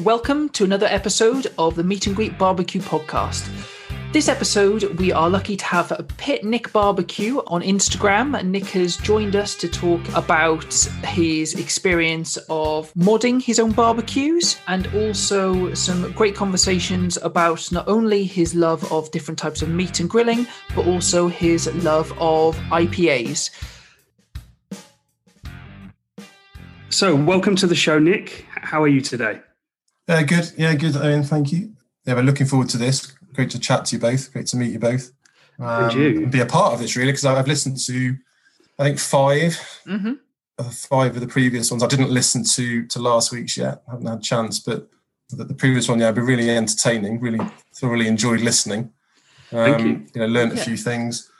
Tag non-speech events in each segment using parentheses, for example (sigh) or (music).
Welcome to another episode of the Meat and Greet Barbecue podcast. This episode, we are lucky to have a Pit Nick Barbecue on Instagram. Nick has joined us to talk about his experience of modding his own barbecues and also some great conversations about not only his love of different types of meat and grilling, but also his love of IPAs. So, welcome to the show, Nick. How are you today? Uh, good. Yeah, good, Owen. Thank you. Yeah, we're looking forward to this. Great to chat to you both. Great to meet you both. Um, and you. And be a part of this, really, because I've listened to, I think, 5 mm-hmm. uh, five of the previous ones. I didn't listen to to last week's yet. I haven't had a chance, but the, the previous one, yeah, it've been really entertaining. Really thoroughly enjoyed listening. Um, Thank you. You know, learned a yeah. few things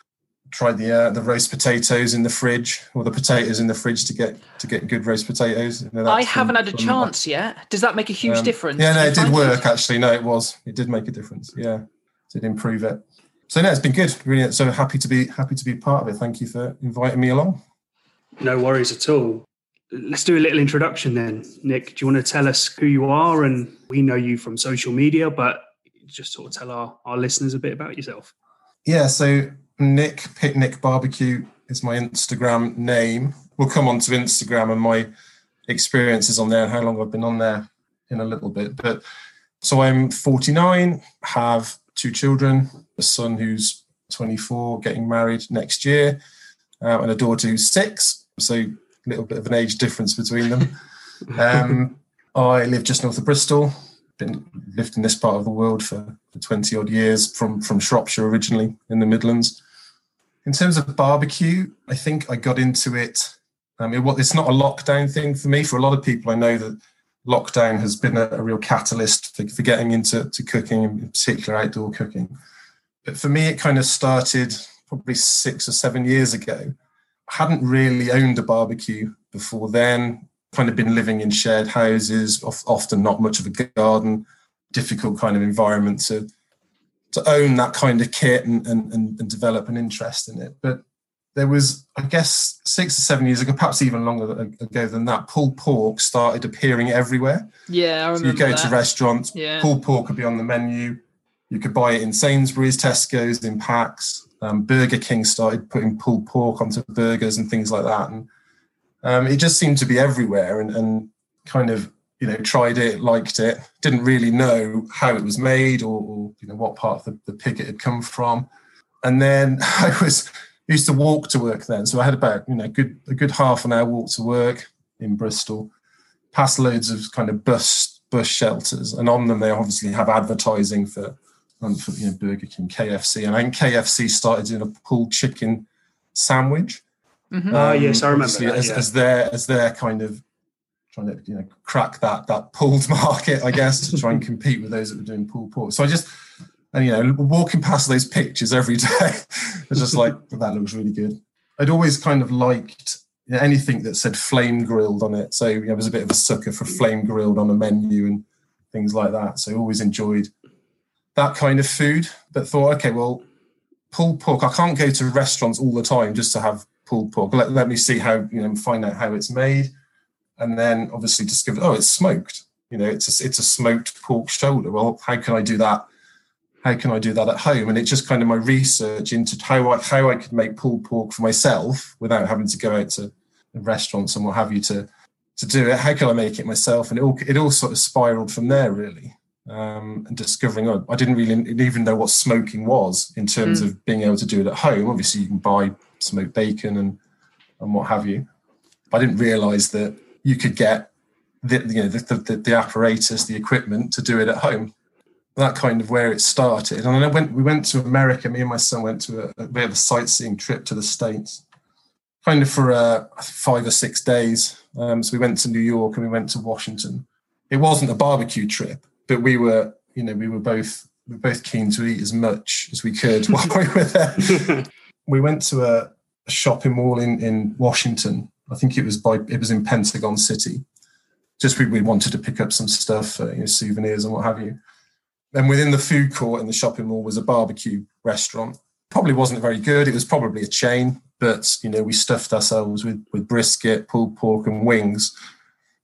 tried the uh, the roast potatoes in the fridge or the potatoes in the fridge to get to get good roast potatoes. You know, I haven't had a chance yet. Does that make a huge um, difference? Yeah, no, it did work it? actually. No, it was. It did make a difference. Yeah, it did improve it. So no, it's been good. Really, so happy to be happy to be part of it. Thank you for inviting me along. No worries at all. Let's do a little introduction then, Nick. Do you want to tell us who you are? And we know you from social media, but just sort of tell our, our listeners a bit about yourself. Yeah, so Nick PitNick Barbecue is my Instagram name. We'll come on to Instagram and my experiences on there and how long I've been on there in a little bit. But so I'm 49, have two children, a son who's 24, getting married next year, uh, and a daughter who's six. So a little bit of an age difference between them. (laughs) Um, I live just north of Bristol. Been lived in this part of the world for, for 20 odd years from, from Shropshire originally in the Midlands. In terms of barbecue, I think I got into it. I mean, it's not a lockdown thing for me. For a lot of people, I know that lockdown has been a, a real catalyst for, for getting into to cooking, in particular outdoor cooking. But for me, it kind of started probably six or seven years ago. I hadn't really owned a barbecue before then. Kind of been living in shared houses, often not much of a garden, difficult kind of environment to to own that kind of kit and, and, and, develop an interest in it. But there was, I guess, six or seven years ago, perhaps even longer ago than that, pulled pork started appearing everywhere. Yeah, I remember. So you go that. to restaurants, yeah. pulled pork could be on the menu. You could buy it in Sainsbury's, Tesco's, in packs. Um, Burger King started putting pulled pork onto burgers and things like that, and um, it just seemed to be everywhere. And, and kind of you know, tried it, liked it, didn't really know how it was made or, or you know what part of the, the pig it had come from. And then (laughs) I was used to walk to work then, so I had about you know good a good half an hour walk to work in Bristol, past loads of kind of bus bus shelters, and on them they obviously have advertising for, um, for you know Burger King, KFC, and I think KFC started in a pulled chicken sandwich. Mm-hmm. Um, uh, yes, I remember that, as, yeah. as their as their kind of trying to you know crack that that pulled (laughs) market, I guess, to try and (laughs) compete with those that were doing pulled pork. So I just and you know walking past those pictures every (laughs) day, it's just like that looks really good. I'd always kind of liked you know, anything that said flame grilled on it. So you know, I was a bit of a sucker for flame grilled on a menu and things like that. So I always enjoyed that kind of food, but thought, okay, well, pulled pork. I can't go to restaurants all the time just to have pulled pork. Let, let me see how you know find out how it's made and then obviously discovered, oh, it's smoked. You know, it's a, it's a smoked pork shoulder. Well, how can I do that? How can I do that at home? And it's just kind of my research into how I how I could make pulled pork for myself without having to go out to restaurants and what have you to to do it. How can I make it myself? And it all it all sort of spiraled from there, really. Um, and discovering oh, I didn't really even know what smoking was in terms mm. of being able to do it at home. Obviously, you can buy smoked bacon and and what have you. I didn't realise that you could get the you know the, the, the apparatus, the equipment to do it at home. That kind of where it started. And then I went. We went to America. Me and my son went to a, we had a sightseeing trip to the states, kind of for uh, five or six days. Um, so we went to New York and we went to Washington. It wasn't a barbecue trip, but we were you know we were both we were both keen to eat as much as we could (laughs) while we were there. (laughs) we went to a, a shopping mall in in Washington I think it was by it was in Pentagon City. Just we, we wanted to pick up some stuff, uh, you know, souvenirs and what have you. Then within the food court in the shopping mall was a barbecue restaurant. Probably wasn't very good. It was probably a chain, but you know we stuffed ourselves with with brisket, pulled pork, and wings,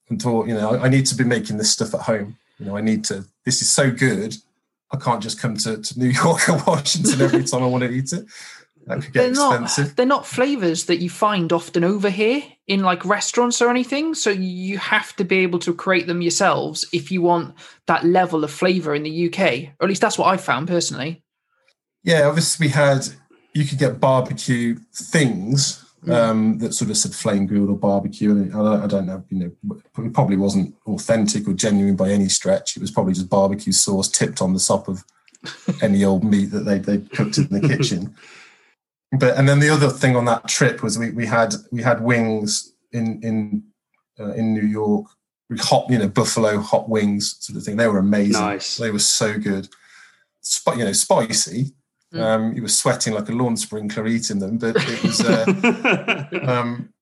and thought, you know, I, I need to be making this stuff at home. You know, I need to. This is so good. I can't just come to, to New (laughs) York or Washington every time I want to eat it. That could get they're expensive. not they're not flavors that you find often over here in like restaurants or anything so you have to be able to create them yourselves if you want that level of flavor in the uk or at least that's what i found personally Yeah, obviously we had. You could get barbecue things Mm. um, that sort of said flame grilled or barbecue, and I don't, I don't know. You know, it probably wasn't authentic or genuine by any stretch. It was probably just barbecue sauce tipped on the top of any old meat that they they cooked in the (laughs) kitchen. But and then the other thing on that trip was we, we had we had wings in in uh, in New York, hot you know buffalo hot wings sort of thing. They were amazing. Nice. They were so good. Sp- you know, spicy. Mm. Um, you were sweating like a lawn sprinkler eating them, but it was. Uh, (laughs) um,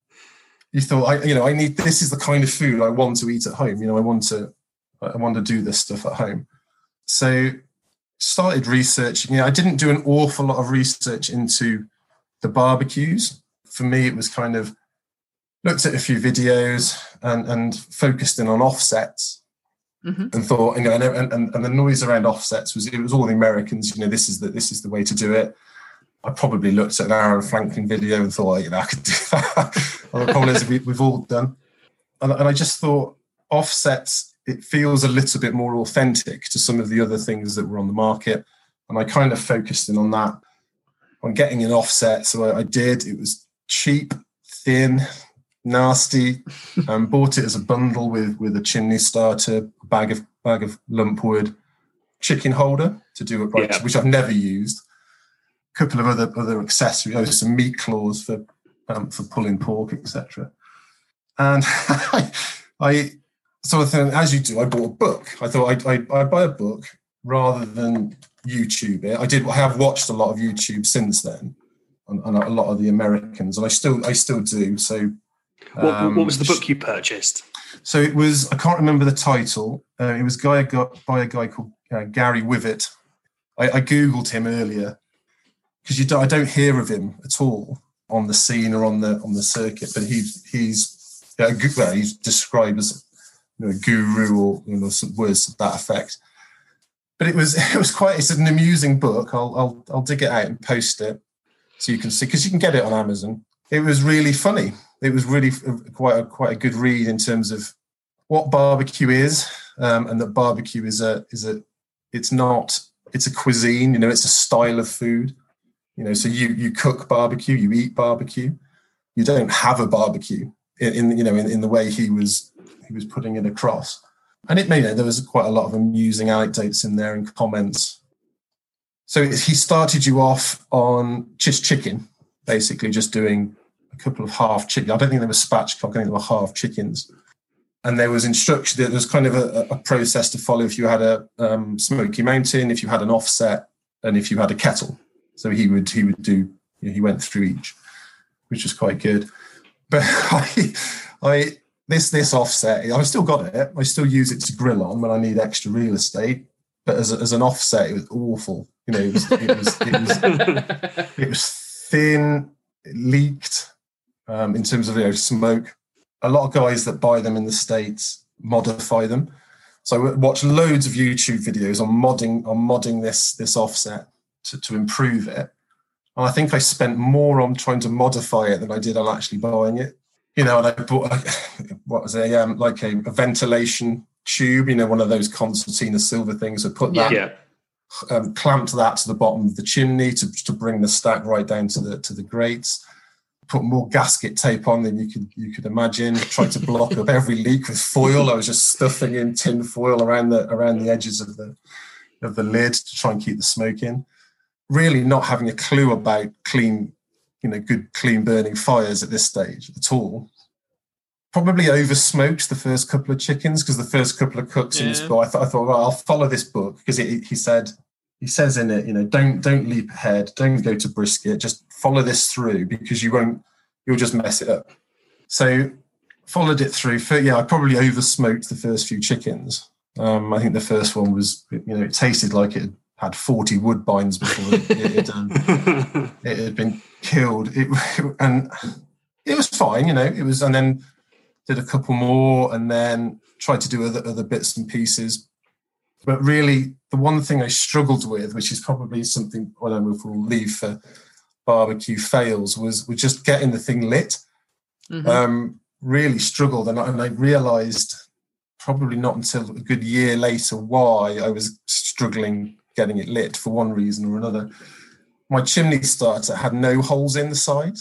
you thought, I, you know, I need this is the kind of food I want to eat at home. You know, I want to, I want to do this stuff at home. So started researching. You know, I didn't do an awful lot of research into the barbecues. For me, it was kind of looked at a few videos and and focused in on offsets Mhm. and thought, you know, and, and, and the noise around offsets was it was all the Americans. You know, this is the this is the way to do it. I probably looked at an Aaron Franklin video and thought, you know, I could do (laughs) that. Well, the problem is we, we've all done, and, and I just thought offsets. It feels a little bit more authentic to some of the other things that were on the market, and I kind of focused in on that, on getting an offset. So I, I did. It was cheap, thin, nasty. (laughs) Um, bought it as a bundle with with a chimney starter, bag of bag of lump wood, chicken holder to do it right, Yeah. which I've never used. A couple of other other accessories, oh, some meat claws for um, for pulling pork, etc. And I, (laughs) I sort of thing, as you do, I bought a book. I thought I'd, I'd, I'd buy a book rather than YouTube it. I did. I have watched a lot of YouTube since then, and, and a lot of the Americans, and I still I still do. So what, um, what was the book you purchased? so it was. I can't remember the title. Uh, it was guy got by a guy called uh, Gary Wiviott. I, I googled him earlier because you don't, I don't hear of him at all on the scene or on the on the circuit. But he's he's yeah, well, he's described as you know, a guru or you know some words to that effect. But it was (laughs) it was quite. It's an amusing book. I'll I'll I'll dig it out and post it so you can see because you can get it on Amazon. It was really funny. It was really quite a, quite a good read in terms of what barbecue is, um, and that barbecue is a is a it's not it's a cuisine. You know, it's a style of food. You know, so you you cook barbecue, you eat barbecue. You don't have a barbecue in, in you know in, in the way he was he was putting it across. And it made you know, there was quite a lot of amusing anecdotes in there and comments. So he started you off on just chicken, basically just doing a couple of half chicken. I don't think there was spatchcock. I think they were half chickens. And there was instruction. There was kind of a, a process to follow if you had a um, Smoky Mountain, if you had an offset, and if you had a kettle. So he would he would do. You know, he went through each, which was quite good. But (laughs) I, I this this offset, I've still got it. I still use it to grill on when I need extra real estate. But as, a, as an offset, it was awful. You know, it was it was it was, (laughs) it was thin, it leaked um, in terms of you know, smoke. A lot of guys that buy them in the states modify them. So I watch loads of YouTube videos on modding on modding this this offset to, to improve it. And I think I spent more on trying to modify it than I did on actually buying it. You know, and I bought what was it, um, like a, a ventilation tube, you know, one of those concertina silver things. I put that yeah. um, clamped that to the bottom of the chimney to, to bring the stack right down to the to the grates. Put more gasket tape on than you could you could imagine. Tried to block up every leak with foil. I was just stuffing in tin foil around the around the edges of the of the lid to try and keep the smoke in. Really not having a clue about clean, you know, good clean burning fires at this stage at all. Probably over smoked the first couple of chickens because the first couple of cooks in this book, I, th- I thought, well, I'll follow this book because he said he says in it, you know, don't don't leap ahead, don't go to brisket, just follow this through because you won't, you'll just mess it up. So followed it through. For, yeah, I probably over smoked the first few chickens. Um, I think the first one was, you know, it tasted like it had 40 woodbines before it, it, had, um, (laughs) it had been killed. It, and it was fine, you know, it was, and then did a couple more and then tried to do other, other bits and pieces. but really, the one thing I struggled with, which is probably something I don't know if we'll leave for barbecue fails, was was just getting the thing lit. Mm-hmm. Um, really struggled, and I, and I realised probably not until a good year later why I was struggling getting it lit for one reason or another. My chimney starter had no holes in the side.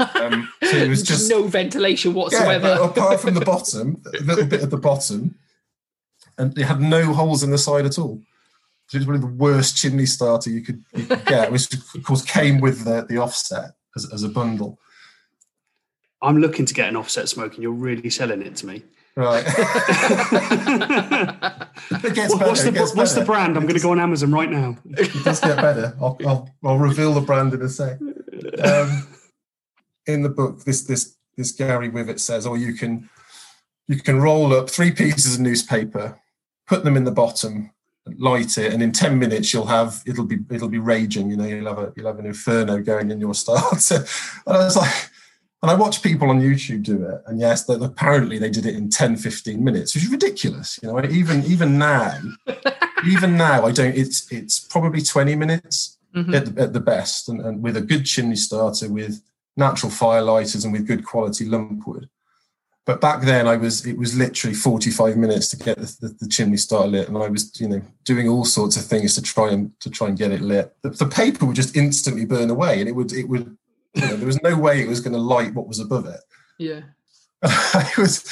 Um, so it (laughs) was just no ventilation whatsoever. Yeah, apart from the (laughs) bottom, a little bit at the bottom, and it had no holes in the side at all. So it was one of the worst chimney starter you could, you could get, which of course came with the, the offset as, as a bundle. I'm looking to get an offset smoke, and you're really selling it to me. Right. it gets better. What's, the, gets what's better. the, brand? I'm going to go on Amazon right now. It does get better. I'll, I'll, I'll reveal the brand in a sec. Um, in the book, this this this Gary Wiviott says, or oh, you can you can roll up three pieces of newspaper, put them in the bottom, light it, and in ten minutes you'll have it'll be it'll be raging. You know, you'll have a you'll have an inferno going in your starter. (laughs) and I was like, and I watch people on YouTube do it, and yes, they, apparently they did it in 10, 15 minutes, which is ridiculous. You know, even even now, (laughs) even now, I don't. It's it's probably twenty minutes mm-hmm. at, the, at the best, and, and with a good chimney starter with natural fire lighters and with good quality lump wood. But back then, I was it was literally forty five minutes to get the, the, the, chimney starter lit, and I was you know doing all sorts of things to try and to try and get it lit. The, the paper would just instantly burn away, and it would it would you know, there was no way it was going to light what was above it. Yeah, (laughs) I was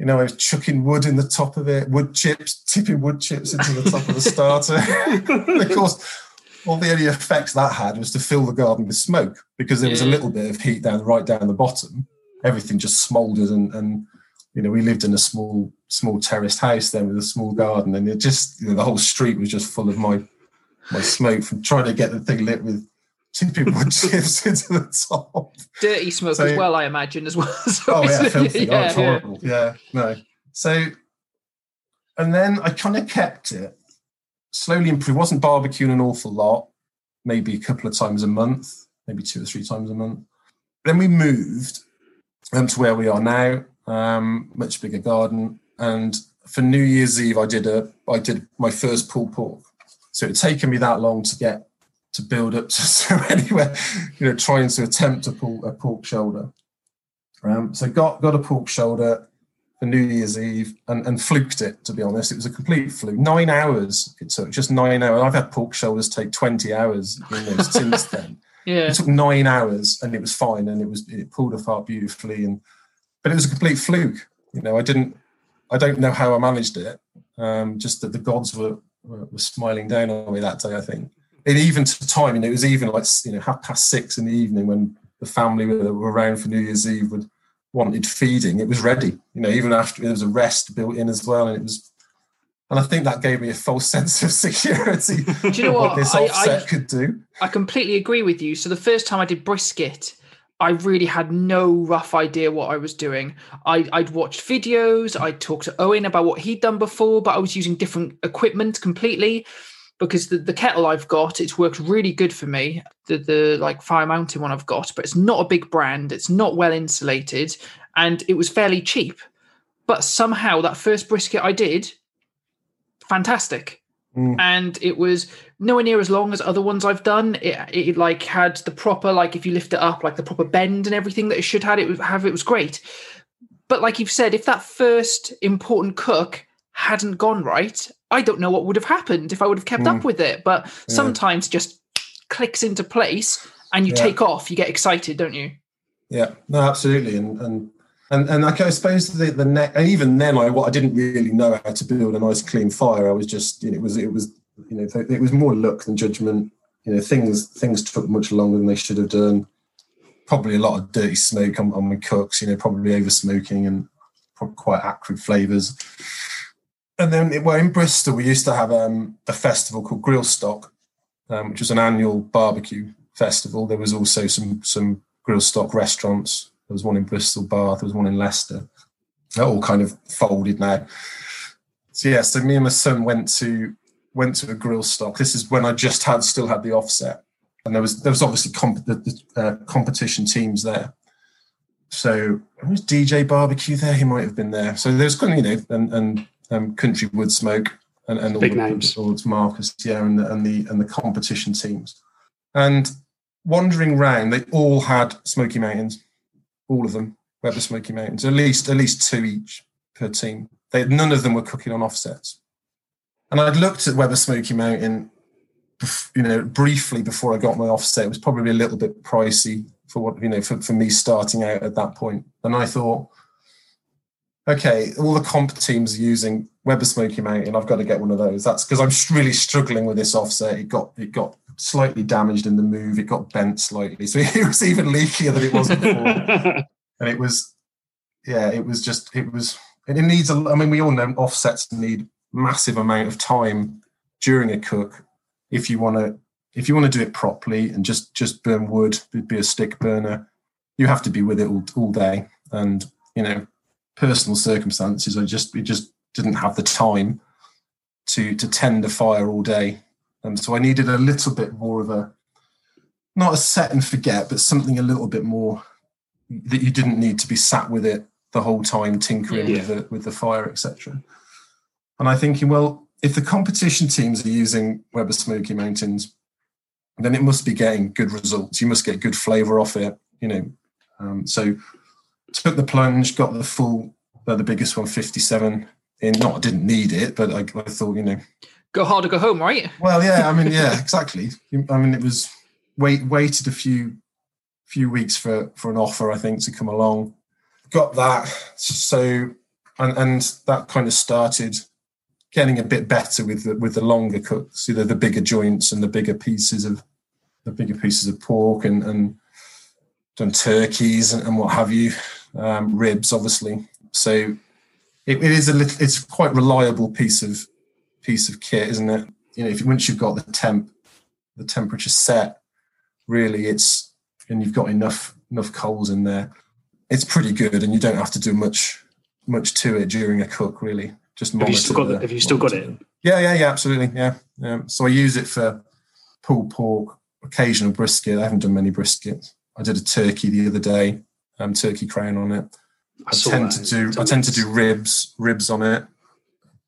you know, I was chucking wood in the top of it, wood chips, tipping wood chips into the top of the starter. (laughs) of course, all the only effects that had was to fill the garden with smoke because there was a little bit of heat down right down the bottom. Everything just smouldered and, and you know we lived in a small small terraced house then with a small garden and it just you know the whole street was just full of my my smoke from trying to get the thing lit with tipping wood chips into the top. Dirty smoke so, as well, I imagine as well. (laughs) so oh yeah, filthy. Yeah, oh, it's horrible. Yeah. yeah, no. So and then I kind of kept it slowly improved. Wasn't barbecuing an awful lot, maybe a couple of times a month, maybe two or three times a month. Then we moved um, to where we are now, um, much bigger garden. And for New Year's Eve, I did a I did my first pulled pork. So it had taken me that long to get to build up (laughs) to so anywhere, you know, trying to attempt to pull a pork shoulder. Um, so got got a pork shoulder, for New Year's Eve and, and fluked it, to be honest. It was a complete fluke. Nine hours it took, just nine hours. I've had pork shoulders take 20 hours (laughs) you know, since then. Yeah. It took nine hours and it was fine and it was it pulled apart beautifully and but it was a complete fluke. You know, I didn't I don't know how I managed it. Um, just that the gods were, were, were smiling down on me that day, I think. And even to time, you know, it was even like you know, half past six in the evening when the family were, were around for New Year's Eve would wanted feeding, it was ready. You know, even after there was a rest built in as well, and it was. And I think that gave me a false (laughs) sense of security. (laughs) do you know what, what this offset I, I, could do? I completely agree with you. So the first time I did brisket, I really had no rough idea what I was doing. I, would watched videos, I'd talked to Owen about what he'd done before, but I was using different equipment completely because the, the kettle I've got, it's worked really good for me. The the like Fire Mountain one I've got, but it's not a big brand. It's not well insulated, and it was fairly cheap. But somehow that first brisket I did, fantastic. Mm. And it was nowhere near as long as other ones I've done. It, it like had the proper like if you lift it up, like the proper bend and everything that it should had. It was have it was great. But like you've said, if that first important cook hadn't gone right, I don't know what would have happened if I would have kept mm. up with it. But yeah. sometimes just clicks into place and you yeah. take off. You get excited, don't you? Yeah, no, absolutely. And and and and like I suppose the the neck, and even then, I what I didn't really know how to build a nice clean fire. I was just you know it was it was you know it was more luck than judgment. You know things things took much longer than they should have done. Probably a lot of dirty smoke on, on my cooks. You know, probably over smoking and quite acrid flavors and then well in Bristol we used to have um, a festival called Grillstock, um, which was an annual barbecue festival. There was also some some Grillstock restaurants. There was one in Bristol, Bath. There was one in Leicester. They're all kind of folded now. So yeah, so me and my son went to went to a Grillstock. This is when I just had still had the offset, and there was there was obviously comp- the, the uh, competition teams there. So was DJ Barbecue there? He might have been there. So there's kind of you know and and um, Country Wood Smoke. and, and all Big the, names. the Marcus, yeah, and the, and the and the competition teams. And wandering round, they all had Smoky Mountains, all of them, Weber Smoky Mountains, at least at least two each per team. They none of them were cooking on offsets. And I'd looked at Weber Smoky Mountain, you know, briefly before I got my offset. It was probably a little bit pricey for what you know for, for me starting out at that point. And I thought, okay, all the comp teams are using Weber Smoky Mountain. I've got to get one of those. That's because I'm really struggling with this offset. It got it got slightly damaged in the move. It got bent slightly, so (laughs) it was even leakier than it was before. (laughs) and it was, yeah, it was just it was. And it needs a. I mean, we all know offsets need massive amount of time during a cook if you want to if you want to do it properly and just just burn wood, be a stick burner. You have to be with it all, all day, and you know personal circumstances. I just we just didn't have the time to to tend a fire all day, and so I needed a little bit more of a not a set and forget, but something a little bit more that you didn't need to be sat with it the whole time tinkering Yeah. with the with the fire, etc. And I thinking, well, if the competition teams are using Weber Smoky Mountains, then it must be getting good results. You must get good flavour off it, you know. Um, so took the plunge, got the full, uh, the biggest one, 57 in. Not, I didn't need it, but I, I thought, you know, Go hard or go home, right? well, yeah, I mean, (laughs) yeah, exactly. I mean, it was wait waited a few few weeks for for an offer, I think, to come along. Got that, so and and that kind of started getting a bit better with the with the longer cooks, you know, the bigger joints and the bigger pieces of the bigger pieces of pork and and done turkeys and, and what have you, um, ribs, obviously. So it, it is a little, it's quite reliable piece of piece of kit, isn't it? You know, if once you've got the temp, the temperature set, really, it's and you've got enough enough coals in there, it's pretty good, and you don't have to do much much to it during a cook, really. Just Have you still got the, Have you still got it? Yeah, yeah, yeah, absolutely, yeah. Um, so I use it for pulled pork, occasional brisket. I haven't done many briskets. I did a turkey the other day, um, turkey crown on it. I, saw tend that. to do I tend to do ribs, ribs on it.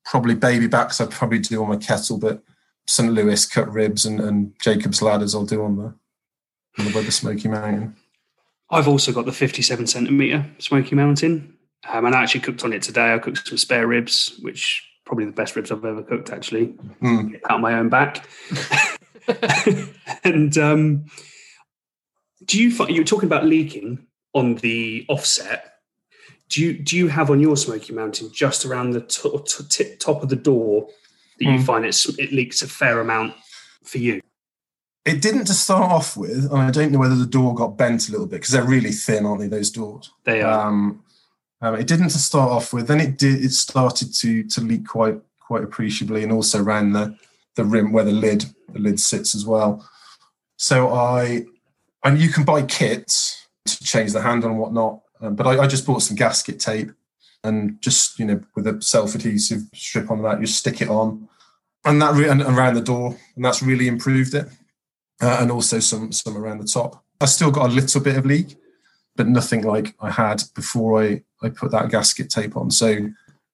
Probably baby backs I'd probably do on my kettle, but St. Louis cut ribs and, and Jacob's ladders I'll do on the on the Weber Smoky Mountain. I've also got the 57 centimeter Smoky Mountain, um, and I actually cooked on it today. I cooked some spare ribs, which probably the best ribs I've ever cooked. Actually, Mm. out my own back. (laughs) and um, do you find you were talking about leaking on the offset? Do you do you have on your Smoky Mountain just around the to- to- tip top of the door that you Mm. find it's, it leaks a fair amount for you? It didn't to start off with, and I don't know whether the door got bent a little bit because they're really thin, aren't they? Those doors. They are. Um, um, it didn't to start off with. Then it did. It started to to leak quite quite appreciably, and also around the the rim where the lid the lid sits as well. So I and you can buy kits to change the handle and whatnot. Um, but I, I just bought some gasket tape and just you know with a self adhesive strip on that, you stick it on, and that re- and around the door, and that's really improved it. Uh, and also some some around the top. I still got a little bit of leak, but nothing like I had before I, I put that gasket tape on. So,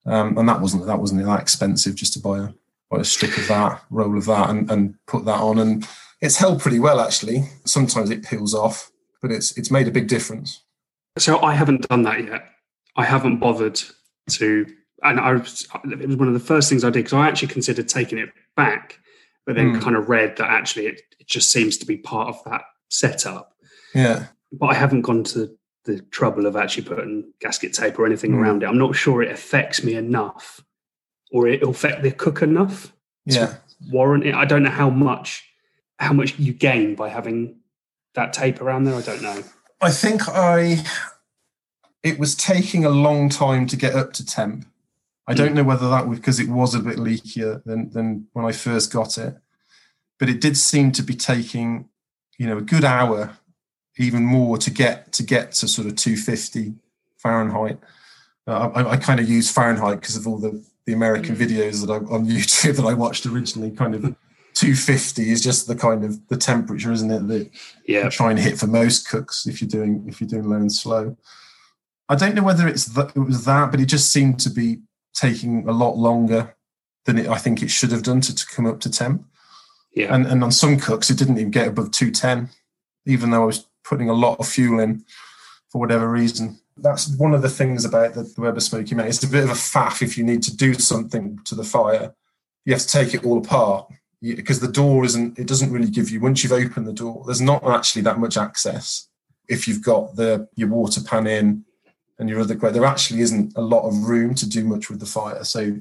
um, and that wasn't that wasn't that expensive just to buy a buy a strip of that, roll of that, and, and put that on. And it's held pretty well actually. Sometimes it peels off, but it's it's made a big difference. So I haven't done that yet. I haven't bothered to, and I was, it was one of the first things I did because I actually considered taking it back, but then Hmm. kind of read that actually it, it just seems to be part of that setup. Yeah, But I haven't gone to the trouble of actually putting gasket tape or anything Hmm. around it. I'm not sure it affects me enough, or it'll affect the cook enough yeah. warrant it. I don't know how much how much you gain by having that tape around there. I don't know. I think I it was taking a long time to get up to temp. I don't know whether that was because it was a bit leakier than than when I first got it, but it did seem to be taking, you know, a good hour, even more to get to get to sort of 250 Fahrenheit. Uh, I, I kind of use Fahrenheit because of all the the American videos that I on (laughs) YouTube that I watched originally. Kind of 250 is just the kind of the temperature, isn't it? That Yeah, you try and hit for most cooks if you're doing if you're doing low and slow. I don't know whether it's that it was that, but it just seemed to be taking a lot longer than it, I think it should have done to, to come up to temp. Yeah. And and on some cooks, it didn't even get above 210, even though I was putting a lot of fuel in for whatever reason. That's one of the things about the, Weber Smoky Mountain. It's a bit of a faff if you need to do something to the fire. You have to take it all apart because the door isn't, it doesn't really give you, once you've opened the door, there's not actually that much access. If you've got the your water pan in and your other, there actually isn't a lot of room to do much with the fire. So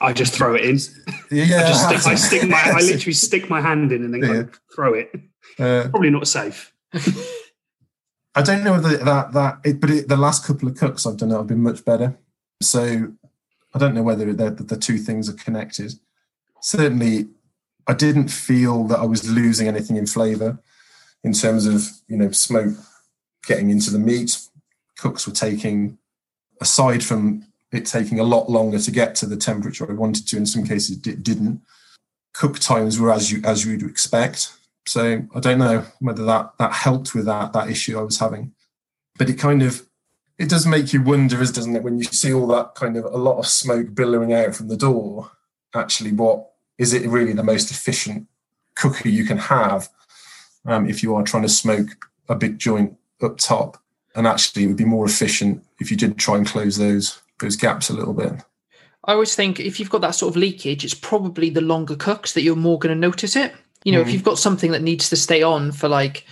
I just throw it in. Yeah, I just stick, I stick my, I (laughs) literally stick my hand in and then of throw it. Uh, Probably not safe. I don't know whether that that, it, but it, the last couple of cooks I've done it have been much better. So I don't know whether the, the two things are connected. Certainly, I didn't feel that I was losing anything in flavour in terms of you know smoke getting into the meat. Cooks were taking, aside from it taking a lot longer to get to the temperature I wanted to. In some cases, it didn't. Cook times were as you as you'd expect. So I don't know whether that that helped with that that issue I was having, but it kind of it does make you wonder, doesn't it, when you see all that kind of a lot of smoke billowing out from the door? Actually, what is it really the most efficient cooker you can have um, if you are trying to smoke a big joint up top? And actually, it would be more efficient if you did try and close those those gaps a little bit. I always think if you've got that sort of leakage, it's probably the longer cooks that you're more going to notice it. You know, mm. if you've got something that needs to stay on for like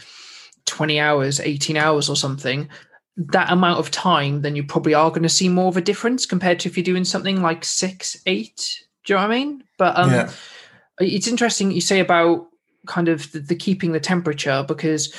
20 hours, 18 hours or something, that amount of time, then you probably are going to see more of a difference compared to if you're doing something like six, eight. Do you know what I mean? But um, yeah. it's interesting you say about kind of the, the, keeping the temperature because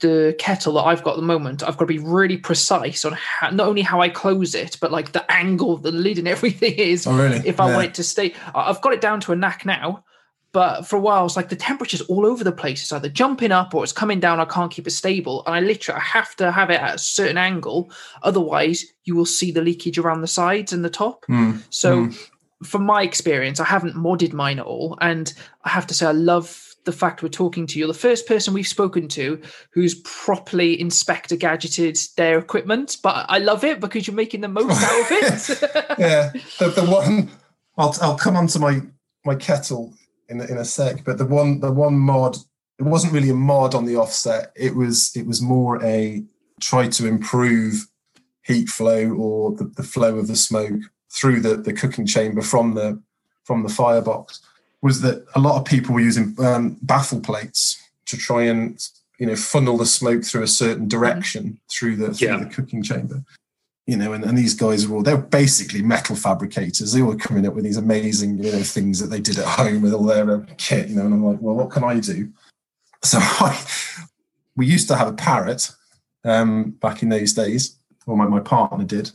the kettle that I've got at the moment, I've got to be really precise on how, not only how I close it, but like the angle, the lid, and everything (laughs) is. Oh, really? If I yeah. want it to stay, I've got it down to a knack now. But for a while, it's like the temperature's all over the place. It's either jumping up or it's coming down. I can't keep it stable. And I literally I have to have it at a certain angle. Otherwise, you will see the leakage around the sides and the top. Mm. So, mm. From my experience, I haven't modded mine at all. And I have to say, I love the fact we're talking to you. You're the first person we've spoken to who's properly inspector gadgeted their equipment. But I love it because you're making the most out of it. (laughs) yeah. The, the one, I'll, I'll come on to my, my kettle in in a sec. But the one the one mod it wasn't really a mod on the offset. It was it was more a try to improve heat flow or the, the flow of the smoke through the, the cooking chamber from the from the firebox was that a lot of people were using um, baffle plates to try and you know funnel the smoke through a certain direction through the through yeah. the cooking chamber you know, and, and these guys were all they're basically metal fabricators. They were coming up with these amazing, you know, things that they did at home with all their uh, kit, you know, and I'm like, well, what can I do? So (laughs) I, we used to have a parrot um, back in those days, or my, my partner did.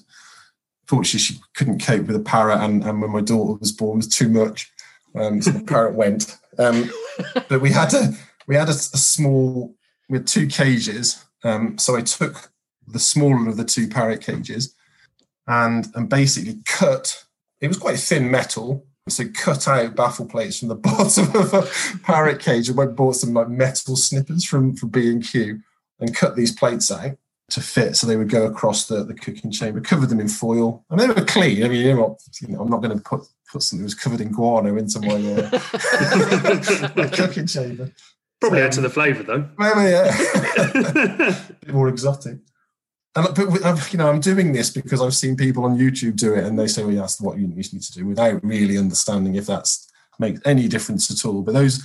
Fortunately, she couldn't cope with a parrot, and, and when my daughter was born, was too much. Um, so the parrot (laughs) went. Um, but we had a we had a, a small we had two cages. Um, so I took the smaller of the two parrot cages and and basically cut it was quite thin metal so cut out baffle plates from the (laughs) bottom of a parrot cage I went bought some like metal snippers from from b&q and cut these plates out to fit. So they would go across the, the cooking chamber covered them in foil. And they were clean. I mean you know, you know i'm not going to put put something that was covered in guano into my, uh, (laughs) cooking chamber. Probably so, add to the flavour though. Maybe yeah. A (laughs) (laughs) bit more exotic. And but you know, I'm doing this because I've seen people on YouTube do it, and they say, "Well, yeah, that's what you need to do," without really understanding if that's makes any difference at all. But those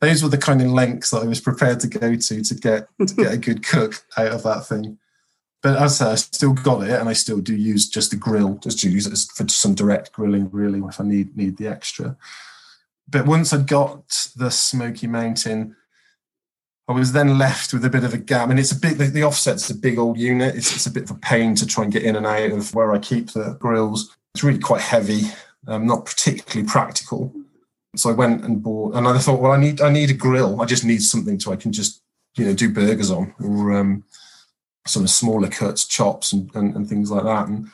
those were the kind of lengths that I was prepared to go to to get to get a good (laughs) cook out of that thing. But as I say, I still got it, and I still do use just the grill, just to use it for some direct grilling, really, if I need need the extra. But once I got the Smoky Mountain I was then left with a bit of a gap. and it's a big, the, the offset's a big old unit. It's, it's, a bit of a pain to try and get in and out of where I keep the grills. It's really quite heavy, um, not particularly practical. So I went and bought, and I thought, well, I need, I need a grill. I just need something so I can just, you know, do burgers on or um, sort of smaller cuts, chops, and, and, and things like that. And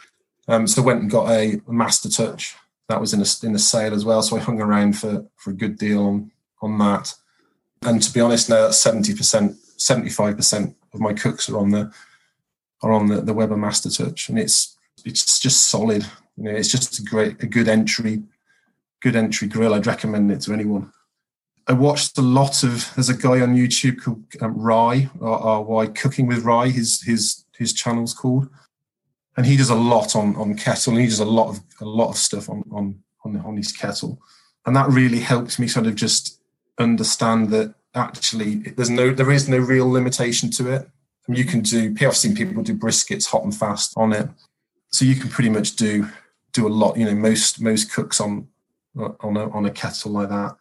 um, so I went and got a, Master Touch. That was in a, in a sale as well. So I hung around for, for a good deal on, on that and to be honest, now seventy percent, seventy five percent of my cooks are on the are on the, the Weber Master Touch, and it's it's just solid. You know, it's just a great, a good entry good entry grill. I'd recommend it to anyone. I watched a lot of. There's a guy on YouTube called um, Ry, R Y Cooking with Ry. His his his channel's called, and he does a lot on on kettle. And he does a lot of a lot of stuff on on on, on his kettle, and that really helps me sort of just understand that actually there's no there is no real limitation to it. I mean, you can do. I've seen people do briskets hot and fast on it, so you can pretty much do do a lot. You know, most most cooks on on a, on a kettle like that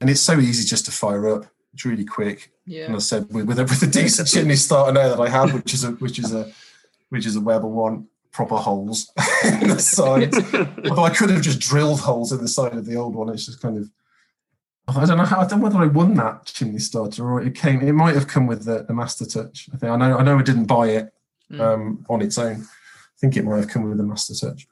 and it's so easy just to fire up. It's really quick. Yeah. And I said with, with a, with a decent chimney starter now that I have, which is a which is a which is a Weber one, proper holes (laughs) in the sides. (laughs) Although I could have just drilled holes in the side of the old one. It's just kind of I don't know how I don't know whether I won that chimney starter or it came. It might have come with the, the Master Touch. I think I know I know I didn't buy it Mm. um, on its own. I think it might have come with the Master Touch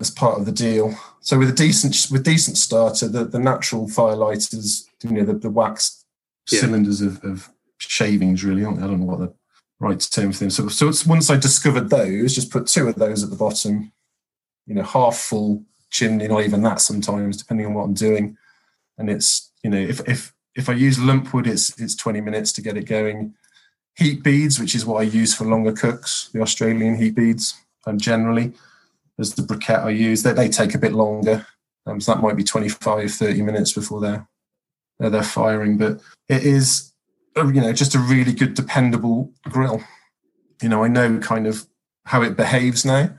as part of the deal. So with a decent with decent starter, the, the natural firelighters, you know, the, the wax Yeah. cylinders of, of shavings, really, aren't they? I don't know what the right term for them. So, so it's once I discovered those, just put two of those at the bottom, you know, half full chimney, not even that sometimes, depending on what I'm doing. And it's, you know, if if if I use lump wood, it's it's 20 minutes to get it going. Heat beads, which is what I use for longer cooks, the Australian heat beads, um, generally, as the briquette I use, they, they take a bit longer. Um, so that might be 25, 30 minutes before they're they're, they're firing. But it is, uh, you know, just a really good, dependable grill. You know, I know kind of how it behaves now,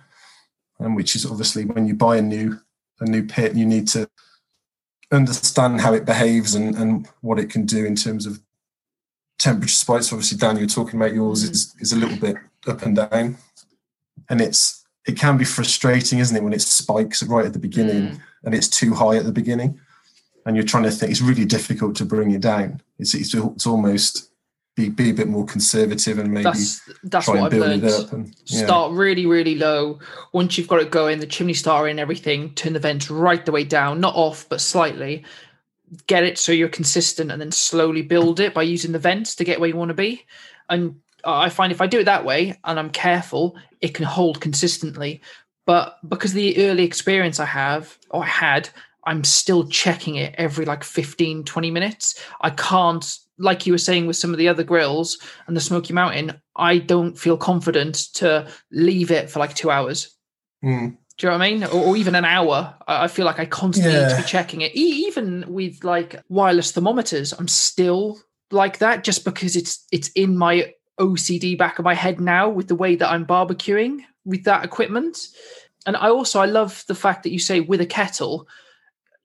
and which is obviously when you buy a new a new pit, you need to understand how it behaves and, and what it can do in terms of temperature spikes. Obviously, Dan, you're talking about yours is is a little bit up and down, and it's it can be frustrating, isn't it, when it spikes right at the beginning Mm. and it's too high at the beginning, and you're trying to think. It's really difficult to bring it down. It's it's, it's almost be be a bit more conservative and maybe That's that's try what and I've build learned. it up. And yeah. Start really, really low. Once you've got it going, the chimney star and everything, turn the vents right the way down, not off, but slightly. Get it so you're consistent and then slowly build it by using the vents to get where you want to be. And I find if I do it that way and I'm careful, it can hold consistently. But because the early experience I have or I had, I'm still checking it every like 15, 20 minutes. I can't, like you were saying with some of the other grills and the Smoky Mountain, I don't feel confident to leave it for like two hours. Mm. Do you know what I mean? Or, or even an hour. I feel like I constantly need to be checking it. E- even with like wireless thermometers, I'm still like that just because it's it's in my OCD back of my head now with the way that I'm barbecuing with that equipment. And I also I love the fact that you say with a kettle,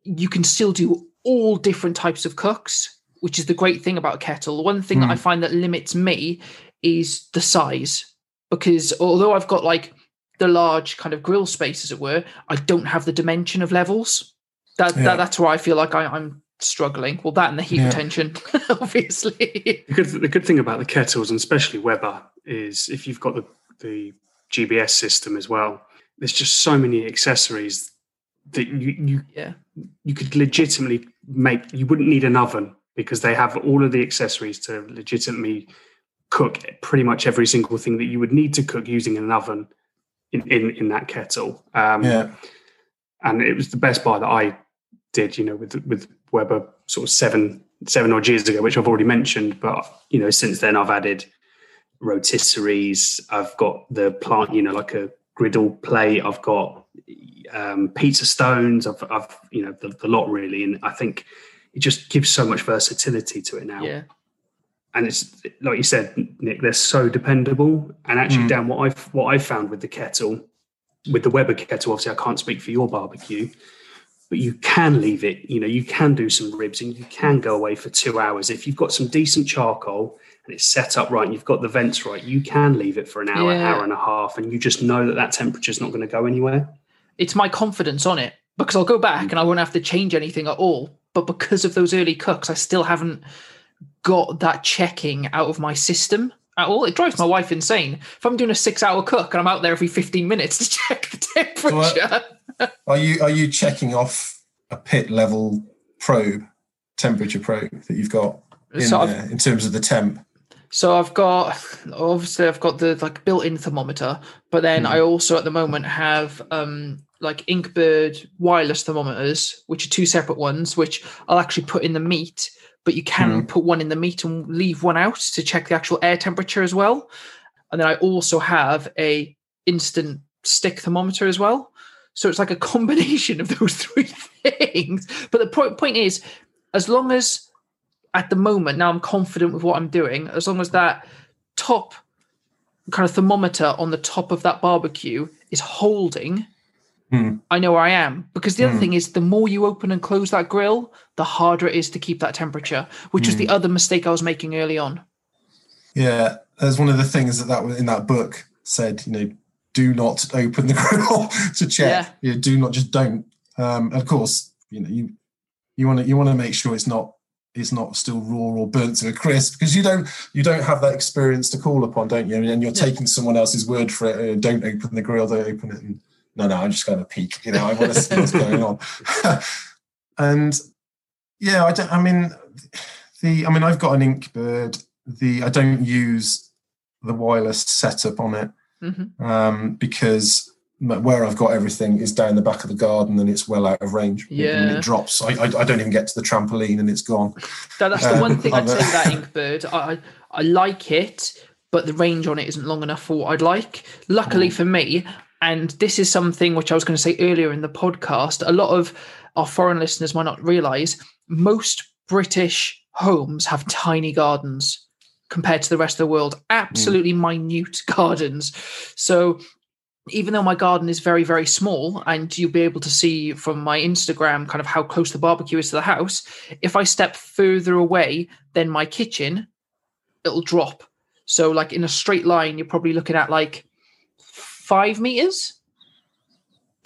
you can still do all different types of cooks, which is the great thing about a kettle. The one thing that I Mm. find that limits me is the size. Because although I've got like the large kind of grill space, as it were, I don't have the dimension of levels. That, Yeah. that that's where I feel like I, I'm struggling. Well, that and the heat Yeah. retention, (laughs) obviously. The good, the good thing about the kettles, and especially Weber, is if you've got the, the GBS system as well, there's just so many accessories that you, you yeah. you could legitimately make. You wouldn't need an oven because they have all of the accessories to legitimately cook pretty much every single thing that you would need to cook using an oven in in, in that kettle. Um, Yeah. and it was the best buy that I did, you know, with with Weber sort of seven seven odd years ago, which I've already mentioned. But you know, since then I've added rotisseries. I've got the plant, you know, like a griddle plate. I've got um, pizza stones. I've, I've you know, the, the lot really, and I think it just gives so much versatility to it now Yeah. and it's like you said, Nick, they're so dependable. And actually, Mm. Dan, what I've what I've found with the kettle, with the Weber kettle, obviously I can't speak for your barbecue, but you can leave it. You know, you can do some ribs and you can go away for two hours if you've got some decent charcoal and it's set up right and you've got the vents right. You can leave it for an hour, Yeah. hour and a half, and you just know that that temperature is not going to go anywhere. it's my confidence on it because I'll go back mm. and I won't have to change anything at all. But because of those early cooks, I still haven't got that checking out of my system at all. It drives my wife insane. If I'm doing a six hour cook and I'm out there every 15 minutes to (laughs) check the temperature. Are you are you checking off a pit level probe, temperature probe that you've got in So there in terms of the temp? So I've got obviously I've got the like built-in thermometer, but then Mhm. I also at the moment have um like Inkbird wireless thermometers, which are two separate ones, which I'll actually put in the meat, but you can put one in the meat and leave one out to check the actual air temperature as well. And then I also have a instant stick thermometer as well. So it's like a combination of those (laughs) three things. But the point point is, as long as at the moment now I'm confident with what I'm doing, as long as that top kind of thermometer on the top of that barbecue is holding, Hmm. I know where I am. Because the other Hmm. thing is, the more you open and close that grill, the harder it is to keep that temperature, which was the Hmm. other mistake I was making early on. Yeah, as one of the things that that was in that book said, you know, do not open the (laughs) grill to check. Yeah. do not just don't. Um, of course, you know, you you want to you want to make sure it's not it's not still raw or burnt to a crisp because you don't you don't have that experience to call upon, don't you? And you're Yeah. taking someone else's word for it. uh, don't open the grill. Don't open it. And no, no, I'm just going to peek. You know, I want to see what's going on. (laughs) and yeah, I don't. I mean, the I mean, I've got an Inkbird. The I don't use the wireless setup on it hmm um, because where I've got everything is down the back of the garden and it's well out of range. And Yeah. it drops. I, I, I don't even get to the trampoline and it's gone. That, that's the Uh, one thing I'd say about Inkbird. I, I I like it, but the range on it isn't long enough for what I'd like. Luckily Mm. for me, and this is something which I was going to say earlier in the podcast, a lot of our foreign listeners might not realize most British homes have tiny gardens compared to the rest of the world, absolutely minute (laughs) gardens. So even though my garden is very, very small, and you'll be able to see from my Instagram kind of how close the barbecue is to the house, if I step further away than my kitchen, it'll drop. So, like in a straight line, you're probably looking at like five meters,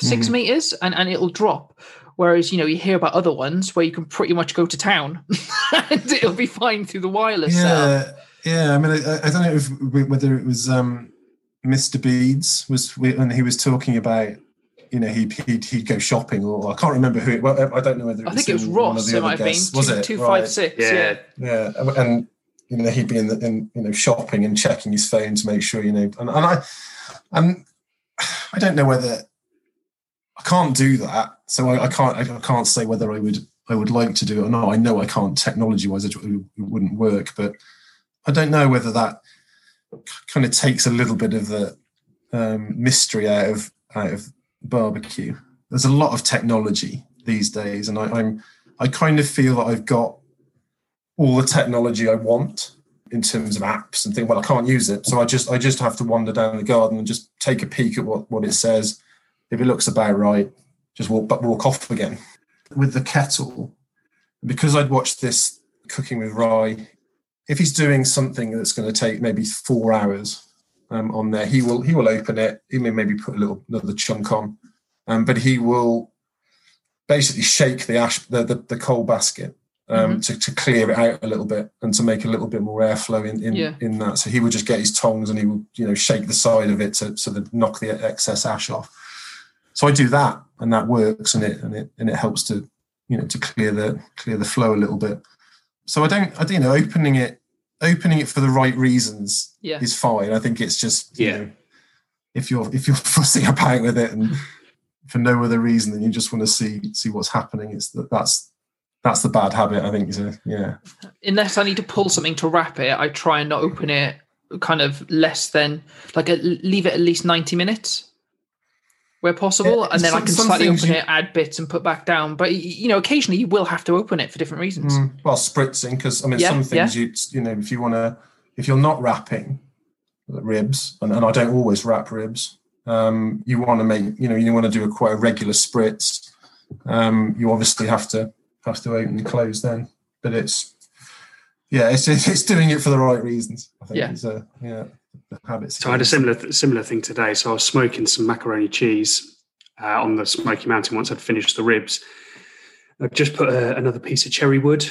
6 Mhm. meters, and, and it'll drop. Whereas, you know, you hear about other ones where you can pretty much go to town (laughs) and it'll be fine through the wireless. Yeah, yeah. I mean, I, I don't know if whether it was um, Mr. Beads was when he was talking about. You know, he he'd, he'd go shopping, or I can't remember who. It, well, I don't know whether it I think it was him or one of Ross, the it other might have been. guests. Was two, it two Right. six, Yeah. yeah. Yeah, and you know he'd be in, the, in you know shopping and checking his phone to make sure you know, and, and I, and I don't know whether I can't do that, so I, I can't I can't say whether I would I would like to do it or not. I know I can't technology wise; it, it wouldn't work, but I don't know whether that kind of takes a little bit of the um, mystery out of out of barbecue. There's a lot of technology these days, and I, I'm I kind of feel that I've got all the technology I want in terms of apps and things. Well, I can't use it, so I just I just have to wander down the garden and just take a peek at what what it says. If it looks about right, just walk but walk off again. With the kettle, because I'd watched this cooking with Ry. If he's doing something that's going to take maybe four hours um, on there, he will he will open it. He may maybe put a little another chunk on, um, but he will basically shake the ash the the, the coal basket um, to, to clear it out a little bit and to make a little bit more airflow in in, Yeah. in that. So he would just get his tongs and he would you know shake the side of it to so that knock the excess ash off. So I do that and that works and it and it and it helps to you know to clear the clear the flow a little bit. So I don't I don't you know opening it opening it for the right reasons Yeah. is fine. I think it's just you Yeah. know, if you're if you're (laughs) fussing about with it and for no other reason than you just want to see see what's happening, it's that that's that's the bad habit. I think. So yeah, unless I need to pull something to wrap it, I try and not open it kind of less than like a, leave it at least 90 minutes where possible Yeah, and then I can some slightly open you- it add bits and put back down but you know occasionally you will have to open it for different reasons Mm, well spritzing because I mean Yeah, some things you you know if you want to if you're not wrapping ribs and, and I don't always wrap ribs, um, you want to make you know you want to do a quite a regular spritz. Um, you obviously have to have to open and close then, but it's yeah, it's it's doing it for the right reasons. I think Yeah. yeah the habits. So I had a similar similar thing today. So I was smoking some macaroni cheese uh, on the Smoky Mountain once I'd finished the ribs. I just put a, another piece of cherry wood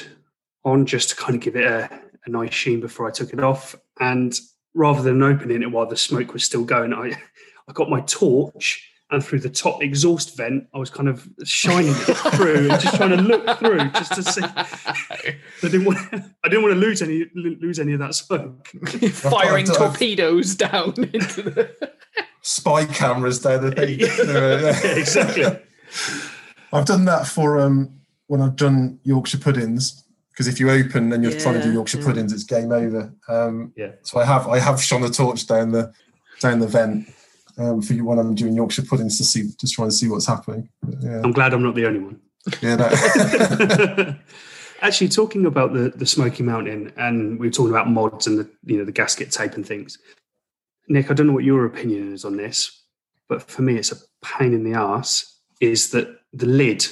on just to kind of give it a, a nice sheen before I took it off. And rather than opening it while the smoke was still going, I (laughs) I got my torch and through the top exhaust vent, I was kind of shining it through and just trying to look through just to see. (laughs) I didn't want. I didn't want to lose any lose any of that smoke. (laughs) Firing I've- I've- torpedoes down into the. Spy cameras down the thing. Yeah, exactly. I've done that for um when I've done Yorkshire puddings because if you open and you're trying to do Yorkshire yeah. puddings, it's game over. Um, Yeah. So I have I have shone the torch down the down the vent um, for you when I'm doing Yorkshire puddings to see just trying to see what's happening. But, yeah, I'm glad I'm not the only one. yeah. That, (laughs) Actually, talking about the the Smoky Mountain, and we were talking about mods and the you know the gasket tape and things. Nick, I don't know what your opinion is on this, but for me, it's a pain in the ass. Is that the lid,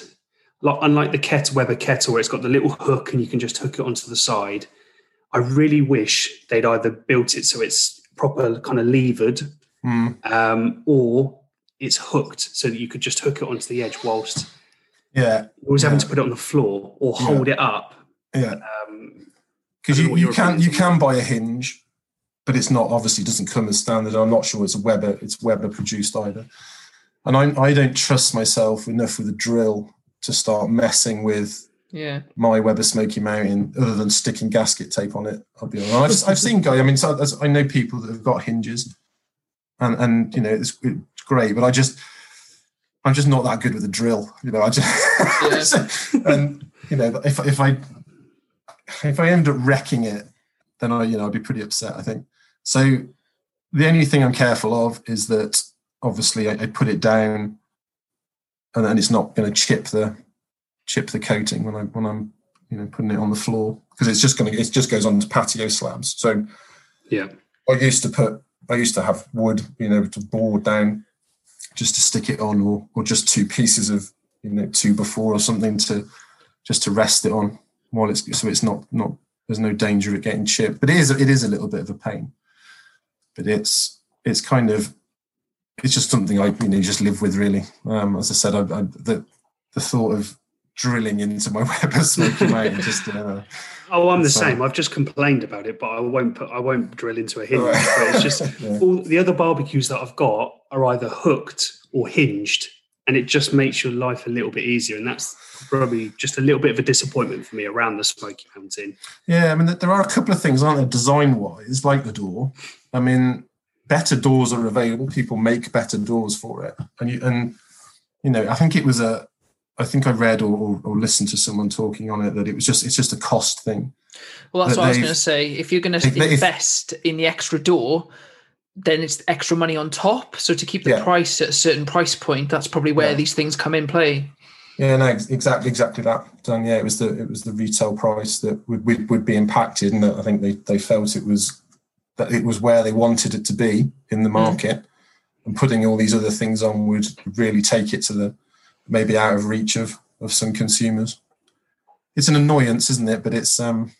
like unlike the kettle Weber kettle, where it's got the little hook and you can just hook it onto the side. I really wish they'd either built it so it's proper kind of levered, Mm, um, or it's hooked so that you could just hook it onto the edge whilst yeah, you're always having to put it on the floor or Yeah. hold it up. yeah. Um, Because I you, you can opinion you can buy a hinge, but it's not obviously doesn't come as standard. I'm not sure it's a Weber it's Weber produced either. And I I don't trust myself enough with a drill to start messing with Yeah. my Weber Smoky Mountain other than sticking gasket tape on it. I'll be honest. I've, I've seen guys. I mean, so I know people that have got hinges, and and you know it's, it's great, but I just I'm just not that good with a drill. You know, I just (laughs) and you know if if I if I end up wrecking it, then I you know I'd be pretty upset. I think so. The only thing I'm careful of is that obviously I, I put it down, and then it's not going to chip the chip the coating when I when I'm you know putting it on the floor because it's just going to it just goes onto patio slabs. So yeah, I used to put I used to have wood you know to board down just to stick it on or or just two pieces of you know two before or something to just to rest it on while it's so it's not not there's no danger of getting chipped. But it is it is a little bit of a pain. But it's it's kind of it's just something I you know just live with really. Um, as I said, I, I, the the thought of drilling into my (laughs) Weber Smoky Mountain just uh, (laughs) Oh, I'm the So- same. I've just complained about it, but I won't put. I won't drill into a hinge. Right. But it's just (laughs) Yeah. all the other barbecues that I've got are either hooked or hinged, and it just makes your life a little bit easier. And that's probably just a little bit of a disappointment for me around the Smoky Mountain. Yeah, I mean, there are a couple of things, aren't there, design wise, like the door. I mean, better doors are available. People make better doors for it, and you and you know, I think it was a. I think I read or, or, or listened to someone talking on it that it was just it's just a cost thing. Well, that's But what I was going to say. If you're going to they- if- invest in the extra door, then it's extra money on top. So to keep the Yeah. price at a certain price point, that's probably where Yeah. these things come in play. Yeah, no, exactly, exactly that. And yeah, it was the it was the retail price that would would, would be impacted, and that I think they they felt it was that it was where they wanted it to be in the mm. market, and putting all these other things on would really take it to the maybe out of reach of of some consumers. It's an annoyance, isn't it? But it's um,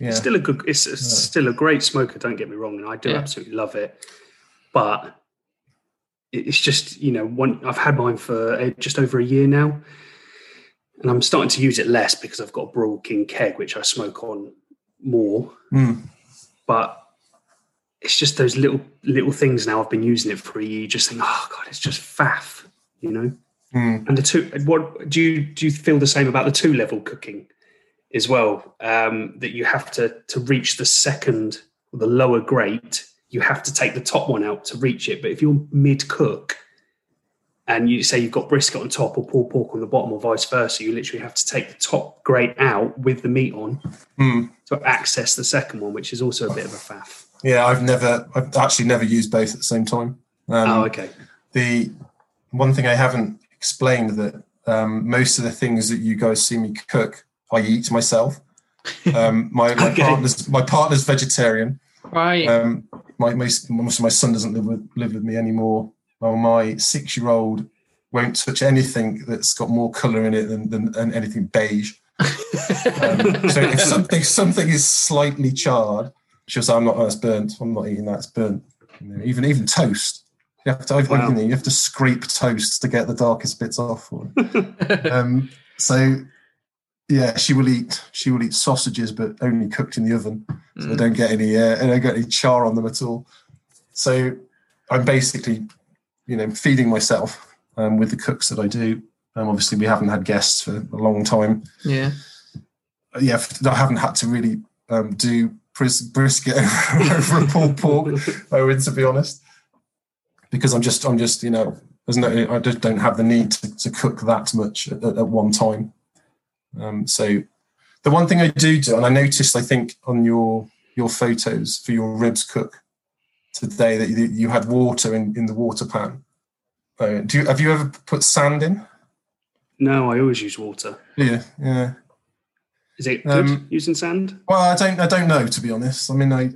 yeah, It's still a good. It's, it's Yeah. still a great smoker. Don't get me wrong, and I do Yeah. absolutely love it. But it's just you know, one. I've had mine for just over a year now, and I'm starting to use it less because I've got a Broil King keg, which I smoke on more. Mm, But it's just those little little things now. I've been using it for a year. You just think, oh god, it's just faff, you know. Mm. And the two, what do you do? You feel the same about the two level cooking as well? Um, that you have to to reach the second, or the lower grate, you have to take the top one out to reach it. But if you're mid cook, and you say you've got brisket on top or pulled pork on the bottom, or vice versa, you literally have to take the top grate out with the meat on Mm. to access the second one, which is also a bit of a faff. Yeah, I've never, I've actually never used both at the same time. Um, oh, okay. the one thing I haven't explained that um, most of the things that you guys see me cook, I eat myself. Um, (laughs) my, my Okay. partner's my partner's vegetarian. Right. Um, my most, most of my son doesn't live with live with me anymore. Well, my six year old won't touch anything that's got more colour in it than, than, than anything beige. Um, so if (laughs) something something is slightly charred, she'll say, "I'm not. That's burnt. I'm not eating that. It's burnt." You know, even even toast. You have to. I, Wow. you, know, you have to scrape toast to get the darkest bits off. (laughs) Um, so yeah, she will eat. She will eat sausages, but only cooked in the oven, so they Mm. don't get any. Uh, they don't get any char on them at all. So I'm basically you know, feeding myself um, with the cooks that I do. Um, obviously, we haven't had guests for a long time. Yeah. Uh, Yeah, I haven't had to really um, do bris- brisket over, (laughs) over a pulled pork, (laughs) Owen, to be honest, because I'm just, I'm just, you know, there's no, I just don't have the need to, to cook that much at, at one time. Um, so, the one thing I do do, and I noticed, I think on your your photos for your ribs cook today that you, you had water in, in the water pan. Uh, do you have you ever put sand in? No, I always use water. Yeah, yeah. Is it good Um, using sand? Well, I don't. I don't know to be honest. I mean, I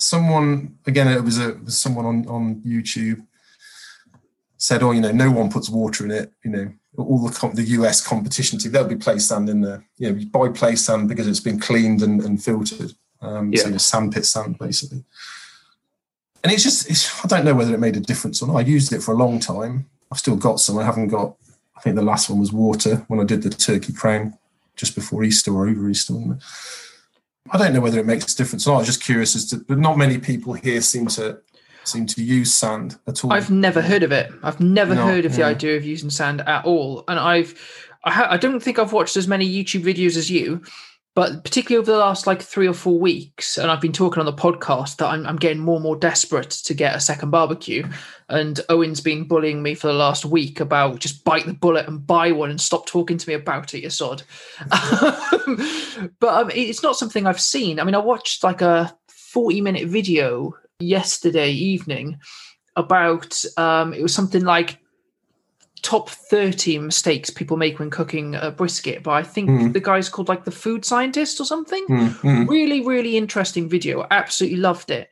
someone again. It was a it was someone on on YouTube said, "Oh, you know, no one puts water in it. You know, all the the US competition team there'll be place sand in there. You know, you buy place sand because it's been cleaned and, and filtered. Um, So Yeah. your sandpit sand basically. And it's just it's, I don't know whether it made a difference or not. I used it for a long time. I've still got some. I haven't got. I think the last one was water when I did the turkey crown just before Easter or over Easter. I don't know whether it makes a difference or not. I was just curious as to, but not many people here seem to seem to use sand at all. I've never heard of it. I've never No, heard of the idea of using sand at all. And I've, I, ha- I don't think I've watched as many YouTube videos as you, but particularly over the last like three or four weeks, and I've been talking on the podcast that I'm, I'm getting more and more desperate to get a second barbecue. And Owen's been bullying me for the last week about just bite the bullet and buy one and stop talking to me about it, you sod. (laughs) but um, it's not something I've seen. I mean, I watched like a 40 minute video yesterday evening about um, it was something like top 30 mistakes people make when cooking a brisket but i think Mm. the guy's called like the food scientist or something Mm, really really interesting video absolutely loved it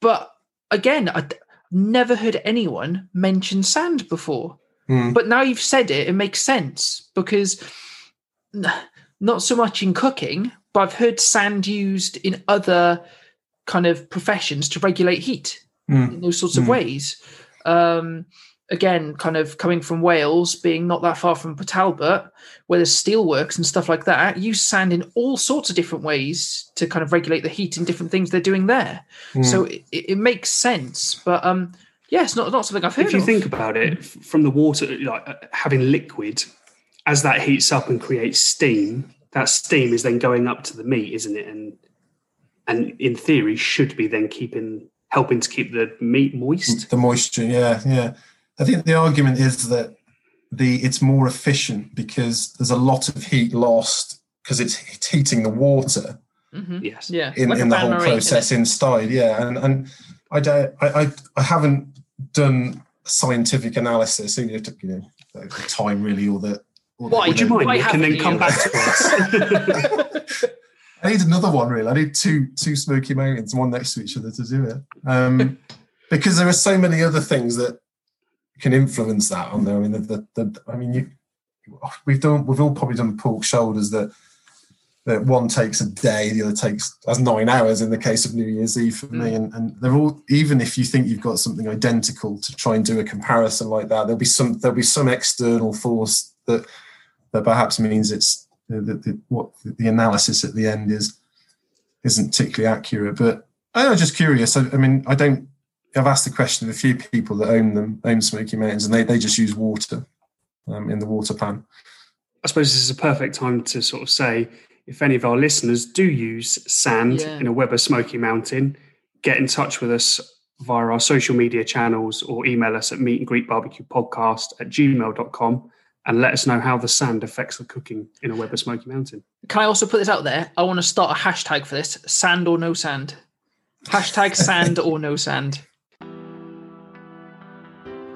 but again i never heard anyone mention sand before mm. but now you've said it it makes sense because not so much in cooking but i've heard sand used in other kind of professions to regulate heat Mm. in those sorts of Mm. ways um again kind of coming from wales being not that far from port talbot where there's steelworks and stuff like that use sand in all sorts of different ways to kind of regulate the heat and different things they're doing there Mm. so it, it makes sense but um yeah it's not, not something i've heard If you of. think about it, from the water, like uh, having liquid, as that heats up and creates steam, that steam is then going up to the meat, isn't it? And and in theory, should be then keeping helping to keep the meat moist. the moisture yeah yeah i think the argument is that the it's more efficient because there's a lot of heat lost because it's, it's heating the water Mhm. Yes. yeah in, like in the whole bain process it? inside yeah and and i don't i i, I haven't done scientific analysis you know, you know the time really or the or Why? Would you know- mind? Why Nick, and then come you? back to us. (laughs) I need another one, really. I need two two Smoky Mountains, one next to each other, to do it. Um, (laughs) because there are so many other things that can influence that on there. I mean, the, the, the I mean, you, we've done, we've all probably done pork shoulders that that one takes a day, the other takes as nine hours in the case of New Year's Eve for me. Mm. And, and they're all, even if you think you've got something identical to try and do a comparison like that, there'll be some there'll be some external force that that perhaps means it's the, the, the, what the analysis at the end is isn't particularly accurate. But I'm just curious. I, I mean, I don't. I've asked the question of a few people that own them, own Smoky Mountains, and they, they just use water um, in the water pan. I suppose this is a perfect time to sort of say if any of our listeners do use sand Yeah. in a Weber Smoky Mountain, get in touch with us via our social media channels or email us at meat and greet barbecue podcast at gmail.com and let us know how the sand affects the cooking in a Weber Smoky Mountain. Can I also put this out there? I want to start a hashtag for this: sand or no sand. Hashtag sand or no sand.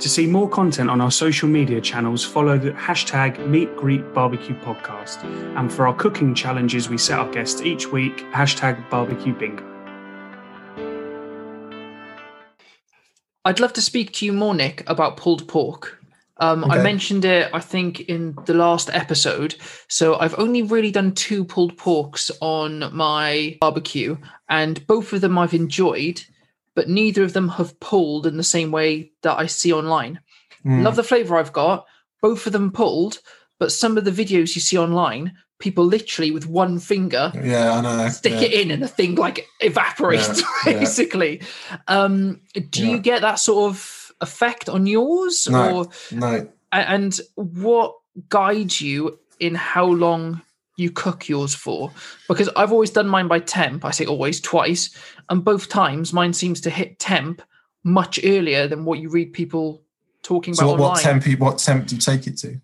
To see more content on our social media channels, follow the hashtag Meat Greet Barbecue Podcast. And for our cooking challenges, we set our guests each week, hashtag barbecue bingo. I'd love to speak to you more, Nick, about pulled pork. Um, I mentioned it, I think, in the last episode. So I've only really done two pulled porks on my barbecue, and both of them I've enjoyed, but neither of them have pulled in the same way that I see online. Mm. Love the flavor I've got. Both of them pulled, but some of the videos you see online, people literally with one finger Yeah, I know. stick yeah. it in and the thing like evaporates Yeah, (laughs) yeah. basically. Um, do you get that sort of effect on yours, No. or No, and what guides you in how long you cook yours for? Because I've always done mine by temp. I say always twice, and both times mine seems to hit temp much earlier than what you read people talking so about what, online. what temp? you- What temp do you take it to?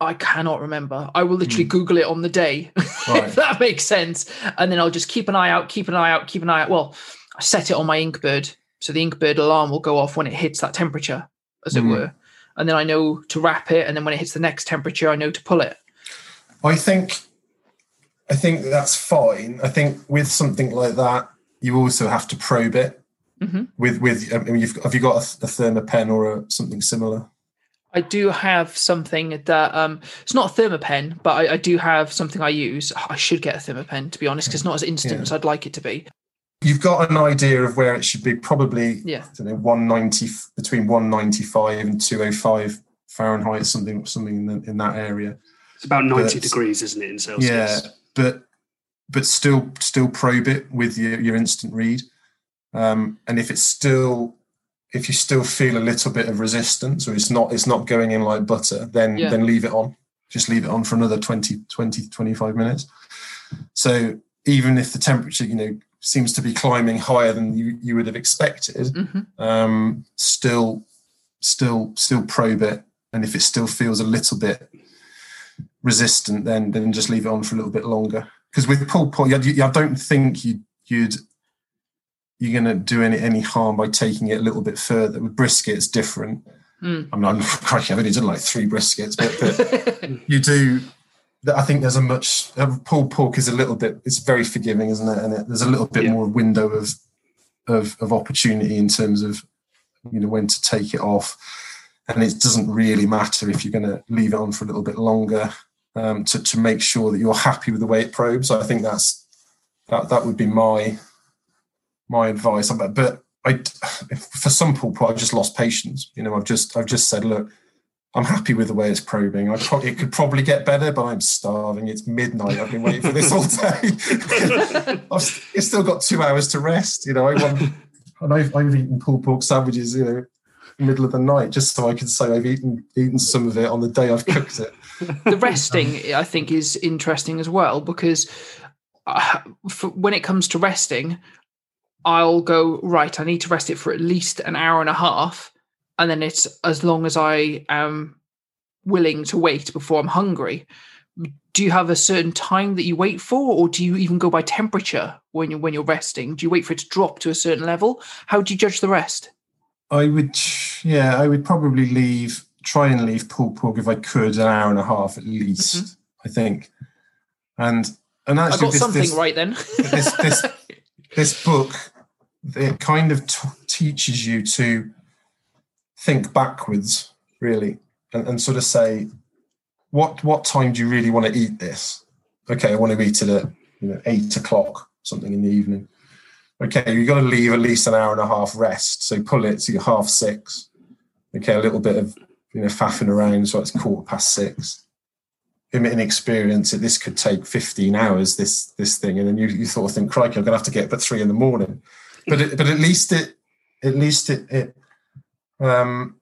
I cannot remember. I will literally Google it on the day, Hmm. (laughs) Right. if that makes sense. And then I'll just keep an eye out, keep an eye out, keep an eye out. Well, I set it on my Inkbird. So the Inkbird alarm will go off when it hits that temperature, as it Mhm. were. And then I know to wrap it. And then when it hits the next temperature, I know to pull it. I think, I think that's fine. I think with something like that, you also have to probe it. Mhm. With with, I mean, you've have you got a, a Thermapen or a, something similar? I do have something that um it's not a Thermapen, but I, I do have something I use. I should get a Thermapen to be honest, because it's not as instant Yeah. as I'd like it to be. You've got an idea of where it should be. Probably, Yeah. I don't know, one ninety between one ninety five and two hundred five Fahrenheit, something something in, the, in that area. It's about 90 But- degrees, isn't it, in Celsius? Yeah, but but still still probe it with your, your instant read. Um, and if it's still if you still feel a little bit of resistance or it's not it's not going in like butter, then Yeah. then leave it on. Just leave it on for another 20, 20, 25 minutes. So even if the temperature, you know, seems to be climbing higher than you, you would have expected, hmm um, still still still probe it and if it still feels a little bit resistant then then just leave it on for a little bit longer. Because with pulled pork i don't think you, you'd you're going to do any any harm by taking it a little bit further. With brisket it's different. Mm. i mean i'm (laughs) crikey, i've only done like three briskets but, but (laughs) you do i think there's a much uh, pulled pork is a little bit it's very forgiving isn't it? And it, there's a little bit Yeah. more window of of of opportunity in terms of you know when to take it off. And it doesn't really matter if you're going to leave it on for a little bit longer um, to, to make sure that you're happy with the way it probes. I think that's that that would be my my advice. But i for some people i've just lost patience. You know i've just i've just said look i'm happy with the way it's probing. I pro- it could probably get better but i'm starving. It's midnight. I've been waiting for this all day. (laughs) I've st- it's still got two hours to rest you know. I want and I've, I've eaten pulled pork sandwiches, you know, middle of the night, just so I can say I've eaten eaten some of it on the day I've cooked it. The resting i think is interesting as well because uh, for, when it comes to resting i'll go right i need to rest it for at least an hour and a half and then it's as long as i am willing to wait before i'm hungry. Do you have a certain time that you wait for or do you even go by temperature when you're when you're resting? Do you wait for it to drop to a certain level? How do you judge the rest? I would, yeah, I would probably leave, try and leave pulled pork if I could an hour and a half at least. Mm-hmm. I think, and and i actually got this, something this, right then. this this (laughs) this book it kind of t- teaches you to think backwards really and, and sort of say what what time do you really want to eat this? Okay i want to eat it at you know eight o'clock something in the evening. Okay you've got to leave at least an hour and a half rest so pull it to half six. Okay a little bit of you know faffing around so it's quarter past six in, in experience, this could take 15 hours, this this thing, and then you, you sort of think, crikey, I'm gonna have to get up at three in the morning. But it, but at least it at least it it um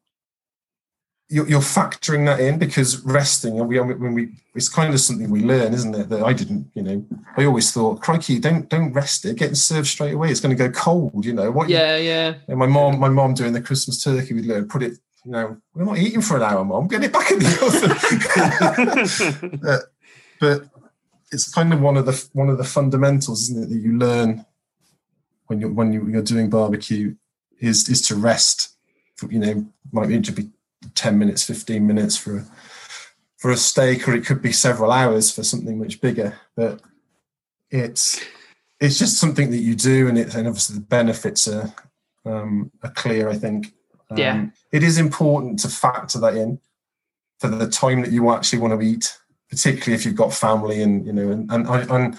you're, you're factoring that in because resting and we when we it's kind of something we learn, isn't it? That I didn't, you know, I always thought, crikey, don't don't rest it, getting served straight away. It's going to go cold, you know. What you- yeah yeah and my mom, my mom doing the Christmas turkey, we'd learn, put it, you know, we're not eating for an hour, mom. Get it back in the oven. but, (laughs) but it's kind of one of the one of the fundamentals, isn't it, that you learn when you're when you, you're doing barbecue is is to rest. For, you know, might need to be ten minutes, fifteen minutes for a, for a steak, or it could be several hours for something much bigger. But it's it's just something that you do, and it and obviously the benefits are um, are clear. I think. Um, Yeah. it is important to factor that in for the time that you actually want to eat, particularly if you've got family and you know, and and, I, and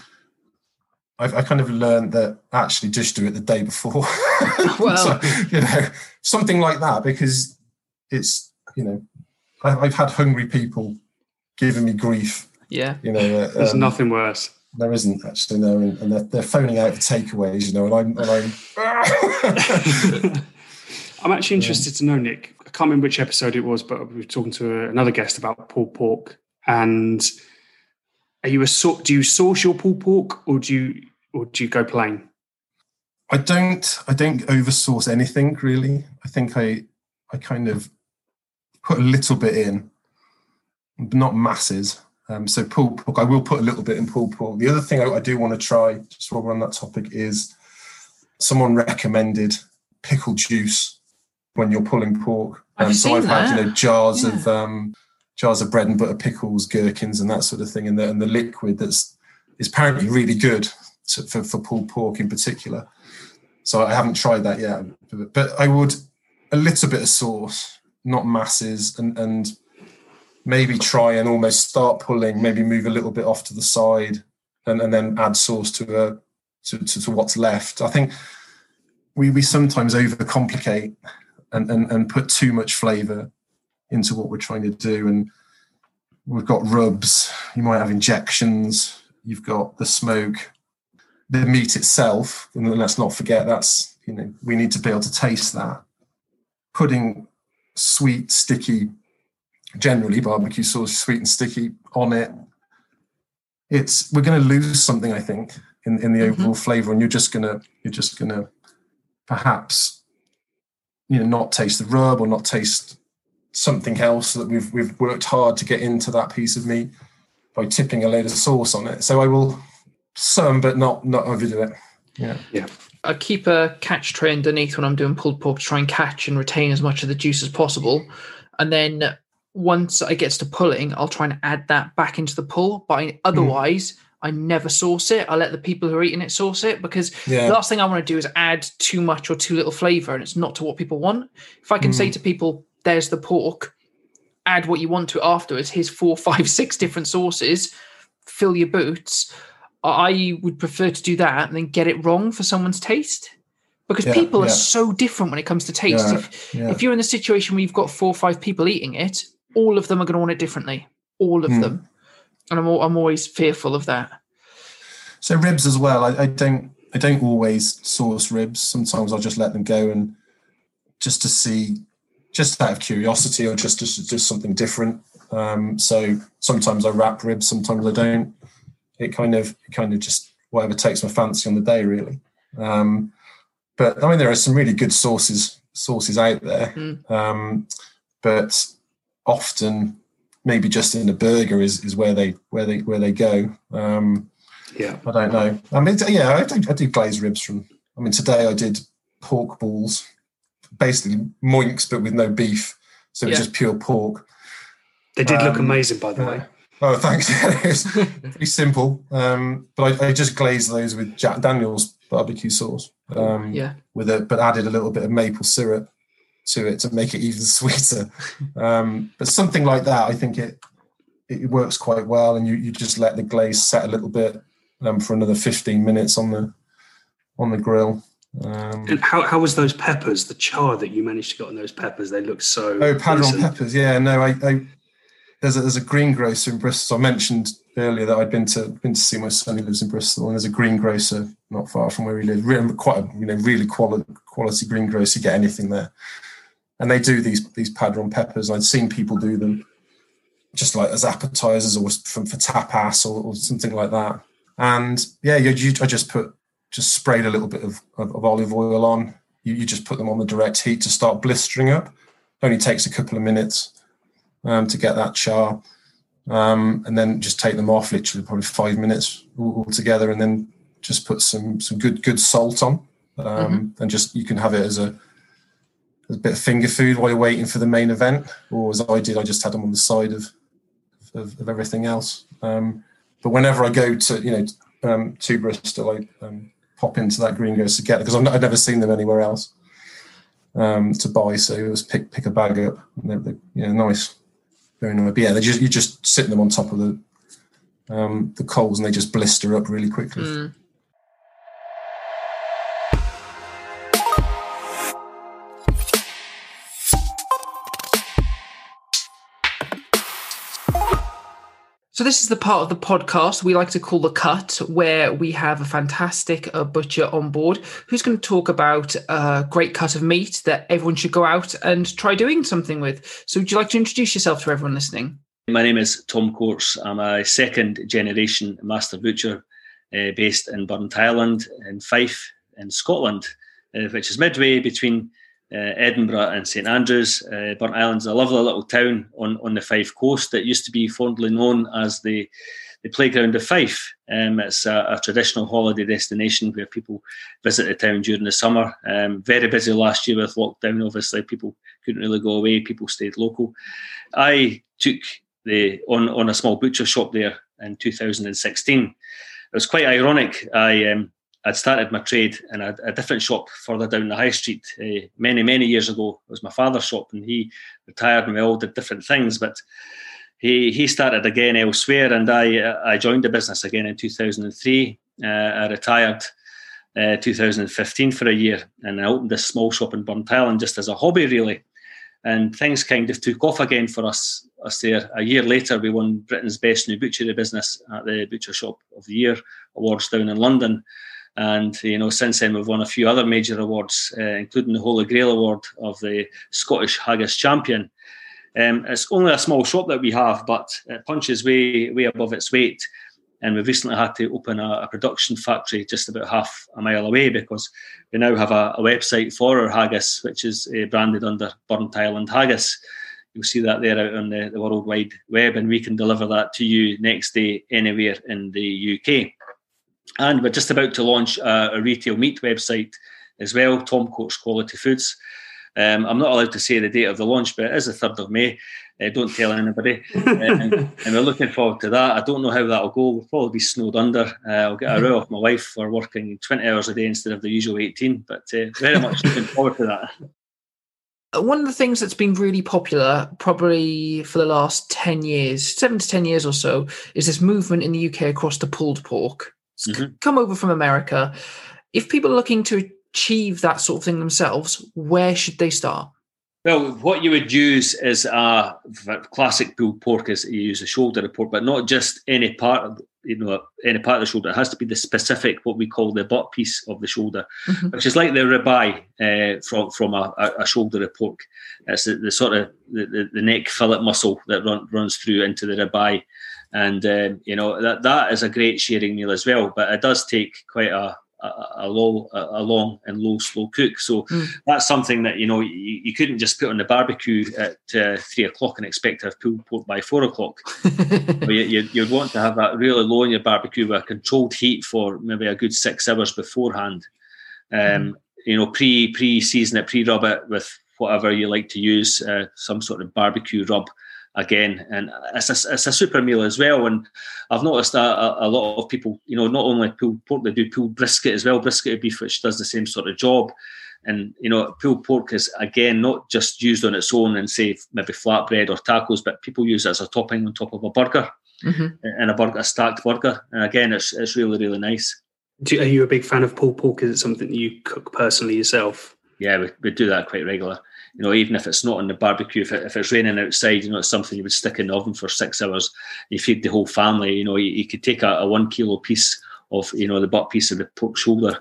I've, I kind of learned that actually just do it the day before. (laughs) (laughs) Well- So, you know, something like that because it's you know, I, I've had hungry people giving me grief Yeah. You know, uh, There's um, nothing worse. There isn't actually no, and, and they're, they're phoning out the takeaways, you know, and I'm, and I'm (laughs) I'm actually interested to know, Nick. I can't remember which episode it was, but we were talking to another guest about pulled pork. And are you a sort? Do you sauce your pulled pork, or do you, or do you go plain? I don't, I don't oversauce anything really. I think I, I kind of put a little bit in, but not masses. Um, so pulled pork, I will put a little bit in pulled pork. The other thing I, I do want to try, just while we're on that topic, is someone recommended pickle juice when you're pulling pork. I've Um, so I've had you know jars Yeah. of um, jars of bread and butter pickles, gherkins, and that sort of thing, and the and the liquid that's is apparently really good to, for for pulled pork in particular. So I haven't tried that yet, but, but I would a little bit of sauce, not masses, and and maybe try and almost start pulling, maybe move a little bit off to the side, and, and then add sauce to a to, to, to what's left. I think we we sometimes overcomplicate and, and, and put too much flavour into what we're trying to do. And we've got rubs, you might have injections, you've got the smoke, the meat itself, and then let's not forget that's you know, we need to be able to taste that. Putting sweet, sticky, generally barbecue sauce, sweet and sticky on it. It's we're gonna lose something, I think, in, in the Mhm. overall flavour, and you're just gonna you're just gonna perhaps you know not taste the rub or not taste something else that we've we've worked hard to get into that piece of meat by tipping a load of sauce on it. So I will some, but not not overdo it. Yeah. Yeah. I keep a catch tray underneath when I'm doing pulled pork to try and catch and retain as much of the juice as possible. And then once it gets to pulling, I'll try and add that back into the pull. But I, hmm. otherwise, I never sauce it. I let the people who are eating it sauce it because Yeah. the last thing I want to do is add too much or too little flavor, and it's not to what people want. If I can say to people, "There's the pork," add what you want to it afterwards. Here's four, (laughs) five, six different sauces. Fill your boots. I would prefer to do that and then get it wrong for someone's taste because Yeah, people are so different when it comes to taste. Yeah, If, yeah. if you're in the situation where you've got four or five people eating it, all of them are going to want it differently. All of Hmm. them. And I'm, I'm always fearful of that. So ribs as well. I, I don't I don't always sauce ribs. Sometimes I'll just let them go and just to see, just out of curiosity or just just just something different. Um, so sometimes I wrap ribs, sometimes I don't. It kind of it kind of just whatever takes my fancy on the day, really. Um, but I mean, there are some really good sauces sauces out there, Mm. um, but often maybe just in a burger is, is where they where they where they go. Um, Yeah. I don't know. I mean, yeah, I do, I do glazed ribs from. I mean, today I did pork balls, basically moinks, but with no beef, so it's Yeah. just pure pork. They did look Um, amazing, by the way. Oh, thanks. (laughs) it's pretty simple, um, but I, I just glazed those with Jack Daniel's barbecue sauce, um, yeah. with a but added a little bit of maple syrup to it to make it even (laughs) sweeter. Um, but something like that, I think it it works quite well, and you you just let the glaze set a little bit um, for another fifteen minutes on the on the grill. Um, And how, how was those peppers? The char that you managed to get on those peppers, they look so. oh, padron peppers, yeah. No, I, I there's a, there's a greengrocer in Bristol. I mentioned earlier that I'd been to been to see my son who lives in Bristol, and there's a greengrocer not far from where he lives. Really, quite a you know really quality quality greengrocer. You get anything there, and they do these these padron peppers. I'd seen people do them just like as appetizers or for, for tapas or, or something like that. And yeah, you, you, I just put just sprayed a little bit of, of, of olive oil on. You, you just put them on the direct heat to start blistering up. Only takes a couple of minutes um, to get that char, um, and then just take them off. Literally, probably five minutes all, all together, and then just put some some good good salt on, um, and just you can have it as a a bit of finger food while you're waiting for the main event. Or as I did, I just had them on the side of of, of everything else. Um, but whenever I go to you know um, to Bristol, I um, pop into that green greengrocer to get because I've, never seen them anywhere else um, to buy. So it was pick pick a bag up. They're, they're, yeah, nice, very nice. But yeah, they just you just sit them on top of the um, the coals and they just blister up really quickly. Mm. So this is the part of the podcast we like to call the cut, where we have a fantastic uh, butcher on board who's going to talk about a great cut of meat that everyone should go out and try doing something with. So would you like to introduce yourself to everyone listening? My name is Tom Courts. I'm a second generation master butcher uh, based in Burntisland in Fife in Scotland, uh, which is midway between uh, Edinburgh and St Andrews. Uh, Burntisland's a lovely little town on, on the Fife coast that used to be fondly known as the the playground of Fife. Um, it's a, a, traditional holiday destination where people visit the town during the summer. Um, very busy last year with lockdown. Obviously, people couldn't really go away. People stayed local. I took the on on a small butcher shop there in 2016. It was quite ironic. I um, I'd started my trade in a, a, different shop further down the high street uh, many, many years ago. It was my father's shop, and he retired, and we all did different things. But he he started again elsewhere, and I I joined the business again in 2003. Uh, I retired uh, 2015 for a year, and I opened this small shop in Burntisland just as a hobby, really. And things kind of took off again for us us there. A year later, we won Britain's Best New Butchery Business at the Butcher Shop of the Year awards down in London. And you know, since then we've won a few other major awards, uh, including the Holy Grail Award of the Scottish Haggis Champion. Um, it's only a small shop that we have, but it punches way way above its weight. And we've recently had to open a, a production factory just about half a mile away because we now have a, a website for our haggis, which is uh, branded under Burntisland Haggis. You'll see that there out on the, the World Wide Web, and we can deliver that to you next day anywhere in the UK. And we're just about to launch a, a retail meat website as well, Tom Courts Quality Foods. Um, I'm not allowed to say the date of the launch, but it is the 3rd of May. Uh, don't tell anybody. and, (laughs) and, we're looking forward to that. I don't know how that'll go. We'll probably be snowed under. Uh, I'll get a row off my wife for working 20 hours a day instead of the usual 18, but uh, very much (laughs) looking forward to that. Uh, one of the things that's been really popular, probably for the last 10 years, seven to 10 years or so, is this movement in the UK across to pulled pork mm-hmm. come over from America. If people are looking to achieve that sort of thing themselves, where should they start? Well, what you would use is a classic pulled pork is you use a shoulder of pork, but not just any part of you know any part of the shoulder. It has to be the specific what we call the butt piece of the shoulder, mm-hmm. which is like the ribeye uh, from from a, a, shoulder of pork. It's the, the sort of the, the, the, neck fillet muscle that run, runs through into the ribeye and um, you know that that is a great sharing meal as well. But it does take quite a a, a low, a, a, long and low slow cook. So mm. that's something that you know you, you, couldn't just put on the barbecue at uh, three o'clock and expect to have pulled pork by four o'clock. (laughs) you, would you, want to have that really low in your barbecue with a controlled heat for maybe a good six hours beforehand. Um, mm. You know, pre pre season it, pre rub it with whatever you like to use, uh, some sort of barbecue rub again. And it's a, it's a super meal as well. And I've noticed a, a, lot of people, you know, not only pulled pork, they do pulled brisket as well, brisket beef, which does the same sort of job. And, you know, pulled pork is, again, not just used on its own and say maybe flatbread or tacos, but people use it as a topping on top of a burger mm-hmm. and a burger, a stacked burger. And again, it's, it's really, really nice. Do, are you a big fan of pulled pork? Is it something you cook personally yourself? Yeah, we, we do that quite regular you know, even if it's not on the barbecue, if, it, if it's raining outside, you know, it's something you would stick in the oven for six hours. You feed the whole family. You know, you, you could take a, a, one kilo piece of, you know, the butt piece of the pork shoulder,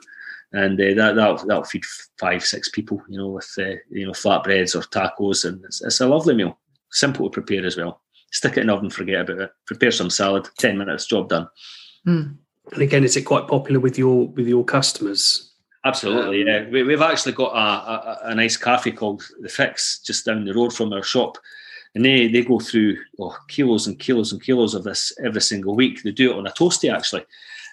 and uh, that that'll, that'll feed five, six people. You know, with uh, you know flatbreads or tacos, and it's, it's a lovely meal. Simple to prepare as well. Stick it in the oven, forget about it. Prepare some salad, ten minutes, job done. Mm. And again, is it quite popular with your with your customers? Absolutely, um, yeah. We, have actually got a, a, a, nice cafe called The Fix just down the road from our shop. And they, they go through oh, kilos and kilos and kilos of this every single week. They do it on a toasty, actually.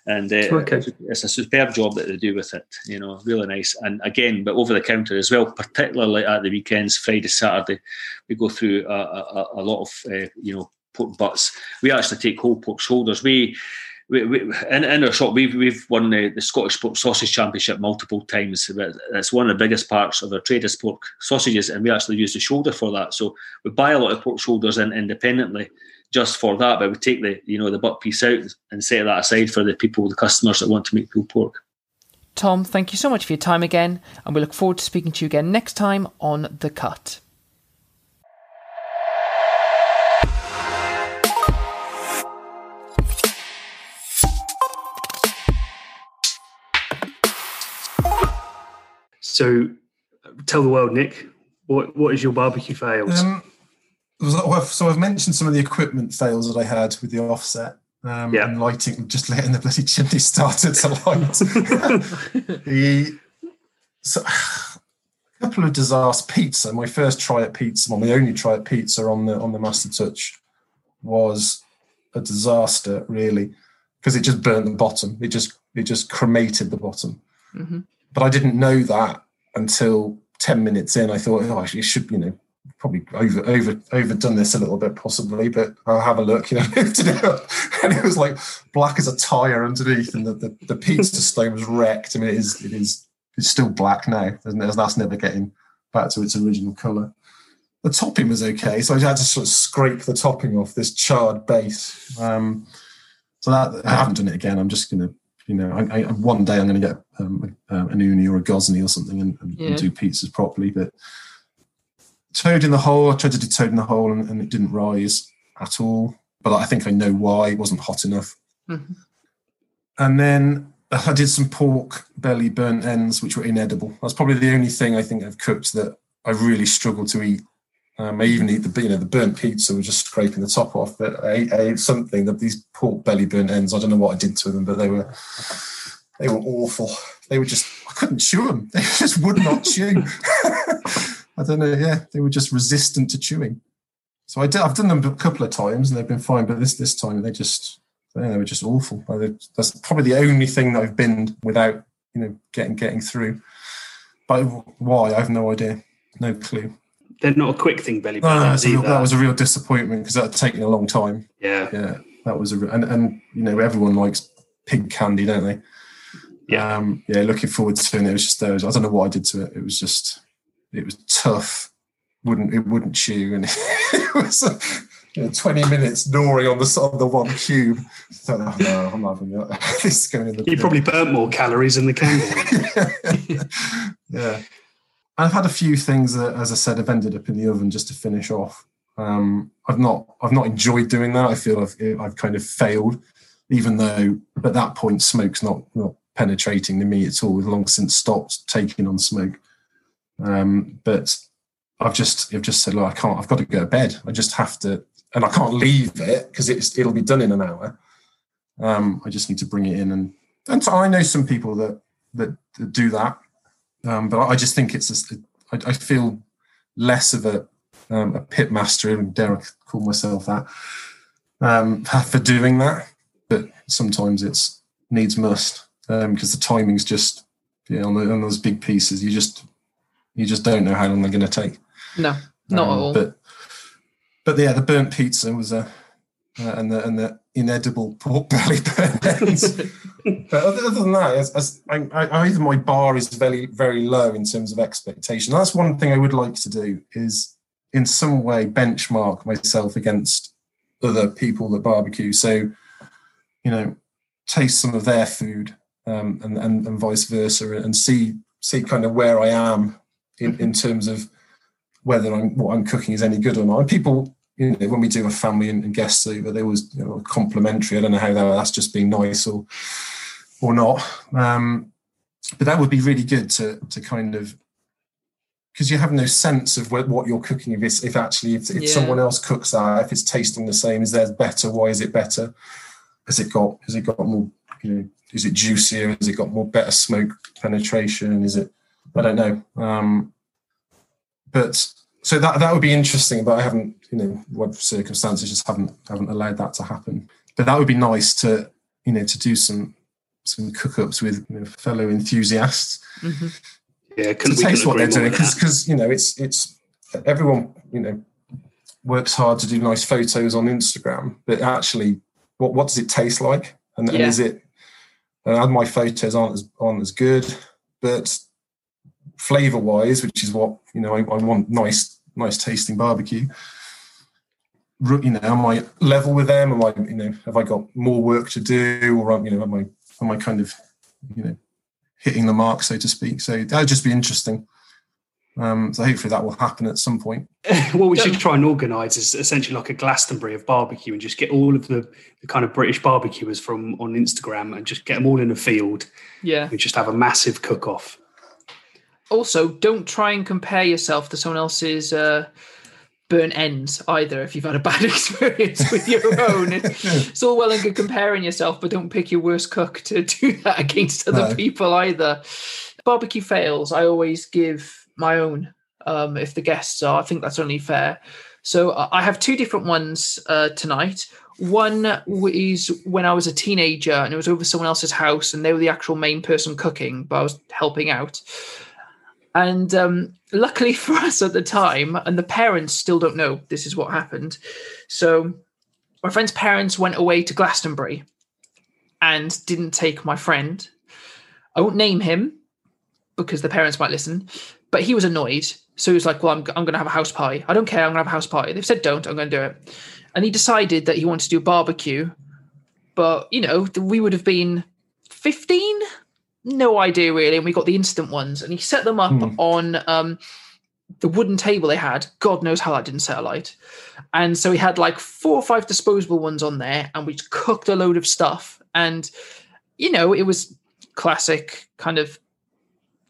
And uh, okay. it's a superb job that they do with it, you know, really nice. And again, but over the counter as well, particularly at the weekends, Friday, Saturday, we go through a, a, a lot of, uh, you know, pork butts. We actually take whole pork shoulders. We we, we, in, in our shop, we've, we've won the, the Scottish Pork Sausage Championship multiple times. It's one of the biggest parts of our traders pork sausages, and we actually use the shoulder for that. So we buy a lot of pork shoulders in independently just for that, but we take the you know the butt piece out and set that aside for the people, the customers that want to make pulled pork. Tom, thank you so much for your time again, and we look forward to speaking to you again next time on The Cut. So, tell the world, Nick, what what is your barbecue fails? Um, so I've mentioned some of the equipment fails that I had with the offset. Um, Yeah. and lighting, just letting the bloody chimney (laughs) started to light. (laughs) the so, a couple of disaster pizza. My first try at pizza, well, my only try at pizza on the on the Master Touch was a disaster, really, because it just burnt the bottom. It just it just cremated the bottom. Mhm. But I didn't know that until ten minutes in. I thought, oh, it should, you know, probably over over overdone this a little bit possibly, but I'll have a look. You know, (laughs) and it was like black as a tire underneath, and the, the, the pizza stone was wrecked. I mean, it is it is it's still black now. There's- that's never getting back to its original color. The topping was okay, so I had to sort of scrape the topping off this charred base. Um, so that I haven't done it again. I'm just gonna. You know, I, I, one day I'm going to get um, a, an Ooni or a Gozney or something and, and, Yeah. and do pizzas properly. But toad in the hole. I tried to do toad in the hole and, and it didn't rise at all. But I think I know why. It wasn't hot enough. Mhm. And then I did some pork belly burnt ends, which were inedible. That's probably the only thing I think I've cooked that I really struggled to eat. Um, I even eat the you know the burnt pizza We're just scraping the top off. But I I ate something that these pork belly burnt ends. I don't know what I did to them, but they were they were awful. They were just I couldn't chew them. (laughs) They just would not chew. (laughs) I don't know. Yeah, they were just resistant to chewing. So I did, I've done them a couple of times and they've been fine, but this this time they just they were just awful. That's probably the only thing that I've been without you know getting getting through. But why? I have no idea, no clue. They're not a quick thing, belly No, no, real- that was a real disappointment because that had taken a long time. yeah, Yeah, that was a and and you know everyone likes pig candy, don't they? Yeah. Um, yeah. Looking forward to it. It was just there. I don't know what I did to it. It was just it was tough. Wouldn't it wouldn't chew and (laughs) it was. uh, you know, 20 minutes gnawing on the side of the one cube. So, oh, no, I'm not having that. (laughs) this is going in the you probably burnt more calories in the candle. (laughs) yeah. I've had a few things that, as I said, have ended up in the oven just to finish off. Um, I've not, I've not enjoyed doing that. I feel I've, I've kind of failed, even though at that point smoke's not not penetrating the meat at all. We've long since stopped taking on smoke. Um, but I've just, I've just said, look, I can't. I've got to go to bed. I just have to, and I can't leave it because it's it'll be done in an hour. Um, I just need to bring it in, and and so I know some people that that, that do that. Um, but I just think it's just, I, I feel less of a um, a pit master, and dare I call myself that, um, for doing that. But sometimes it's needs must because the timing's just yeah on, the, on those big pieces. You just you just don't know how long they're going to take. No, not Um, at all. But but yeah, the burnt pizza was a uh, and the and the inedible pork belly burnt ends. (laughs) But other, than that, as, as I, I, either my bar is very, very low in terms of expectation. That's one thing I would like to do is in some way benchmark myself against other people that barbecue. So, you know, taste some of their food um, and, and, and vice versa and see see kind of where I am in, in terms of whether I'm, what I'm cooking is any good or not. And people, you know, when we do a family and, and guests over, they always you know, complimentary. I don't know how that, that's just being nice or or not. Um, but that would be really good to to kind of because you have no sense of what, what you're cooking. If it's if actually if, if Yeah. someone else cooks that, if it's tasting the same, is theirs better? Why is it better? Has it got has it got more? You know, is it juicier? Has it got more better smoke penetration? Is it? I don't know. Um, but so that that would be interesting. But I haven't, you know, what circumstances just haven't haven't allowed that to happen. But that would be nice to you know to do some some cook-ups with you know, fellow enthusiasts Mhm. Yeah, to couldn't, we taste couldn't what they're doing with because you know it's it's everyone you know works hard to do nice photos on Instagram, but actually, what what does it taste like? And, and is it? And my photos aren't as aren't as good, but flavor wise, which is what you know, I, I want nice nice tasting barbecue. You know, am I level with them? Am I you know have I got more work to do, or you know am I am I kind of you know hitting the mark, so to speak. So that would just be interesting. Um, so hopefully that will happen at some point. (laughs) what we should try and organise is essentially like a Glastonbury of barbecue and just get all of the, the kind of British barbecuers from on Instagram and just get them all in a field Yeah. and just have a massive cook off. Also, don't try and compare yourself to someone else's uh, burnt ends either. If you've had a (laughs) bad experience with your own, (laughs) it's, all well and good comparing yourself, but don't pick your worst cook to (laughs) do that against other No. people either. Barbecue fails. I always give my own um, if the guests are. I think that's only fair. So uh, I have two different ones uh, tonight. One is when I was a teenager and it was over someone else's house and they were the actual main person cooking, but I was helping out. And um, luckily (laughs) for us at the time, and the parents still don't know this is what happened. So my friend's parents went away to Glastonbury and didn't take my friend. I won't name him because the parents might listen, but he was annoyed. So he was like, Well, I'm, I'm going to have a house party. I don't care. I'm going to have a house party. They've said don't. I'm going to do it. And he decided that he wanted to do a barbecue. But, you know, we would have been 15? No idea really. And we got the instant ones. And he set them up Hmm. on um, the wooden table they had. God knows how that didn't set alight. And so he had like four or five disposable ones on there. And we cooked a load of stuff. And, you know, it was classic kind of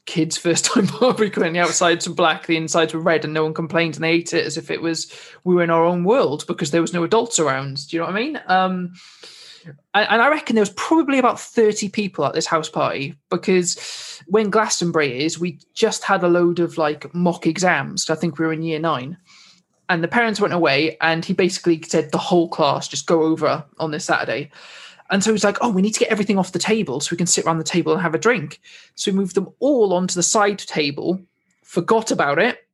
kids' (laughs) first time barbecuing. The outsides were black, the insides were red, and no one complained. And they ate it as if it was we were in our own world because there was no adults around. Do you know what I mean? Um, and, I reckon there was probably about 30 people at this house party because when Glastonbury is, we just had a load of like mock exams. I think we were in year nine. And the parents went away, and he basically said the whole class just go over on this Saturday. And so he's like, oh, we need to get everything off the table so we can sit around the table and have a drink. So we moved them all onto the side table, forgot about it.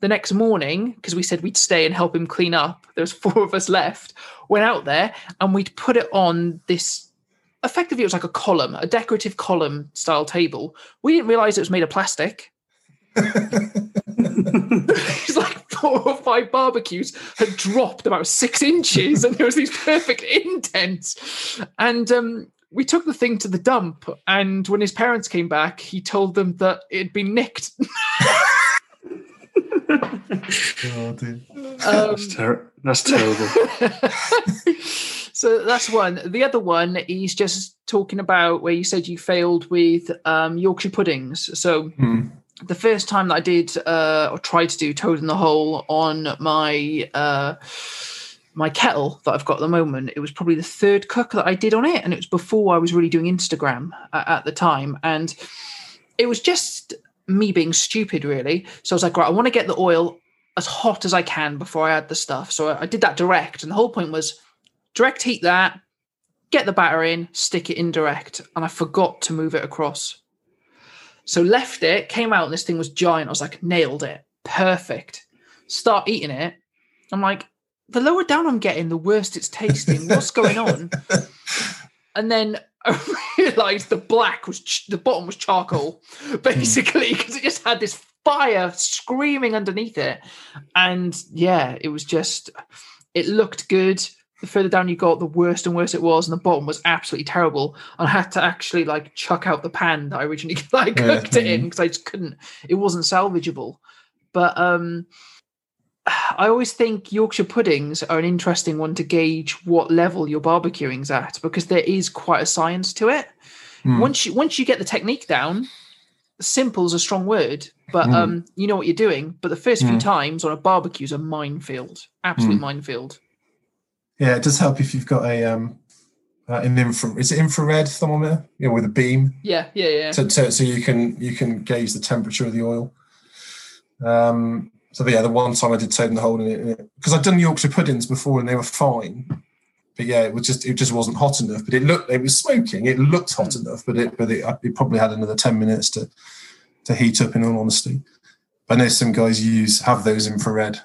The next morning, because we said we'd stay and help him clean up, there was (laughs) four of us left, went out there and we'd put it on this effectively it was like a column, a decorative column style table. We didn't realize it was made of plastic. (laughs) it's like four or five barbecues had dropped about six inches and there was these perfect (laughs) indents. And um, we took the thing to the dump. And when his parents came back, he told them that it had been nicked. Oh, dear. Um, That's, ter- that's terrible. (laughs) so that's one. The other one, is just talking about where you said you failed with um, Yorkshire puddings. So Hmm. the first time that I did uh, or tried to do Toad in the Hole on my uh, my kettle that I've got at the moment, it was probably the third cook that I did on it, and it was before I was really doing Instagram at, at the time, and it was just me being stupid, really. So I was like, right, I want to get the oil as hot as I can before I add the stuff. So I, did that direct, and the whole point was direct heat that, get the batter in, stick it in direct, and I forgot to move it across. So left it, came out, and this thing was giant. I was like, nailed it, perfect. Start eating it. I'm like, the lower down I'm getting, the worse it's tasting. What's going on? (laughs) And then I (laughs) realized the black was ch- the bottom was charcoal, basically, because it just had this fire screaming underneath it. And yeah, it was just, it looked good. The further down you got, the worse and worse it was, and the bottom was absolutely terrible. And I had to actually like chuck out the pan that I originally (laughs) like cooked it in because I just couldn't. It wasn't salvageable. But um, I always think Yorkshire puddings are an interesting one to gauge what level your barbecuing's at because there is quite a science to it. Hmm. Once you once you get the technique down, simple's a strong word, but Hmm. um, you know what you're doing. But the first few Hmm. times on a barbecue's a minefield, absolute Hmm. minefield. Yeah, it does help if you've got a um uh, an infra is it infrared thermometer? Yeah, with a beam. Yeah, yeah, yeah. So, so, so you can you can gauge the temperature of the oil. Um so yeah, the one time I did toad in the hole in it because I'd done Yorkshire puddings before and they were fine. But yeah, it was just it just wasn't hot enough. But it looked it was smoking. It looked hot enough, but it but it, it probably had another ten minutes to to heat up. In all honesty, I know some guys use have those infrared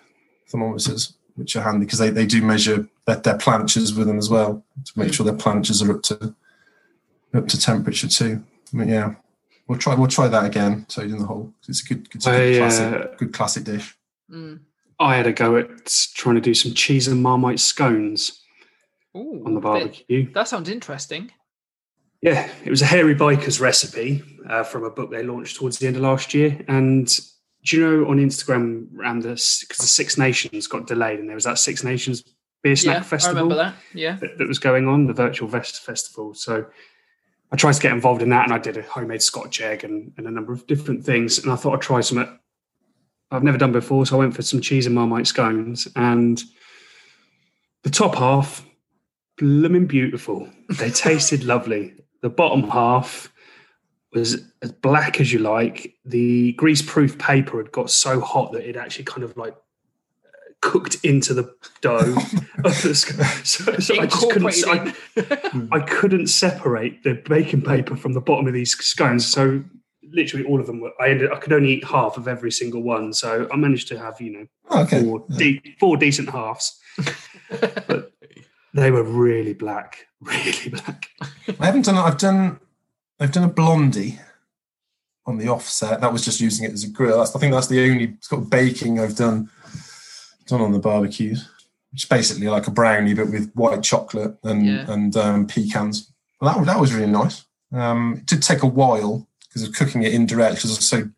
thermometers, which are handy because they, they do measure their, their planchas with them as well to make sure their planchas are up to up to temperature too. But yeah, we'll try we'll try that again. Toad in the hole. It's a good it's a good I, classic uh, good classic dish. Mm. I had a go at trying to do some cheese and marmite scones Ooh, on the barbecue. That sounds interesting. Yeah, it was a hairy biker's recipe uh, from a book they launched towards the end of last year. And do you know on Instagram around this because the Six Nations got delayed and there was that Six Nations beer snack yeah, I festival remember that. Yeah. that, that was going on, the virtual vest festival. So I tried to get involved in that, and I did a homemade Scotch egg and, and a number of different things. And I thought I'd try some I've never done before, so I went for some cheese and marmite scones. And the top half, blooming beautiful. They tasted lovely. The bottom half was as black as you like. The grease-proof paper had got so hot that it actually kind of like cooked into the dough of the so, so I just couldn't I, (laughs) I, couldn't separate the baking paper from the bottom of these scones so literally all of them were I ended I could only eat half of every single one so I managed to have you know Oh, okay. four, de- four decent halves (laughs) but they were really black (laughs) really black I haven't done. I've done. I've done a blondie on the offset. That was just using it as a grill. That's, I think that's the only sort of baking I've done done on the barbecues. Which is basically like a brownie, but with white chocolate and Yeah. and um, pecans. Well, that that was really nice. Um, it did take a while because of cooking it indirect because I was so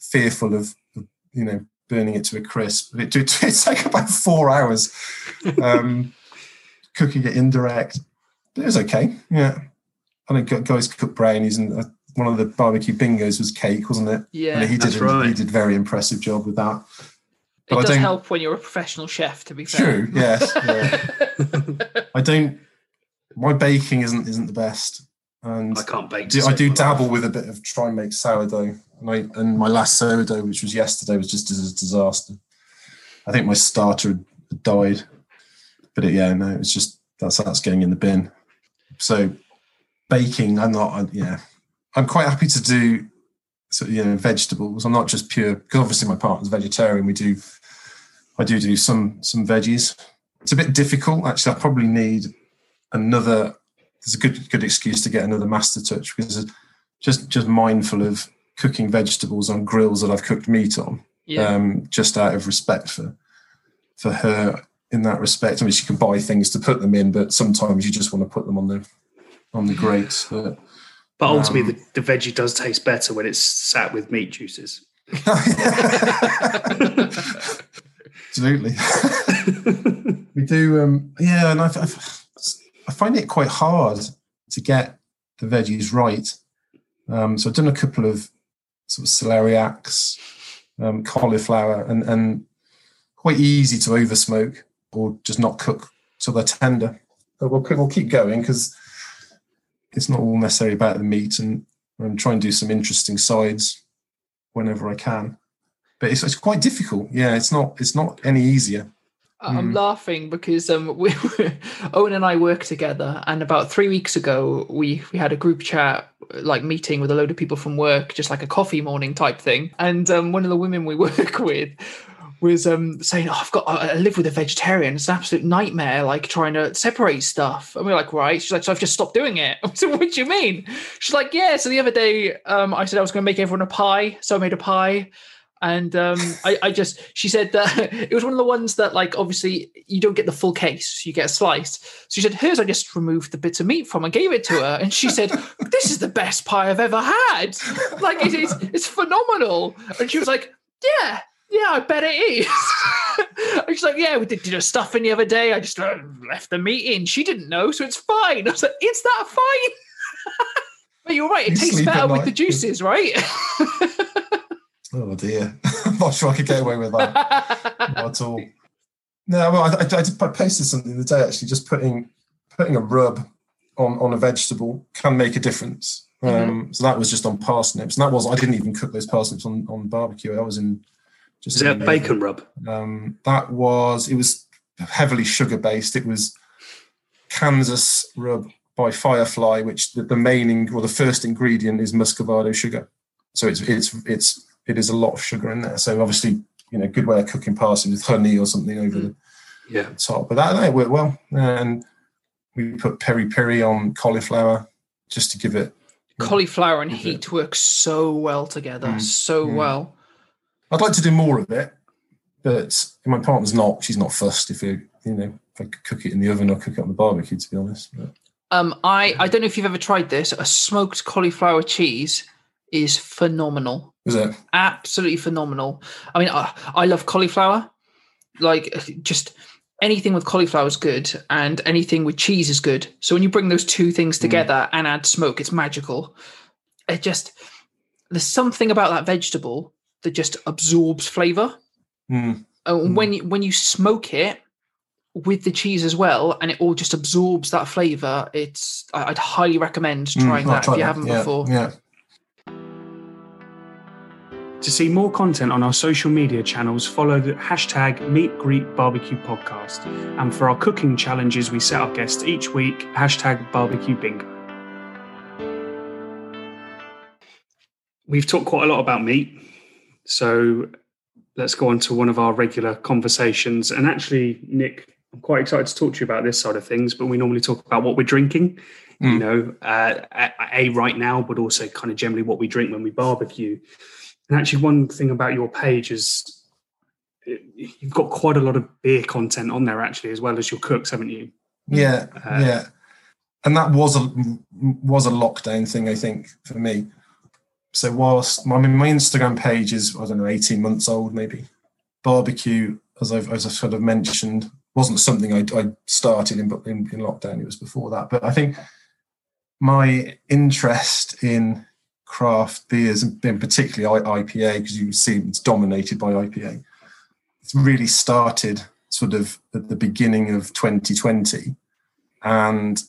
fearful of, of, you know burning it to a crisp. But it did (laughs) it took about four hours um, (laughs) cooking it indirect. But it was okay. Yeah. I know guys cook brownies, and uh, one of the barbecue bingos was cake, wasn't it? Yeah, and he did. that's A, right. He did very impressive job with that. it but I does help when you're a professional chef. To be fair. True. Yes. Yeah. (laughs) I don't. My baking isn't isn't the best, and I can't bake do, I do dabble life. with a bit of try and make sourdough. And I and my last sourdough, which was yesterday, was just a disaster. I think my starter died, but it, yeah, no, it's just that's that's going in the bin. So baking, I'm not. I, yeah, I'm quite happy to do. So you know, vegetables. I'm not just pure because obviously my partner's vegetarian. We do. I do do some some veggies. It's a bit difficult actually. I probably need another there's a good good excuse to get another master touch because just just mindful of cooking vegetables on grills that I've cooked meat on, Yeah. um, just out of respect for for her in that respect. I mean, she can buy things to put them in, but sometimes you just want to put them on the on the grates. But But ultimately, Um, the, the veggie does taste better when it's sat with meat juices. (laughs) Absolutely. (laughs) we do um yeah and I, I, I find it quite hard to get the veggies right. Um so i've done a couple of sort of celeriacs um cauliflower and and quite easy to over smoke or just not cook till they're tender. But we'll, we'll keep going because it's not all necessarily about the meat and i'm trying to do some interesting sides whenever i can. But it's, it's quite difficult. Yeah it's not it's not any easier I'm Mm. laughing because um, (laughs) we, Owen and I work together, and about three weeks ago, we we had a group chat, like meeting with a load of people from work, just like a coffee morning type thing. And um, one of the women we (laughs) work with was um, saying, oh, "I've got I live with a vegetarian. It's an absolute nightmare, like trying to separate stuff." And we're like, "Right?" She's like, "So I've just stopped doing it." (laughs) So what do you mean? She's like, "Yeah." So the other day, um, I said I was going to make everyone a pie, so I made a pie and um, I, I just she said that (laughs) it was one of the ones that like obviously you don't get the full case you get a slice. So she said hers i just removed the bits of meat from and gave it to her. And she said (laughs) this is the best pie i've ever had. Like it is it's phenomenal. And she was like yeah yeah i bet it is. (laughs) And she's like yeah we did, did a stuffing the other day. I just uh, left the meat in. She didn't know so it's fine. I was like is that fine. But you're right it You tastes better with the juices right oh dear. I'm (laughs) not sure i could get away with that. Not at all. No well i, I, I I posted something the other day actually just putting putting a rub on on a vegetable can make a difference. Um so that was just on parsnips. And that was i didn't even cook those parsnips on on barbecue. That was in just Is that in the bacon rub? Um, that was it was heavily sugar based. It was Kansas rub by Firefly, which the, the main ing- or the first ingredient is muscovado sugar. So it's it's it's it is a lot of sugar in there. So obviously, you know, good way of cooking parsnips with honey or something over the Yeah. top. But that, that worked well. And we put peri peri on cauliflower just to give it. cauliflower and Is it? heat work so well together Mm, so mm. well I'd like to do more of it, but my partner's not. She's not fussed if you you know if I could cook it in the oven or cook it on the barbecue. To be honest, but um i i don't know if you've ever tried this a smoked cauliflower cheese is phenomenal was it? absolutely phenomenal i mean i, I love cauliflower like just anything with cauliflower is good and anything with cheese is good. So when you bring those two things together and add smoke, it's magical. It just there's something about that vegetable that just absorbs flavor. Mm. And when you when you smoke it with the cheese as well, and it all just absorbs that flavor, it's I'd highly recommend Mm, trying I'll that if you that. haven't yeah, before. Yeah. To see more content on our social media channels, follow the hashtag Meat Greet Barbecue Podcast. And for our cooking challenges, we set our guests each week, hashtag Barbecue Bingo. We've talked quite a lot about meat, so let's go on to one of our regular conversations. And actually, Nick, I'm quite excited to talk to you about this side of things, but we normally talk about what we're drinking, you Mm. know, uh, a, a right now, but also kind of generally what we drink when we barbecue. And actually, one thing about your page is you've got quite a lot of beer content on there, actually, as well as your cooks, haven't you? Yeah, Uh, yeah, and that was a was a lockdown thing, I think, for me. So whilst I mean, my Instagram page is I don't know, eighteen months old, maybe. Barbecue, as I've as I sort of mentioned, wasn't something I, I started in, in in lockdown. It was before that, but I think my interest in craft beers, and particularly IPA, because you see it's dominated by IPA. It's really started sort of at the beginning of 2020 and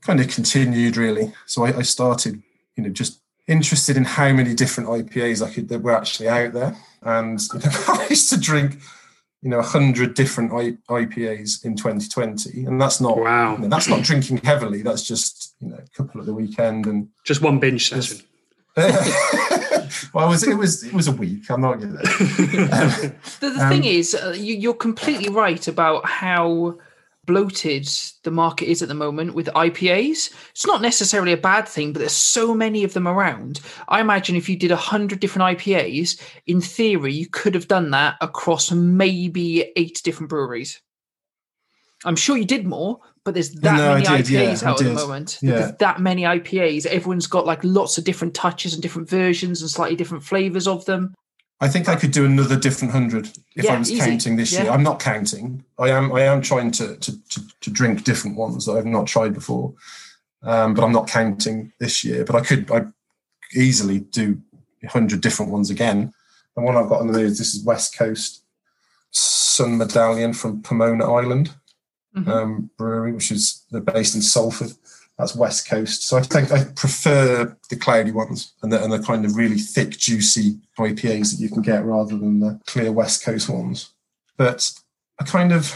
kind of continued really. So I, I started, you know, just interested in how many different IPAs I could that were actually out there. And you know, (laughs) I used to drink, you know, hundred different IPAs in 2020, and that's not Wow. you know, that's not drinking heavily. That's just you know a couple at the weekend and. Just one binge session. (laughs) well, it was it was it was a week. I'm not gonna. Um, (laughs) The, the Um, thing is, uh, you, you're completely right about how bloated the market is at the moment with IPAs. It's not necessarily a bad thing, but there's so many of them around. I imagine if you did 100 different IPAs, in theory, you could have done that across maybe eight different breweries. I'm sure you did more, but there's that No, many did, IPAs I out at the moment. Yeah. There's that many IPAs. Everyone's got like lots of different touches and different versions and slightly different flavors of them. I think I could do another different hundred if Yeah, I was easy. counting this year. Yeah. I'm not counting. I am. I am trying to to to, to drink different ones that I've not tried before, um, but I'm not counting this year. But I could. I easily do hundred different ones again. The one I've got on the news. This is West Coast Sun Medallion from Pomona Island Mhm. um, Brewery, which is they're based in Salford. That's West Coast. So I think I prefer the cloudy ones and the, and the kind of really thick, juicy IPAs that you can get rather than the clear West Coast ones. But I kind of,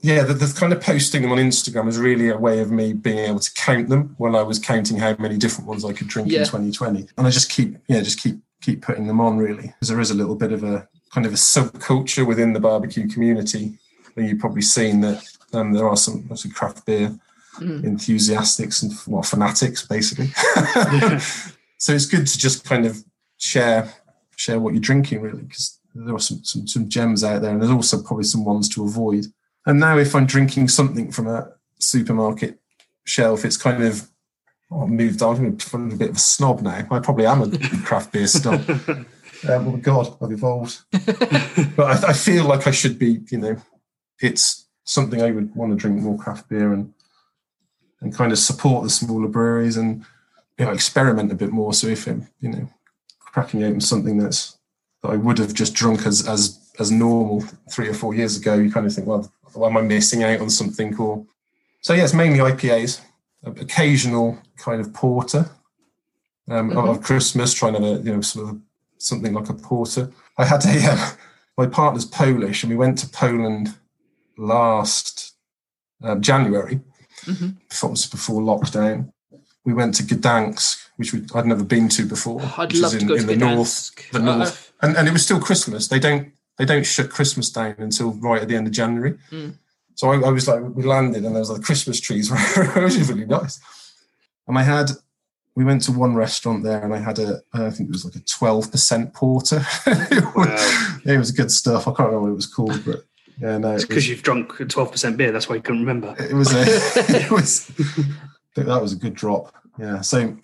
yeah, the, the kind of posting them on Instagram is really a way of me being able to count them while I was counting how many different ones I could drink Yeah. in 2020. And I just keep, yeah, just keep keep putting them on really because there is a little bit of a kind of a subculture within the barbecue community. And you've probably seen that um, there are some, some craft beer Mm. enthusiastics and well fanatics basically. (laughs) (laughs) So it's good to just kind of share share what you're drinking really because there are some, some some gems out there and there's also probably some ones to avoid. And now if i'm drinking something from a supermarket shelf it's kind of oh, I've moved on I'm a bit of a snob now. I probably am a (laughs) craft beer snob. Uh, oh god i've evolved. But I, I feel like i should be you know it's something i would want to drink more craft beer and and kind of support the smaller breweries and you know experiment a bit more. So if I'm you know cracking open something that's that I would have just drunk as as as normal three or four years ago, you kind of think, well, am I missing out on something? Or so yeah, it's mainly IPAs, occasional kind of porter. Um, Mhm. Of Christmas, trying to you know sort of something like a porter. I had a uh, (laughs) my partner's Polish, and we went to Poland last um, January Mhm. before, before lockdown. We went to Gdansk, which we, I'd never been to before. I'd which love is to go to the north, Gdansk. the Uh, north, and, and it was still Christmas. They don't they don't shut Christmas down until right at the end of January. Mm. So I, I was like, we landed, and there was like Christmas trees, (laughs) which was really nice. And I had, we went to one restaurant there, and I had a, I think it was like a twelve percent porter. (laughs) it, was, Wow. it was good stuff. I can't remember what it was called, but yeah, no, It's it because you've drunk 12% beer. That's why you couldn't remember. it was a (laughs) (laughs) it was I think that was a good drop yeah so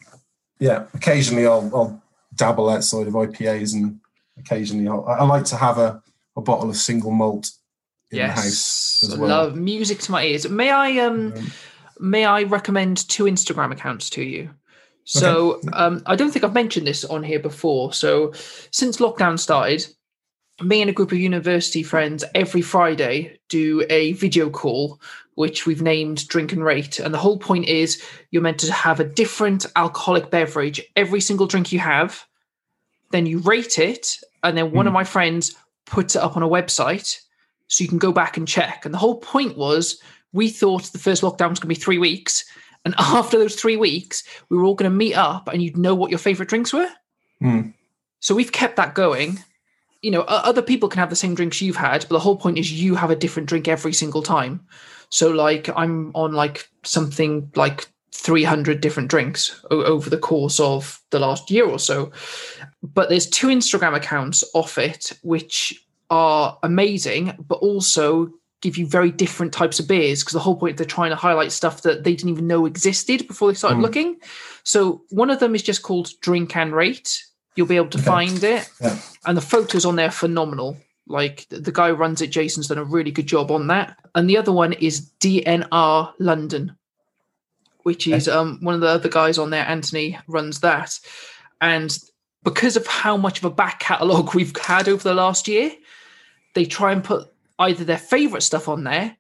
yeah occasionally i'll, I'll dabble outside of ipas and occasionally I'll, i like to have a, a bottle of single malt in the house Yes, as well. love music to my ears. May I um Um, may I recommend two Instagram accounts to you? So um, I don't think I've mentioned this on here before. So since lockdown started, me and a group of university friends every Friday do a video call, which we've named Drink and Rate. And the whole point is you're meant to have a different alcoholic beverage every single drink you have. Then you rate it, and then one of my friends puts it up on a website so you can go back and check. And the whole point was we thought the first lockdown was going to be three weeks. And (laughs) after those three weeks, we were all going to meet up and you'd know what your favorite drinks were. Mm. So we've kept that going. You know, other people can have the same drinks you've had, but the whole point is you have a different drink every single time. So, like, I'm on like something like 300 different drinks over the course of the last year or so. But there's two Instagram accounts off it, which are amazing, but also give you very different types of beers because the whole point they're trying to highlight stuff that they didn't even know existed before they started Mm. looking. So one of them is just called Drink and Rate. You'll be able to Okay. find it, Yeah. and the photos on there are phenomenal. Like the guy who runs it, Jason's done a really good job on that. And the other one is DNR London, which is um, one of the other guys on there. Anthony runs that, and because of how much of a back catalogue (laughs) we've had over the last year, they try and put either their favorite stuff on there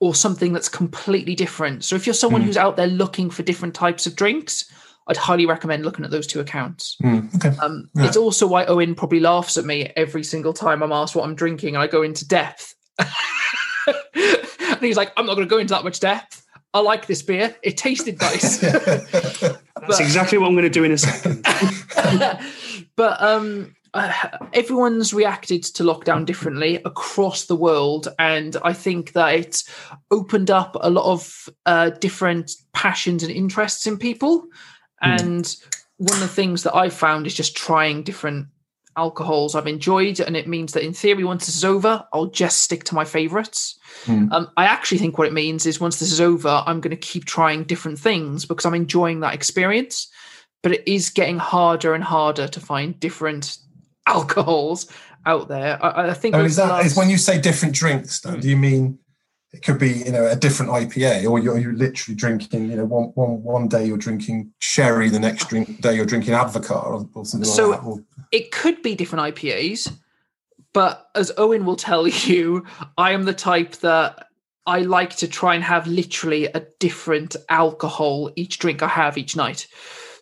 or something that's completely different. So if you're someone Mm. who's out there looking for different types of drinks, I'd highly recommend looking at those two accounts. Mm, okay. Um, Yeah. It's also why Owen probably laughs at me every single time I'm asked what I'm drinking and I go into depth. (laughs) and he's like, I'm not going to go into that much depth. I like this beer. It tasted nice. (laughs) That's But- exactly what I'm going to do in a second. (laughs) but um, uh, everyone's reacted to lockdown differently across the world, and I think that it's opened up a lot of uh, different passions and interests in people. And one of the things that I've found is just trying different alcohols I've enjoyed, and it means that in theory, once this is over, I'll just stick to my favorites. Mm. Um, I actually think what it means is once this is over, I'm going to keep trying different things because I'm enjoying that experience. But it is getting harder and harder to find different (laughs) alcohols out there. I, I think over is that is last- when you say different drinks? Though, do you mean it could be you know a different IPA, or you're, you're literally drinking you know one one one day you're drinking sherry, the next drink day you're drinking Advocaat or, or something So- like that. Or, it could be different IPAs, but as Owen will tell (laughs) you, I am the type that I like to try and have literally a different alcohol each drink I have each night.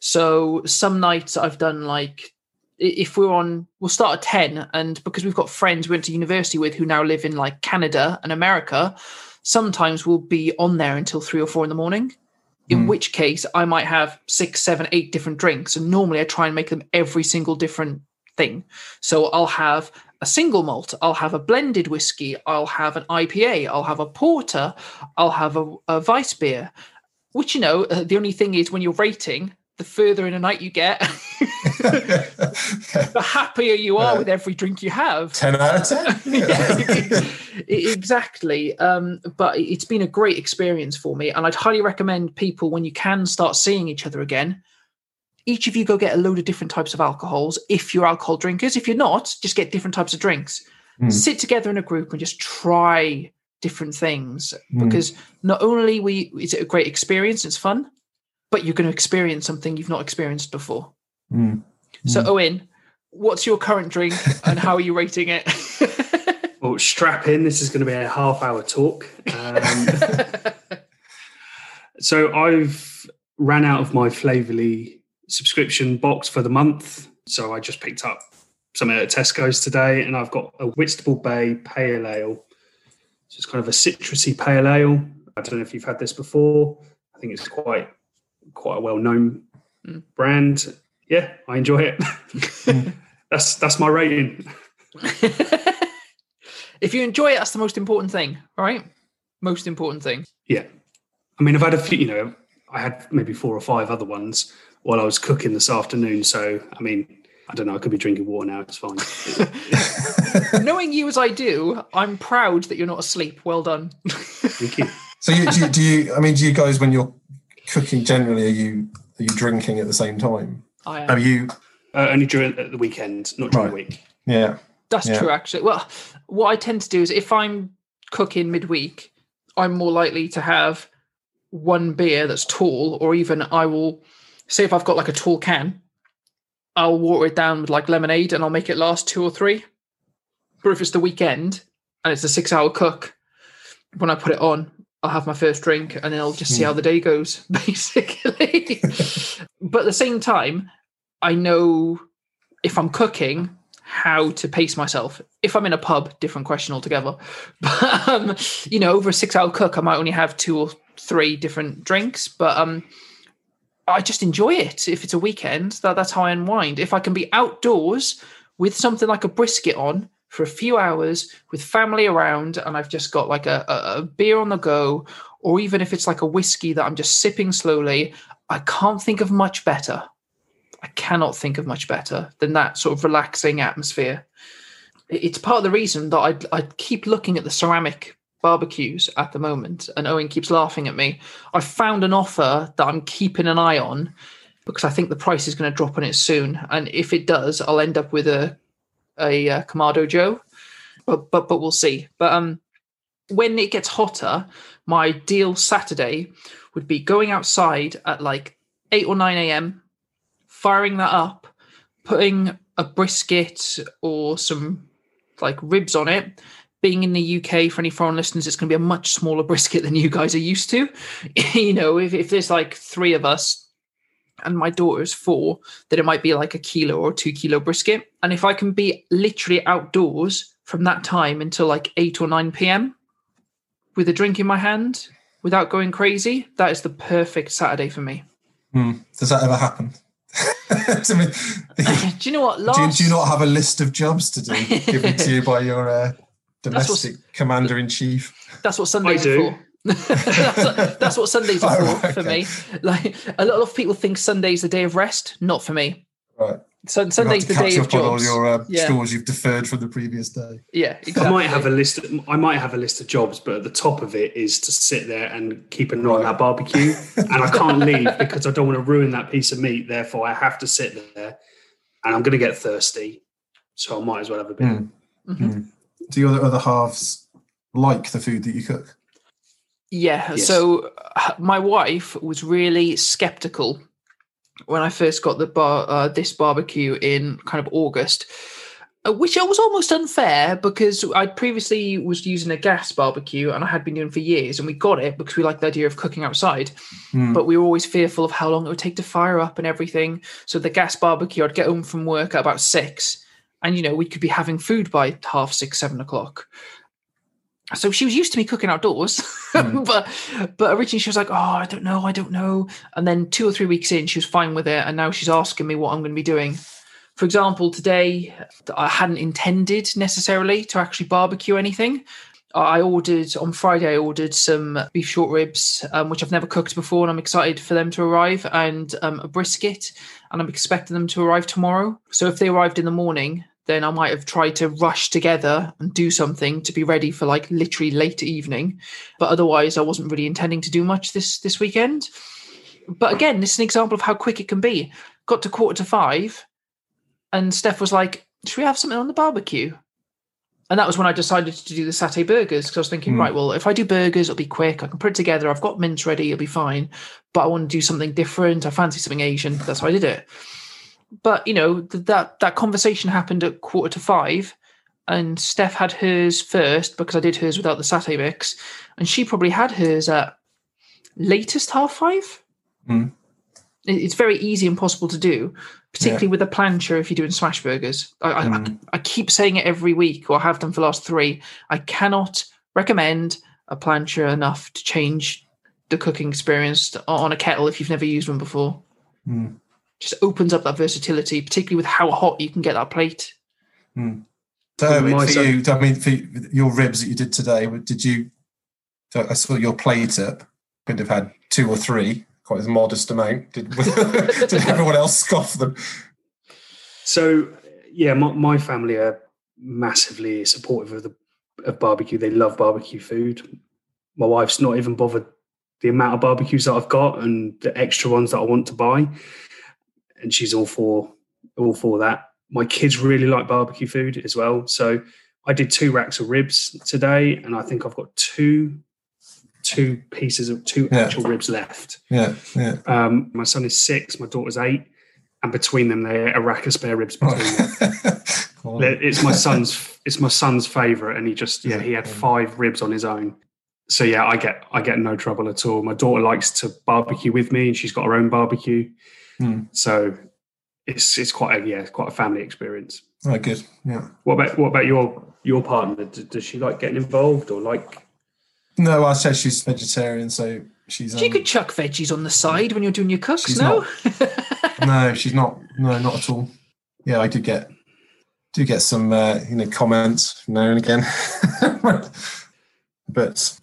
So some nights I've done like if we're on we'll start at 10 and because we've got friends we went to university with who now live in like Canada and America, sometimes we'll be on there until three or four in the morning. In Hmm. which case I might have six, seven, eight different drinks. And normally I try and make them every single different thing. So I'll have a single malt, I'll have a blended whiskey, I'll have an IPA, I'll have a porter, I'll have a, a vice beer. Which you know, uh, the only thing is when you're rating, the further in a night you get, (laughs) the happier you are Yeah. with every drink you have. ten out of ten. (laughs) Yeah, exactly. Um, but it's been a great experience for me, and I'd highly recommend people when you can start seeing each other again. Each of you go get a load of different types of alcohols. If you're alcohol drinkers, if you're not, just get different types of drinks. Mm. Sit together in a group and just try different things Mm. because not only we is it a great experience, it's fun, but you're going to experience something you've not experienced before. Mm. So, Mm. Owen, what's your current drink and how are you rating it? (laughs) (laughs) Well, strap in. This is going to be a half hour talk. Um, (laughs) so I've ran out of my Flavourly subscription box for the month. So I just picked up something at Tesco's today, and I've got a Whitstable Bay Pale Ale. So it's kind of a citrusy pale ale. I don't know if you've had this before. I think it's quite quite a well known Mm. brand. Yeah, I enjoy it. (laughs) (laughs) that's that's my rating. (laughs) if you enjoy it, that's the most important thing, right? Most important thing. Yeah. I mean, I've had a few, you know, I had maybe four or five other ones while I was cooking this afternoon. So, I mean, I don't know. I could be drinking water now. It's fine. Knowing you as I do, I'm proud that you're not asleep. Well done. Thank you. So you, do, you, do you? I mean, do you guys when you're cooking generally are you are you drinking at the same time? I Are am. you? Uh, only during at the weekend, not during Right. the week. Yeah. That's Yeah. true, actually. Well, what I tend to do is if I'm cooking midweek, I'm more likely to have one beer that's tall, or even I will say if I've got like a tall can, I'll water it down with like lemonade and I'll make it last two or three. But if it's the weekend and it's a six hour cook, when I put it on, I'll have my first drink and then I'll just see Hmm. how the day goes, (laughs) basically. (laughs) but at the same time, I know if I'm cooking, how to pace myself. If I'm in a pub, different question altogether. (laughs) But um, you know, over a six-hour cook, I might only have two or three different drinks. But um, I just enjoy it. If it's a weekend, that, that's how I unwind. If I can be outdoors with something like a brisket on for a few hours with family around, and I've just got like a, a, a beer on the go, or even if it's like a whiskey that I'm just sipping slowly, I can't think of much better. I cannot think of much better than that sort of relaxing atmosphere. It's part of the reason that I I keep looking at the ceramic barbecues at the moment, and Owen keeps laughing at me. I found an offer that I'm keeping an eye on because I think the price is going to drop on it soon, and if it does, I'll end up with a a uh, Joe, but but but we'll see. But um, when it gets hotter, my ideal Saturday would be going outside at like eight or nine a.m firing that up, putting a brisket or some like ribs on it. Being in the UK for any foreign listeners, it's going to be a much smaller (laughs) brisket than you guys are used to. (laughs) you know, if, if there's like three of us and my daughter's four, that it might be like a kilo or two kilo brisket. And if I can be literally outdoors from that time until like 8 or 9 p.m. with a drink in my hand without going crazy, that is the perfect Saturday for me. Hmm. Does that ever happen? (laughs) to me, (laughs) do you know what? do, Last, do you not have a list of jobs to do given to you by your uh, (laughs) domestic commander in chief? That's what Sundays I are do. for. That's, that's what Sundays are (laughs) Oh, for for me. Like a lot of people think Sunday's the day of rest. Not for me. Right. Sun, You'll Sunday's have the day of up on all your uh, Yeah. chores you've deferred from the previous day. yeah, exactly. I might have a list. Of, I might have a list of jobs, but at the top of it is to sit there and keep an eye on that barbecue, (laughs) and I can't leave because I don't want to ruin that piece of meat. Therefore, I have to sit there, and I'm going to get thirsty, so I might as well have a bit. Hmm. Mhm. Do your other halves like the food that you cook? Yeah. Yes. So uh, my wife was really skeptical when I first got the bar uh, this barbecue in kind of August, uh, which I was almost unfair because I previously was using a gas barbecue and I had been doing for years, and we got it because we liked the idea of cooking outside. Hmm. But we were always fearful of how long it would take to fire up and everything. So the gas barbecue, I'd get home from work at about six, and you know we could be having food by half six, seven o'clock. So she was used to me cooking outdoors, (laughs) Mm. but but originally she was like, "Oh, I don't know, I don't know." And then two or three weeks in, she was fine with it, and now she's asking me what I'm going to be doing. For example, today I hadn't intended necessarily to actually barbecue anything. I ordered on Friday. I ordered some beef short ribs, um, which I've never cooked before, and I'm excited for them to arrive, and um, a brisket, and I'm expecting them to arrive tomorrow. So if they arrived in the morning, then I might have tried to rush together and do something to be ready for like literally late evening. But otherwise, I wasn't really intending to do much this this weekend. But again, this is an example of how quick it can be. Got to quarter to five, and Steph was like, "Should we have something on the barbecue?" And that was when I decided to do the satay burgers because I was thinking, Hmm. right, well, if I do burgers, it'll be quick. I can put it together. I've got mince ready. It'll be fine. But I want to do something different. I fancy something Asian. That's why I did it. But you know th- that that conversation happened at quarter to five, and Steph had hers first because I did hers without the satay mix, and she probably had hers at latest half five. Mm. It- It's very easy and possible to do, particularly Yeah. with a plancha if you're doing smash burgers. I, I, Mm. I keep saying it every week, or I have done for the last three. I cannot recommend a plancha enough to change the cooking experience on a kettle if you've never used one before. Mm. Just opens up that versatility, particularly with how hot you can get that plate. Hmm. So, I mean, for son- you, I mean, for your ribs that you did today, did you? So I saw your plate up. Could have had two or three, quite a modest amount. Did, (laughs) did (laughs) everyone else scoff them? So yeah, my, my family are massively supportive of the of barbecue. They love barbecue food. My wife's not even bothered the amount of barbecues that I've got and the extra ones that I want to buy, and she's all for all for that. my kids really like barbecue food as well. So I did two racks of ribs today, and I think I've got two two pieces of two Yeah. actual ribs left. Yeah, yeah. Um, my son is six, my daughter's eight, and between them, they're a rack of spare ribs between them. (laughs) It's my son's it's my son's favorite, and he just yeah he had five ribs on his own. So yeah, I get I get no trouble at all. My daughter likes to barbecue with me, and she's got her own barbecue. Hmm. So it's it's quite a yeah it's quite a family experience. Oh, good. Yeah. What about what about your your partner? D- Does she like getting involved or like? No, I said she's vegetarian, so she's. So you um, could chuck veggies on the side when you're doing your cooks, She's no? (laughs) no, she's not. No, not at all. Yeah, I do get do get some uh, you know comments now and again, (laughs) but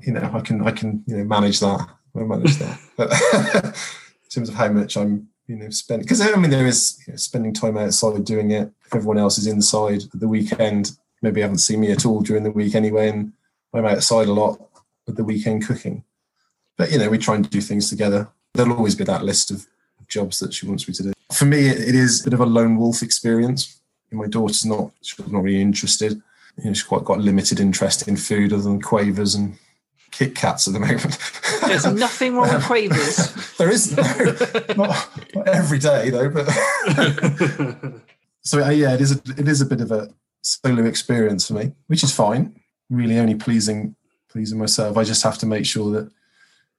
you know I can I can you know manage that. I manage that. But (laughs) in terms of how much I'm you know spending, because I mean there is you know, spending time outside doing it. If everyone else is inside at the weekend, maybe haven't seen me at all during the week anyway, and I'm outside a lot at the weekend cooking. But you know we try and do things together. There'll always be that list of jobs that she wants me to do. For me, it it is a bit of a lone wolf experience. My daughter's not she's not really interested. You know, she's quite got limited interest in food other than quavers and Kit Kats at the moment. There's nothing wrong with quavers. (laughs) there is no, not, not every day though, but (laughs) so uh, yeah, it is a, it is a bit of a solo experience for me, which is fine. Really, only pleasing pleasing myself. I just have to make sure that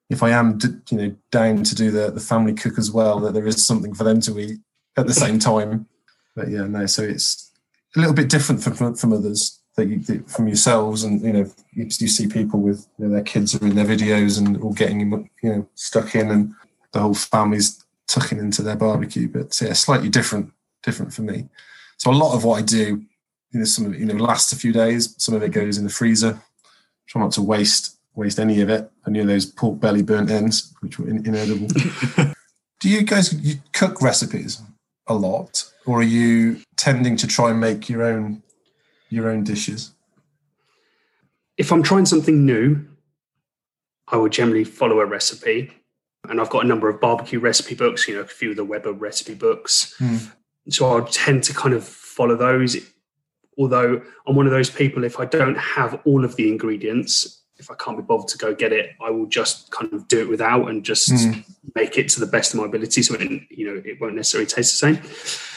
if I am, d- you know, down to do the the family cook as well, that there is something for them to eat at the same time. But yeah, no. So it's a little bit different from from, from others that you that- from yourselves, and you know, you, you see people with you know, their kids are in their videos and all getting you know stuck in, and the whole family's tucking into their barbecue. But yeah, slightly different different for me. So a lot of what I do, you know, some of it, you know, lasts a few days. Some of it goes in the freezer. Try not to waste waste any of it. And you know those pork belly burnt ends, which were in, inedible. (laughs) do you guys you cook recipes a lot, or are you tending to try and make your own your own dishes? if I'm trying something new, I will generally follow a recipe. And I've got a number of barbecue recipe books, you know, a few of the Weber recipe books. Hmm. So I'll tend to kind of follow those. Although I'm one of those people, if I don't have all of the ingredients, if I can't be bothered to go get it, I will just kind of do it without and just Hmm. make it to the best of my ability. So it, you know, it won't necessarily taste the same.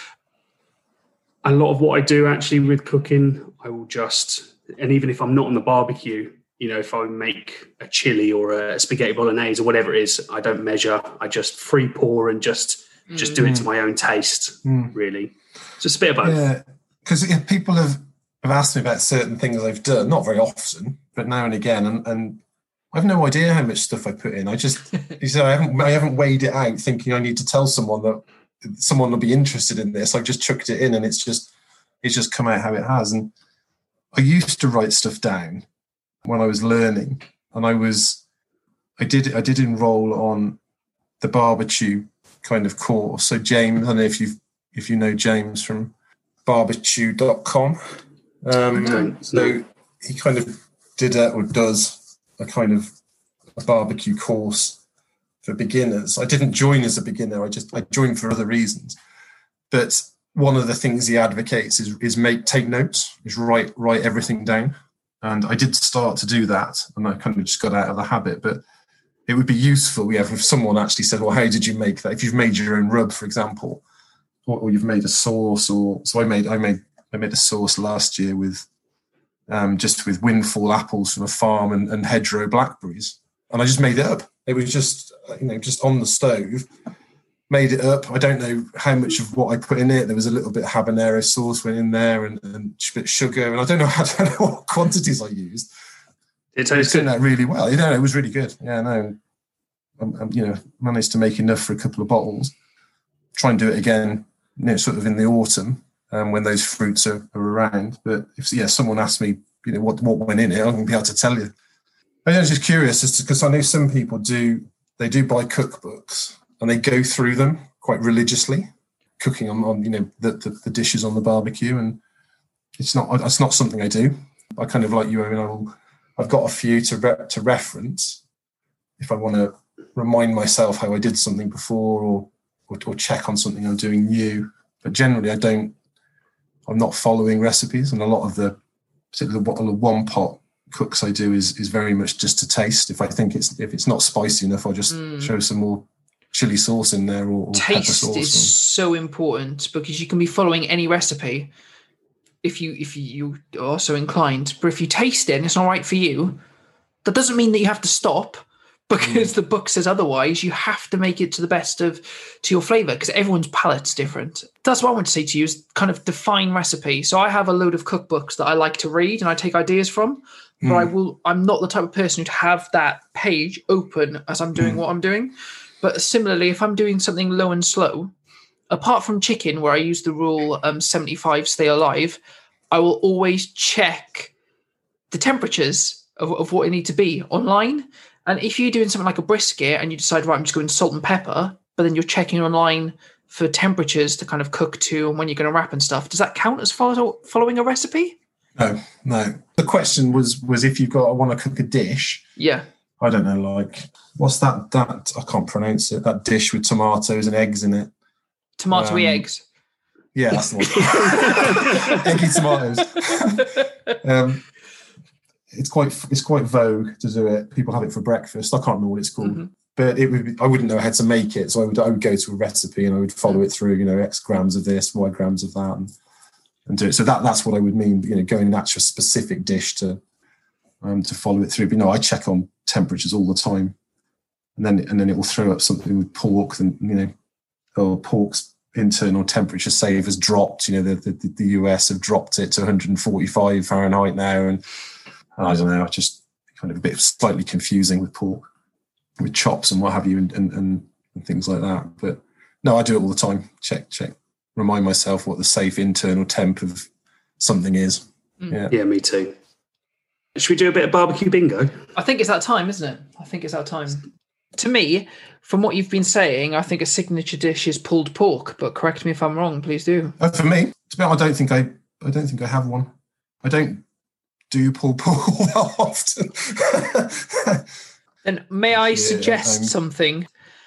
A lot of what I do actually with cooking, I will just, and even if I'm not on the barbecue, you know, if I make a chili or a spaghetti bolognese or whatever it is, I don't measure. I just free pour and just just do it to my own taste. Mm. Really, just a bit of both. Yeah, because people have, have asked me about certain things I've done, not very often, but now and again, and, and I've no idea how much stuff I put in. I just, (laughs) you say, I haven't, I haven't weighed it out, thinking I need to tell someone that someone will be interested in this. I've just chucked it in, and it's just, it's just come out how it has. And I used to write stuff down when I was learning, and I was, I did, I did enroll on the barbecue kind of course. So James, I don't know if you if you know James from barbecue.com. Um, so no. he kind of did a, or does a kind of a barbecue course for beginners. I didn't join as a beginner. I just I joined for other reasons. But one of the things he advocates is is make take notes, is write write everything down. And I did start to do that, and I kind of just got out of the habit. But it would be useful, yeah, if someone actually said, "Well, how did you make that?" If you've made your own rub, for example, or, or you've made a sauce, or so I made I made I made a sauce last year with um, just with windfall apples from a farm and, and hedgerow blackberries, and I just made it up. It was just you know just on the stove, made it up. I don't know how much of what I put in it. There was a little bit of habanero sauce went in there and, and a bit of sugar, and I don't know (laughs) I don't know what quantities I used. It turned out really well. You know, it was really good. Yeah, no, I'm, I'm, you know, managed to make enough for a couple of bottles. Try and do it again, you know, sort of in the autumn um, when those fruits are, are around. But if yeah, someone asked me, you know, what what went in it, I'm gonna be able to tell you. I was just curious, because I know some people do. They do buy cookbooks and they go through them quite religiously, cooking on, on you know the, the, the dishes on the barbecue, and it's not it's not something I do. I kind of like you. I will I've got a few to re- to reference if I want to remind myself how I did something before or, or or check on something I'm doing new. But generally, I don't I'm not following recipes, and a lot of the particularly the one pot cooks I do is is very much just to taste. If I think it's if it's not spicy enough, I'll just Mm. show some more chili sauce in there or, or taste sauce. is so important because you can be following any recipe if you if you are so inclined but if you taste it and it's not right for you that doesn't mean that you have to stop (laughs) because the book says otherwise you have to make it to the best of to your flavor because everyone's palate's different that's what i want to say to you is kind of define recipe so i have a load of cookbooks that i like to read and i take ideas from but i will i'm not the type of person who'd have that page open as i'm doing Mm. what i'm doing but similarly, if I'm doing something low and slow, apart from chicken, where I use the rule um, 75 stay alive, I will always check the temperatures of, of what it need to be online. And if you're doing something like a brisket and you decide, right, I'm just going salt and pepper, but then you're checking online for temperatures to kind of cook to and when you're going to wrap and stuff, does that count as follow, following a recipe? No, no. The question was was if you've got I want to cook a dish. Yeah. I don't know, like what's that? That I can't pronounce it. That dish with tomatoes and eggs in it. Tomatoey Um, eggs. Yeah, that's the one. (laughs) Eggy tomatoes. um, it's quite it's quite vogue to do it. People have it for breakfast. I can't remember what it's called, Mhm. but it would be, I wouldn't know how to make it, so I would I would go to a recipe and I would follow it through. You know, X grams of this, Y grams of that, and, and do it. So that that's what I would mean. You know, going an actual specific dish to um, to follow it through. But no, I check on temperatures all the time, and then and then it will throw up something with pork, and you know, or pork's internal temperature save has dropped. You know, the, the, the US have dropped it to 145 Fahrenheit now, and I don't know, just kind of a bit slightly confusing with pork, with chops and what have you, and, and, and, and things like that. But no, I do it all the time. Check, check, remind myself what the safe internal temp of something is. Yeah. Yeah, me too. Should we do a bit of barbecue bingo? I think it's that time, isn't it? I think it's that time. To me, from what you've been saying, I think a signature dish is pulled pork. But correct me if I'm wrong, please do. Uh, for me, to be honest, I don't think I, I don't think I have one. I don't do pulled pork (laughs) that often. Then may I Yeah, suggest um, something?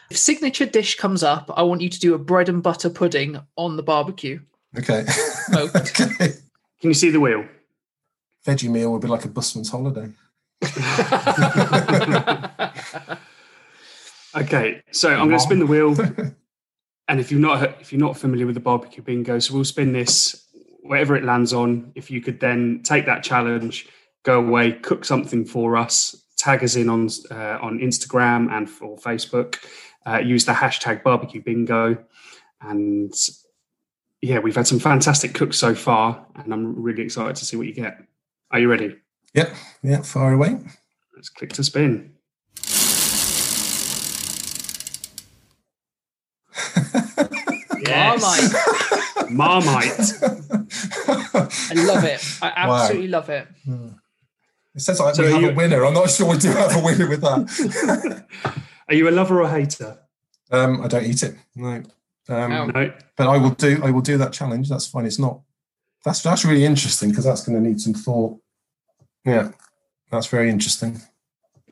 If signature dish comes up, I want you to do a bread and butter pudding on the barbecue. okay. (laughs) Okay. Can you see the wheel? Veggie meal would be like a busman's holiday. (laughs) Okay, so I'm going to spin the wheel, (laughs) and if you're not if you're not familiar with the barbecue bingo, so we'll spin this wherever it lands on. If you could then take that challenge, go away, cook something for us, tag us in on uh, on Instagram and for Facebook. Uh, use the hashtag barbecue bingo, and yeah, we've had some fantastic cooks so far, and I'm really excited to see what you get. Are you ready? Yep. Yeah. Far away. Let's click to spin. Marmite. Marmite. I love it. I Wow. absolutely love it. It says like So we have you- a winner. I'm not sure we do have a winner with that. (laughs) Are you a lover or a hater? um, I don't eat it. No. Um, No. but I will do. I will do that challenge. That's fine. It's not. That's that's really interesting because that's going to need some thought. Yeah, that's very interesting.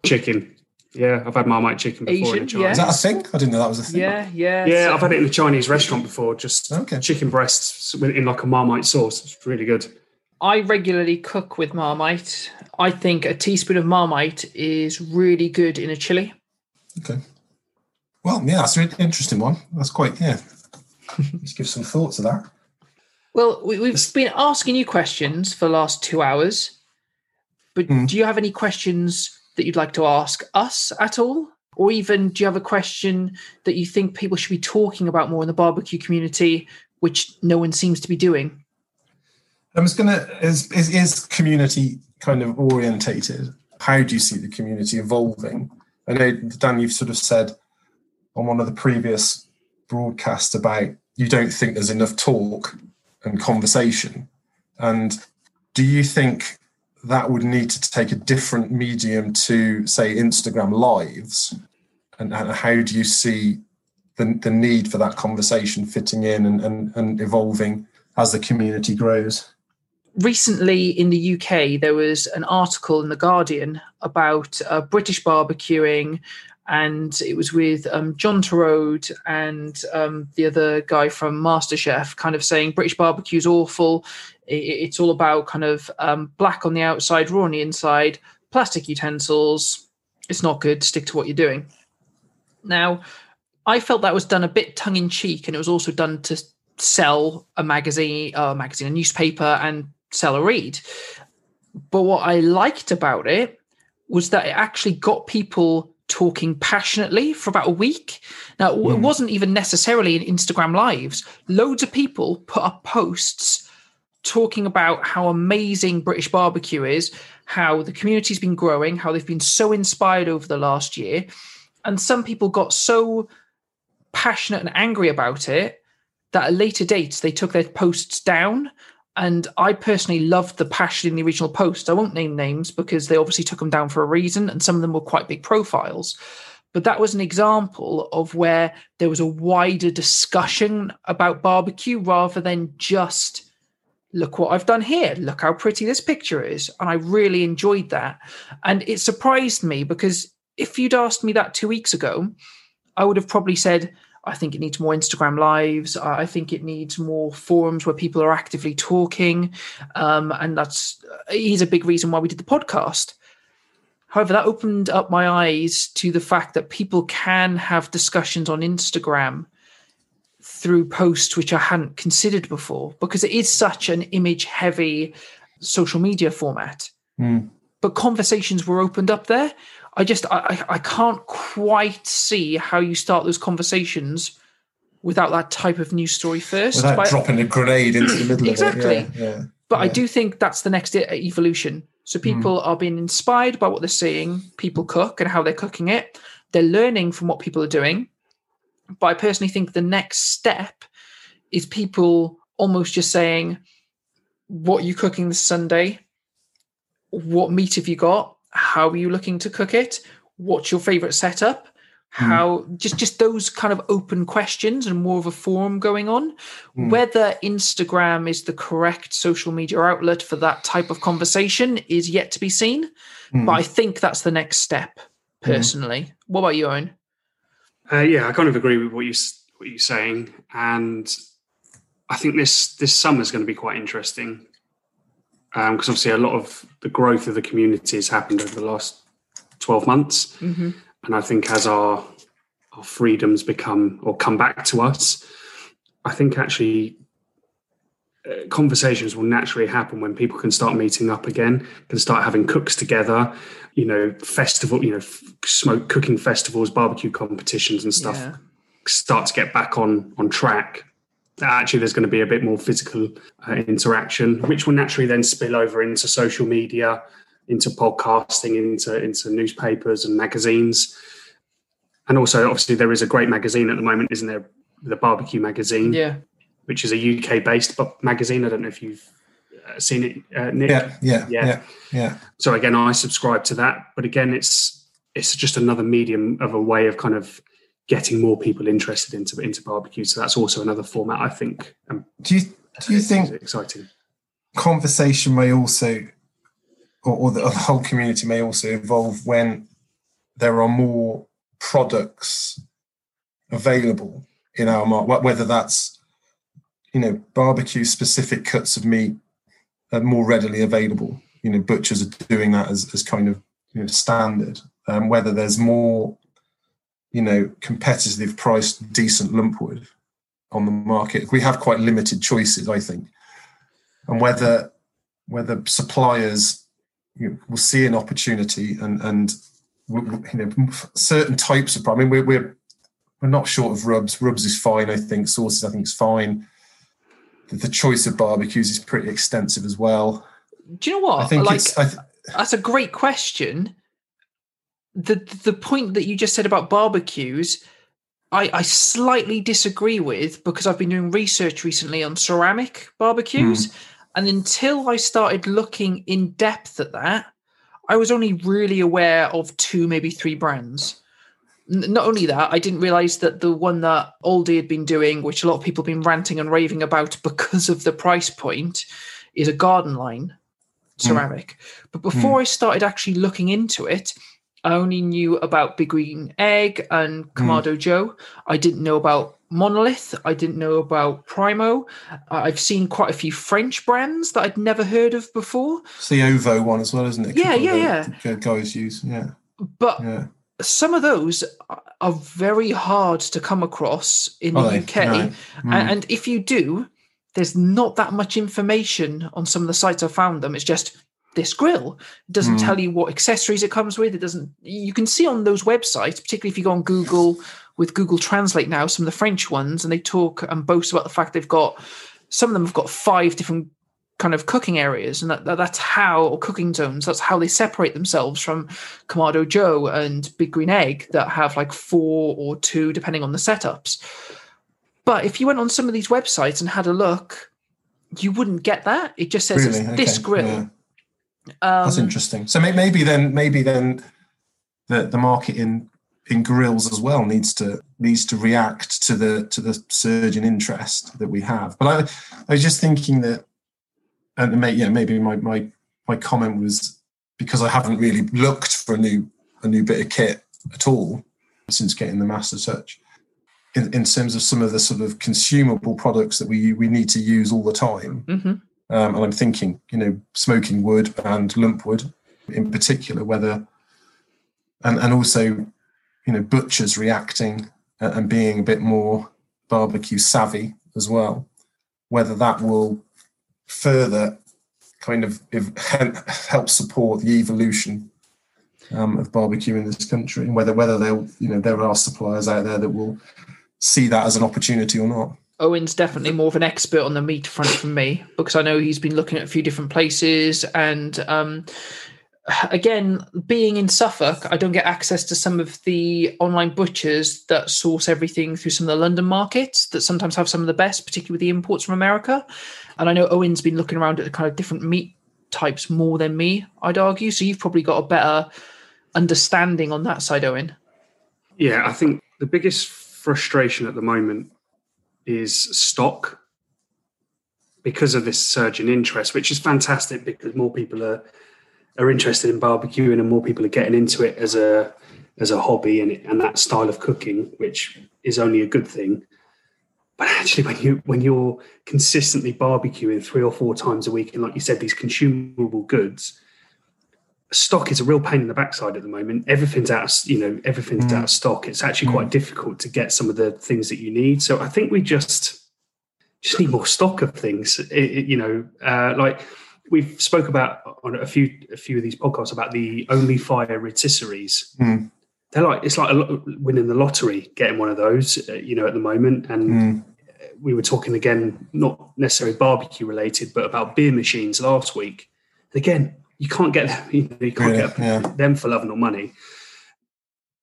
Chicken. Yeah, I've had Marmite chicken before in a Asian, Chinese. yeah. Is that a thing? I didn't know that was a thing. Yeah, yeah. Yeah, so- I've had it in a Chinese restaurant before. Just Okay. chicken breasts in like a Marmite sauce. It's really good. I regularly cook with Marmite. I think a teaspoon of Marmite is really good in a chili. Okay. Well, yeah, that's an interesting one. That's quite yeah. (laughs) Let's give some thought to that. Well, we, we've been asking you questions for the last two hours, but Mm. do you have any questions that you'd like to ask us at all? Or even do you have a question that you think people should be talking about more in the barbecue community, which no one seems to be doing? I was gonna is, is is community kind of orientated? How do you see the community evolving? I know Dan, you've sort of said on one of the previous broadcasts about you don't think there's enough talk and conversation. And do you think that would need to take a different medium to say Instagram lives? And, and how do you see the, the need for that conversation fitting in and, and, and evolving as the community grows? Recently in the UK, there was an article in The Guardian about uh, British barbecuing and it was with um, John Torode and um, the other guy from MasterChef, kind of saying British barbecue's awful. It, it's all about kind of um, black on the outside, raw on the inside, plastic utensils. It's not good. Stick to what you're doing. Now, I felt that was done a bit tongue in cheek, and it was also done to sell a magazine, a magazine, a newspaper, and sell a read. But what I liked about it was that it actually got people talking passionately for about a week. Now, mm. it wasn't even necessarily in Instagram lives. Loads of people put up posts talking about how amazing British barbecue is, how the community's been growing, how they've been so inspired over the last year. And some people got so passionate and angry about it that at later dates they took their posts down and I personally loved the passion in the original post. I won't name names because they obviously took them down for a reason, and some of them were quite big profiles. But that was an example of where there was a wider discussion about barbecue rather than just look what I've done here, look how pretty this picture is. And I really enjoyed that. And it surprised me because if you'd asked me that two weeks ago, I would have probably said, I think it needs more Instagram lives. I think it needs more forums where people are actively talking. Um, and that's is a big reason why we did the podcast. However, that opened up my eyes to the fact that people can have discussions on Instagram through posts which I hadn't considered before because it is such an image heavy social media format. Mm. But conversations were opened up there. I just I, I can't quite see how you start those conversations without that type of news story first. Without but, dropping a grenade into the middle exactly. of it. Exactly. Yeah, yeah, but yeah. I do think that's the next evolution. So hmm. people mm. are being inspired by what they're seeing people cook and how they're cooking it. They're learning from what people are doing. But I personally think the next step is people almost just saying, What are you cooking this Sunday? What meat have you got? How are you looking to cook it what's your favorite setup hmm. how mm. just just those kind of open questions and more of a forum going on mm. whether instagram is the correct social media outlet for that type of conversation is yet to be seen mm. but i think that's the next step hmm. personally what about you owen uh, yeah i kind of agree with what you what you're saying and i think this this summer is going to be quite interesting because um, obviously a lot of the growth of the community has happened over the last 12 months. Mm-hmm. And I think as our, our freedoms become or come back to us, I think actually uh, conversations will naturally happen when people can start meeting up again, can start having cooks together, you know, festival, you know, f- smoke cooking festivals, barbecue competitions and stuff yeah. start to get back on on track actually there's going to be a bit more physical uh, interaction, which will naturally then spill over into social media, into podcasting, into into newspapers and magazines. And also, obviously, there is a great magazine at the moment, isn't there? The Barbecue Magazine, yeah, which is a UK based magazine. I don't know if you've uh, seen it, uh, Nick. Yeah, yeah, yeah, yeah, yeah. So again, I subscribe to that, but again, it's it's just another medium of a way of kind of getting more people interested into into barbecue. So that's also another format I think. Um, do you do you think exciting conversation may also, or, or the whole community may also evolve when there are more products available in our market, whether that's you know barbecue specific cuts of meat are more readily available. You know, butchers are doing that as, as kind of you know, standard. Um, whether there's more you know, competitive priced, decent lumpwood on the market. We have quite limited choices, I think, and whether whether suppliers you know, will see an opportunity and and you know certain types of. I mean, we're we're we're not short of rubs. Rubs is fine, I think. Sauces, I think, is fine. The, the choice of barbecues is pretty extensive as well. Do you know what? I think like, I th- that's a great question the the point that you just said about barbecues, I, I slightly disagree with because I've been doing research recently on ceramic barbecues, mm. and until I started looking in depth at that, I was only really aware of two, maybe three brands. Not only that, I didn't realize that the one that Aldi had been doing, which a lot of people have been ranting and raving about (laughs) because of the price point, is a Gardenline hmm. ceramic. Mm. But before mm. I started actually looking into it, I only knew about Big Green Egg and Kamado Joe. I didn't know about Monolith. I didn't know about Primo. I've seen quite a few French brands that I'd never heard of before. It's the Ovo one as well, isn't it? Yeah, yeah, the- the Guys use, yeah, But yeah. some of those are very hard to come across in the they? UK. A- Mm. And if you do, there's not that much information on some of the sites I found them. It's just this grill. It doesn't Mm. tell you what accessories it comes with. It doesn't. You can see on those websites, particularly if you go on Google with Google Translate now, some of the French ones, and they talk and boast about the fact they've got some of them have got five different kind of cooking areas, and that, that- that's how or cooking zones. That's how they separate themselves from Kamado Joe and Big Green Egg that have like four or two, depending on the setups. But if you went on some of these websites and had a look, you wouldn't get that. It just says Really? it's this grill. yeah. Um, That's interesting. So maybe then, maybe then, the the market in in grills as well needs to needs to react to the to the surge in interest that we have. But I I was just thinking that, and may, yeah, maybe my my my comment was because I haven't really looked for a new a new bit of kit at all since getting the Master Touch. In, in terms of some of the sort of consumable products that we we need to use all the time, mhm. Um, and I'm thinking, you know, smoking wood and lump wood in particular, whether, and, and also, you know, butchers reacting and, being a bit more barbecue savvy as well, whether that will further kind of help support the evolution um, of barbecue in this country, and whether whether they'll, you know, there are suppliers out there that will see that as an opportunity or not. Owen's definitely more of an expert on the meat front than me because I know he's been looking at a few different places. And um, again, being in Suffolk, I don't get access to some of the online butchers that source everything through some of the London markets that sometimes have some of the best, particularly with the imports from America. And I know Owen's been looking around at the kind of different meat types more than me, I'd argue. So you've probably got a better understanding on that side, Owen. Yeah, I think the biggest frustration at the moment is stock because of this surge in interest, which is fantastic because more people are are interested in barbecuing and more people are getting into it as a as a hobby and and that style of cooking, which is only a good thing. But actually, when you when you're consistently barbecuing three or four times a week, and like you said, these consumable goods, stock is a real pain in the backside at the moment. Everything's out, of, you know, everything's Mm. out of stock. It's actually quite difficult to get some of the things that you need. So I think we just just need more stock of things. It- it- you know, uh, like we've spoke about on a few a few of these podcasts about the Onlyfire rotisseries. Mm. They're like it's like a lot, winning the lottery, getting one of those. Uh, you know, at the moment, and Mm. we were talking again, not necessarily barbecue related, but about beer machines last week. And again, you can't get them, (laughs) you, know, you can't Yeah, get yeah. them for love nor money.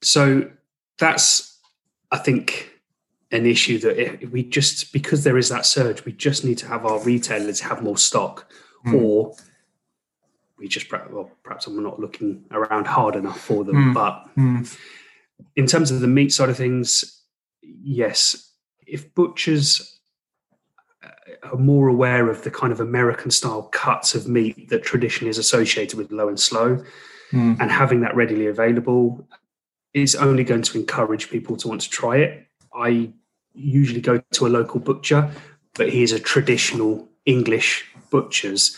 So that's, I think, an issue that if we just because there is that surge, we just need to have our retailers have more stock, Mm. or we just perhaps, well, perhaps I'm not looking around hard enough for them. Mm. But Mm. in terms of the meat side of things, yes, if butchers are more aware of the kind of American style cuts of meat that traditionally is associated with low and slow, Mm. and having that readily available is only going to encourage people to want to try it. I usually go to a local butcher, but he is a traditional English butcher's,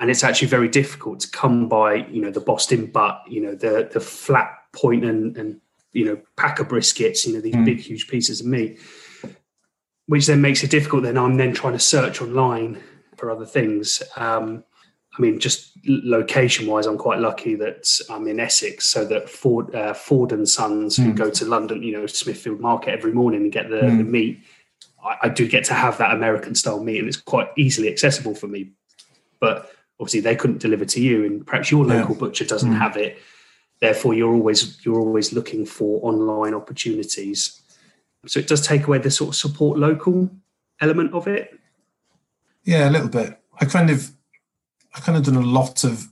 and it's actually very difficult to come by, you know, the Boston butt, you know, the the flat point and and you know pack of briskets, you know, these Mm. big huge pieces of meat, which then makes it difficult. Then I'm then trying to search online for other things. Um, I mean, just location wise, I'm quite lucky that I'm in Essex, so that Ford, uh, Ford and Sons, who Mm. go to London, you know, Smithfield Market every morning and get the, Mm. the meat, I, I do get to have that American style meat, and it's quite easily accessible for me. But obviously, they couldn't deliver to you, and perhaps your Yeah. local butcher doesn't Mm. have it. Therefore, you're always you're always looking for online opportunities. So it does take away the sort of support local element of it. Yeah, a little bit. I kind of, I kind of done a lot of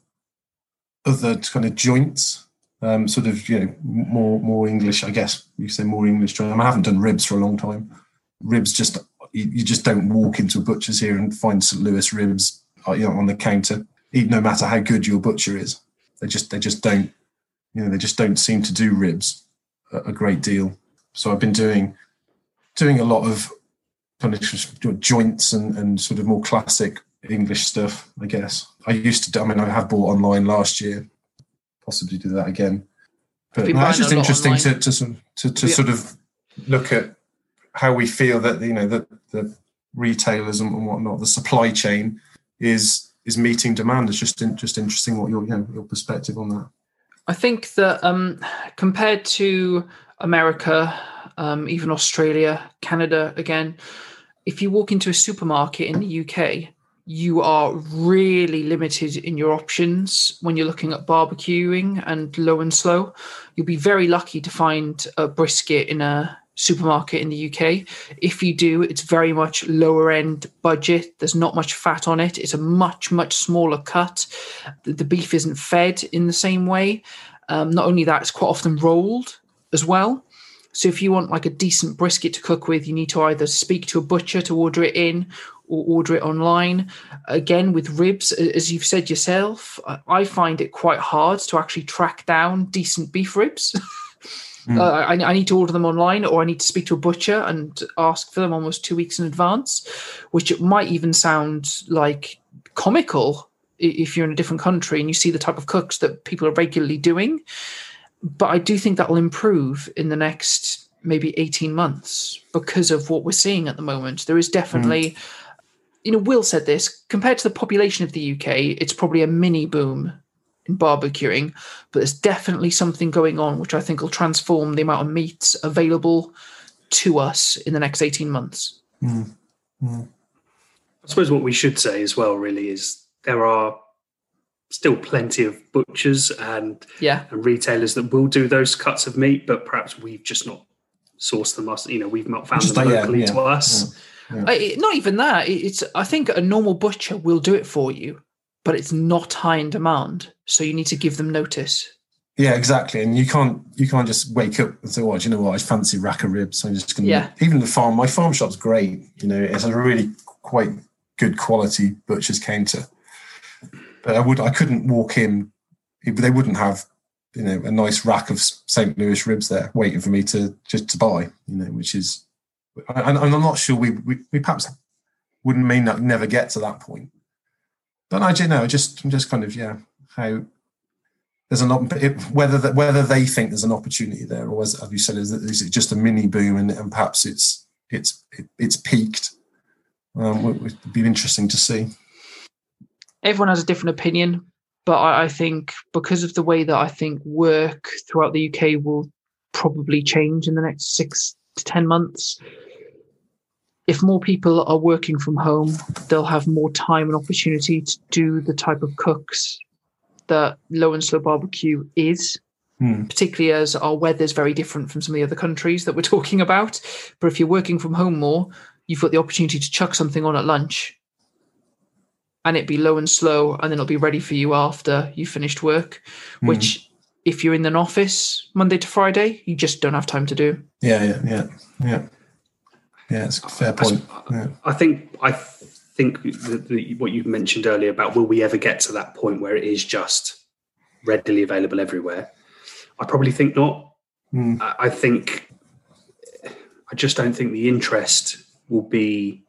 other kind of joints, um, sort of, you know, more more English. I guess you say more English. I, I haven't done ribs for a long time. Ribs just you, you just don't walk into a butcher's here and find St. Louis ribs, uh, you know, on the counter. Even no matter how good your butcher is, they just they just don't you know they just don't seem to do ribs a, a great deal. So I've been doing doing a lot of kind of joints and, and sort of more classic English stuff, I guess. I used to, do, I mean, I have bought online last year, possibly do that again. But no, it's just interesting to, to, to, to yeah. sort of look at how we feel that, you know, that the retailers and whatnot, the supply chain is is meeting demand. It's just in, just interesting what your you know, your perspective on that. I think that um, compared to America, um, even Australia, Canada, again, if you walk into a supermarket in the UK, you are really limited in your options when you're looking at barbecuing and low and slow. You'll be very lucky to find a brisket in a supermarket in the UK. If you do, it's very much lower end budget. There's not much fat on it. It's a much, much smaller cut. The beef isn't fed in the same way. Um, not only that, it's quite often rolled as well. So if you want like a decent brisket to cook with, you need to either speak to a butcher to order it in or order it online. Again, with ribs, as you've said yourself, I find it quite hard to actually track down decent beef ribs. (laughs) Mm. Uh, I, I, need to order them online or I need to speak to a butcher and ask for them almost two weeks in advance, which might even sound like comical if you're in a different country and you see the type of cooks that people are regularly doing. But I do think that will improve in the next maybe 18 months because of what we're seeing at the moment. There is definitely. Mm you know, Will said this compared to the population of the UK, it's probably a mini boom in barbecuing, but there's definitely something going on which I think will transform the amount of meats available to us in the next 18 months. Mm. Mm. I suppose what we should say as well, really, is there are still plenty of butchers and yeah and retailers that will do those cuts of meat, but perhaps we've just not sourced them. Us, you know, we've not found just them locally yeah, yeah, to us. Yeah, I, not even that. It's I think a normal butcher will do it for you but it's not high in demand. So you need to give them notice. Yeah, exactly. And you can't you can't just wake up and say, "Well, do you know what? I fancy rack of ribs. I'm just going to." Yeah. Even the farm, my farm shop's great. You know, it's a really quite good quality butcher's counter. But I would I couldn't walk in. They wouldn't have you know a nice rack of St. Louis ribs there waiting for me to just to buy. You know, which is, and I'm not sure we we, we perhaps wouldn't mean that never get to that point but I don't know. Just I'm just kind of yeah, how there's an whether that whether they think there's an opportunity there, or as, you said, is, is it just a mini boom and, and perhaps it's it's it, it's peaked. Um, it would be interesting to see. Everyone has a different opinion, but I, I think because of the way that I think work throughout the UK will probably change in the next six to ten months if more people are working from home, they'll have more time and opportunity to do the type of cooks that low and slow barbecue is. Mm. Particularly as our weather is very different from some of the other countries that we're (laughs) talking about. But if you're working from home more, you've got the opportunity to chuck something on at lunch and it be low and slow, and then it'll be ready for you after you finished work, mm. which if you're in an office Monday to Friday, you just don't have time to do. Yeah, yeah, yeah, yeah. Yeah, it's a fair point. Yeah. I think I think the, the, what you mentioned earlier about will we ever get to that point where it is just readily available everywhere? I probably think not. Mm. I, I think I just don't think the interest will be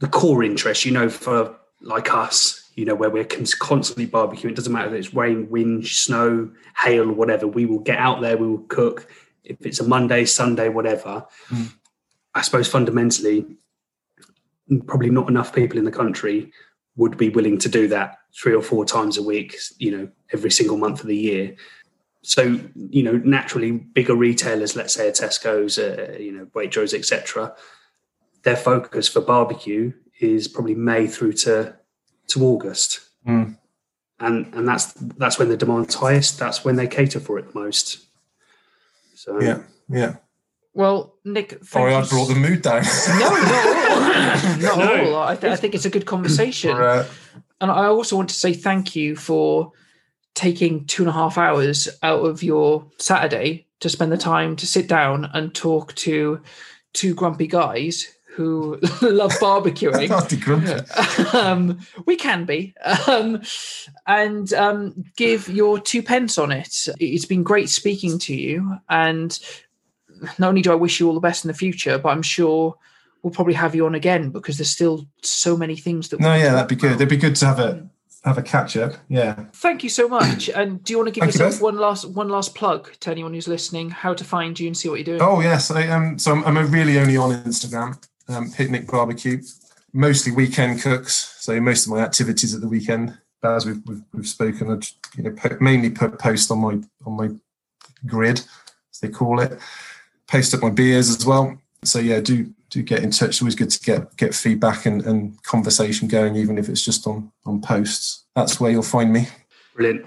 the core interest. You know, for like us, you know, where we're constantly barbecuing. It doesn't matter if it's rain, wind, snow, hail, whatever. We will get out there. We will cook. If it's a Monday, Sunday, whatever. Mm. I suppose fundamentally, probably not enough people in the country would be willing to do that three or four times a week, you know, every single month of the year. So, you know, naturally, bigger retailers, let's say a Tesco's, uh, you know, Waitrose, etc., their focus for barbecue is probably May through to to August, mm. and and that's that's when the demand's highest. That's when they cater for it the most. So yeah, yeah. Well, Nick, sorry, I brought the mood down. no, not all. (laughs) not no. all. I, th- I, think it's a good conversation, uh, and I also want to say thank you for taking two and a half hours out of your Saturday to spend the time to sit down and talk to two grumpy guys who (laughs) love barbecuing. Not be grumpy. (laughs) um, we can be, um, and um, give your two pence on it. It's been great speaking to you, and not only do I wish you all the best in the future, but I'm sure we'll probably have you on again because there's still so many things that. No, yeah, that'd be good. It'd be good to have a have a catch up. Yeah. Thank you so much. (clears throat) And do you want to give Thank you yourself both. one last one last plug to anyone who's listening, how to find you and see what you're doing? Oh yes, I um. So I'm, I'm really only on Instagram. Um, PitNick barbecue, mostly weekend cooks. So most of my activities at the weekend, as we've we've, we've spoken, I you know mainly put post on my on my grid, as they call it. Post up my beers as well. So yeah, do do get in touch. It's always good to get get feedback and, and conversation going, even if it's just on on posts. That's where you'll find me. Brilliant.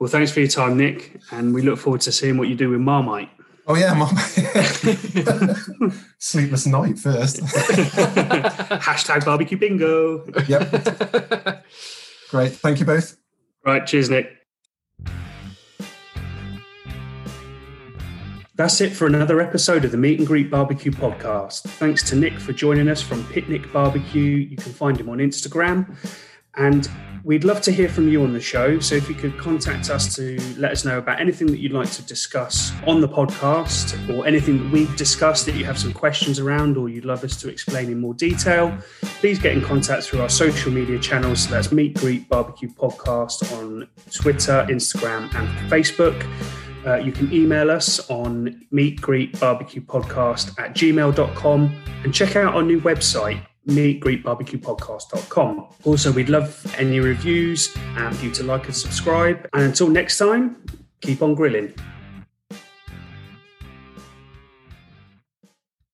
Well, thanks for your time, Nick, and we look forward to seeing what you do with Marmite. Oh yeah, mom. (laughs) Sleepless night first. (laughs) Hashtag barbecue bingo. yep. Great. Thank you both. Right, cheers, Nick. That's it for another episode of the Meat and Greet Barbecue podcast. Thanks to Nick for joining us from PitNick Barbecue. You can find him on Instagram. And we'd love to hear from you on the show. So if you could contact us to let us know about anything that you'd like to discuss on the podcast or anything that we've discussed that you have some questions around or you'd love us to explain in more detail, please get in contact through our social media channels. So that's Meat Greet Barbecue Podcast on Twitter, Instagram, and Facebook. Uh, you can email us on meatgreetbarbecuepodcast at gmail.com and check out our new website, meatgreetbarbecuepodcast.com. Also, we'd love any reviews and for you to like and subscribe. And until next time, keep on grilling.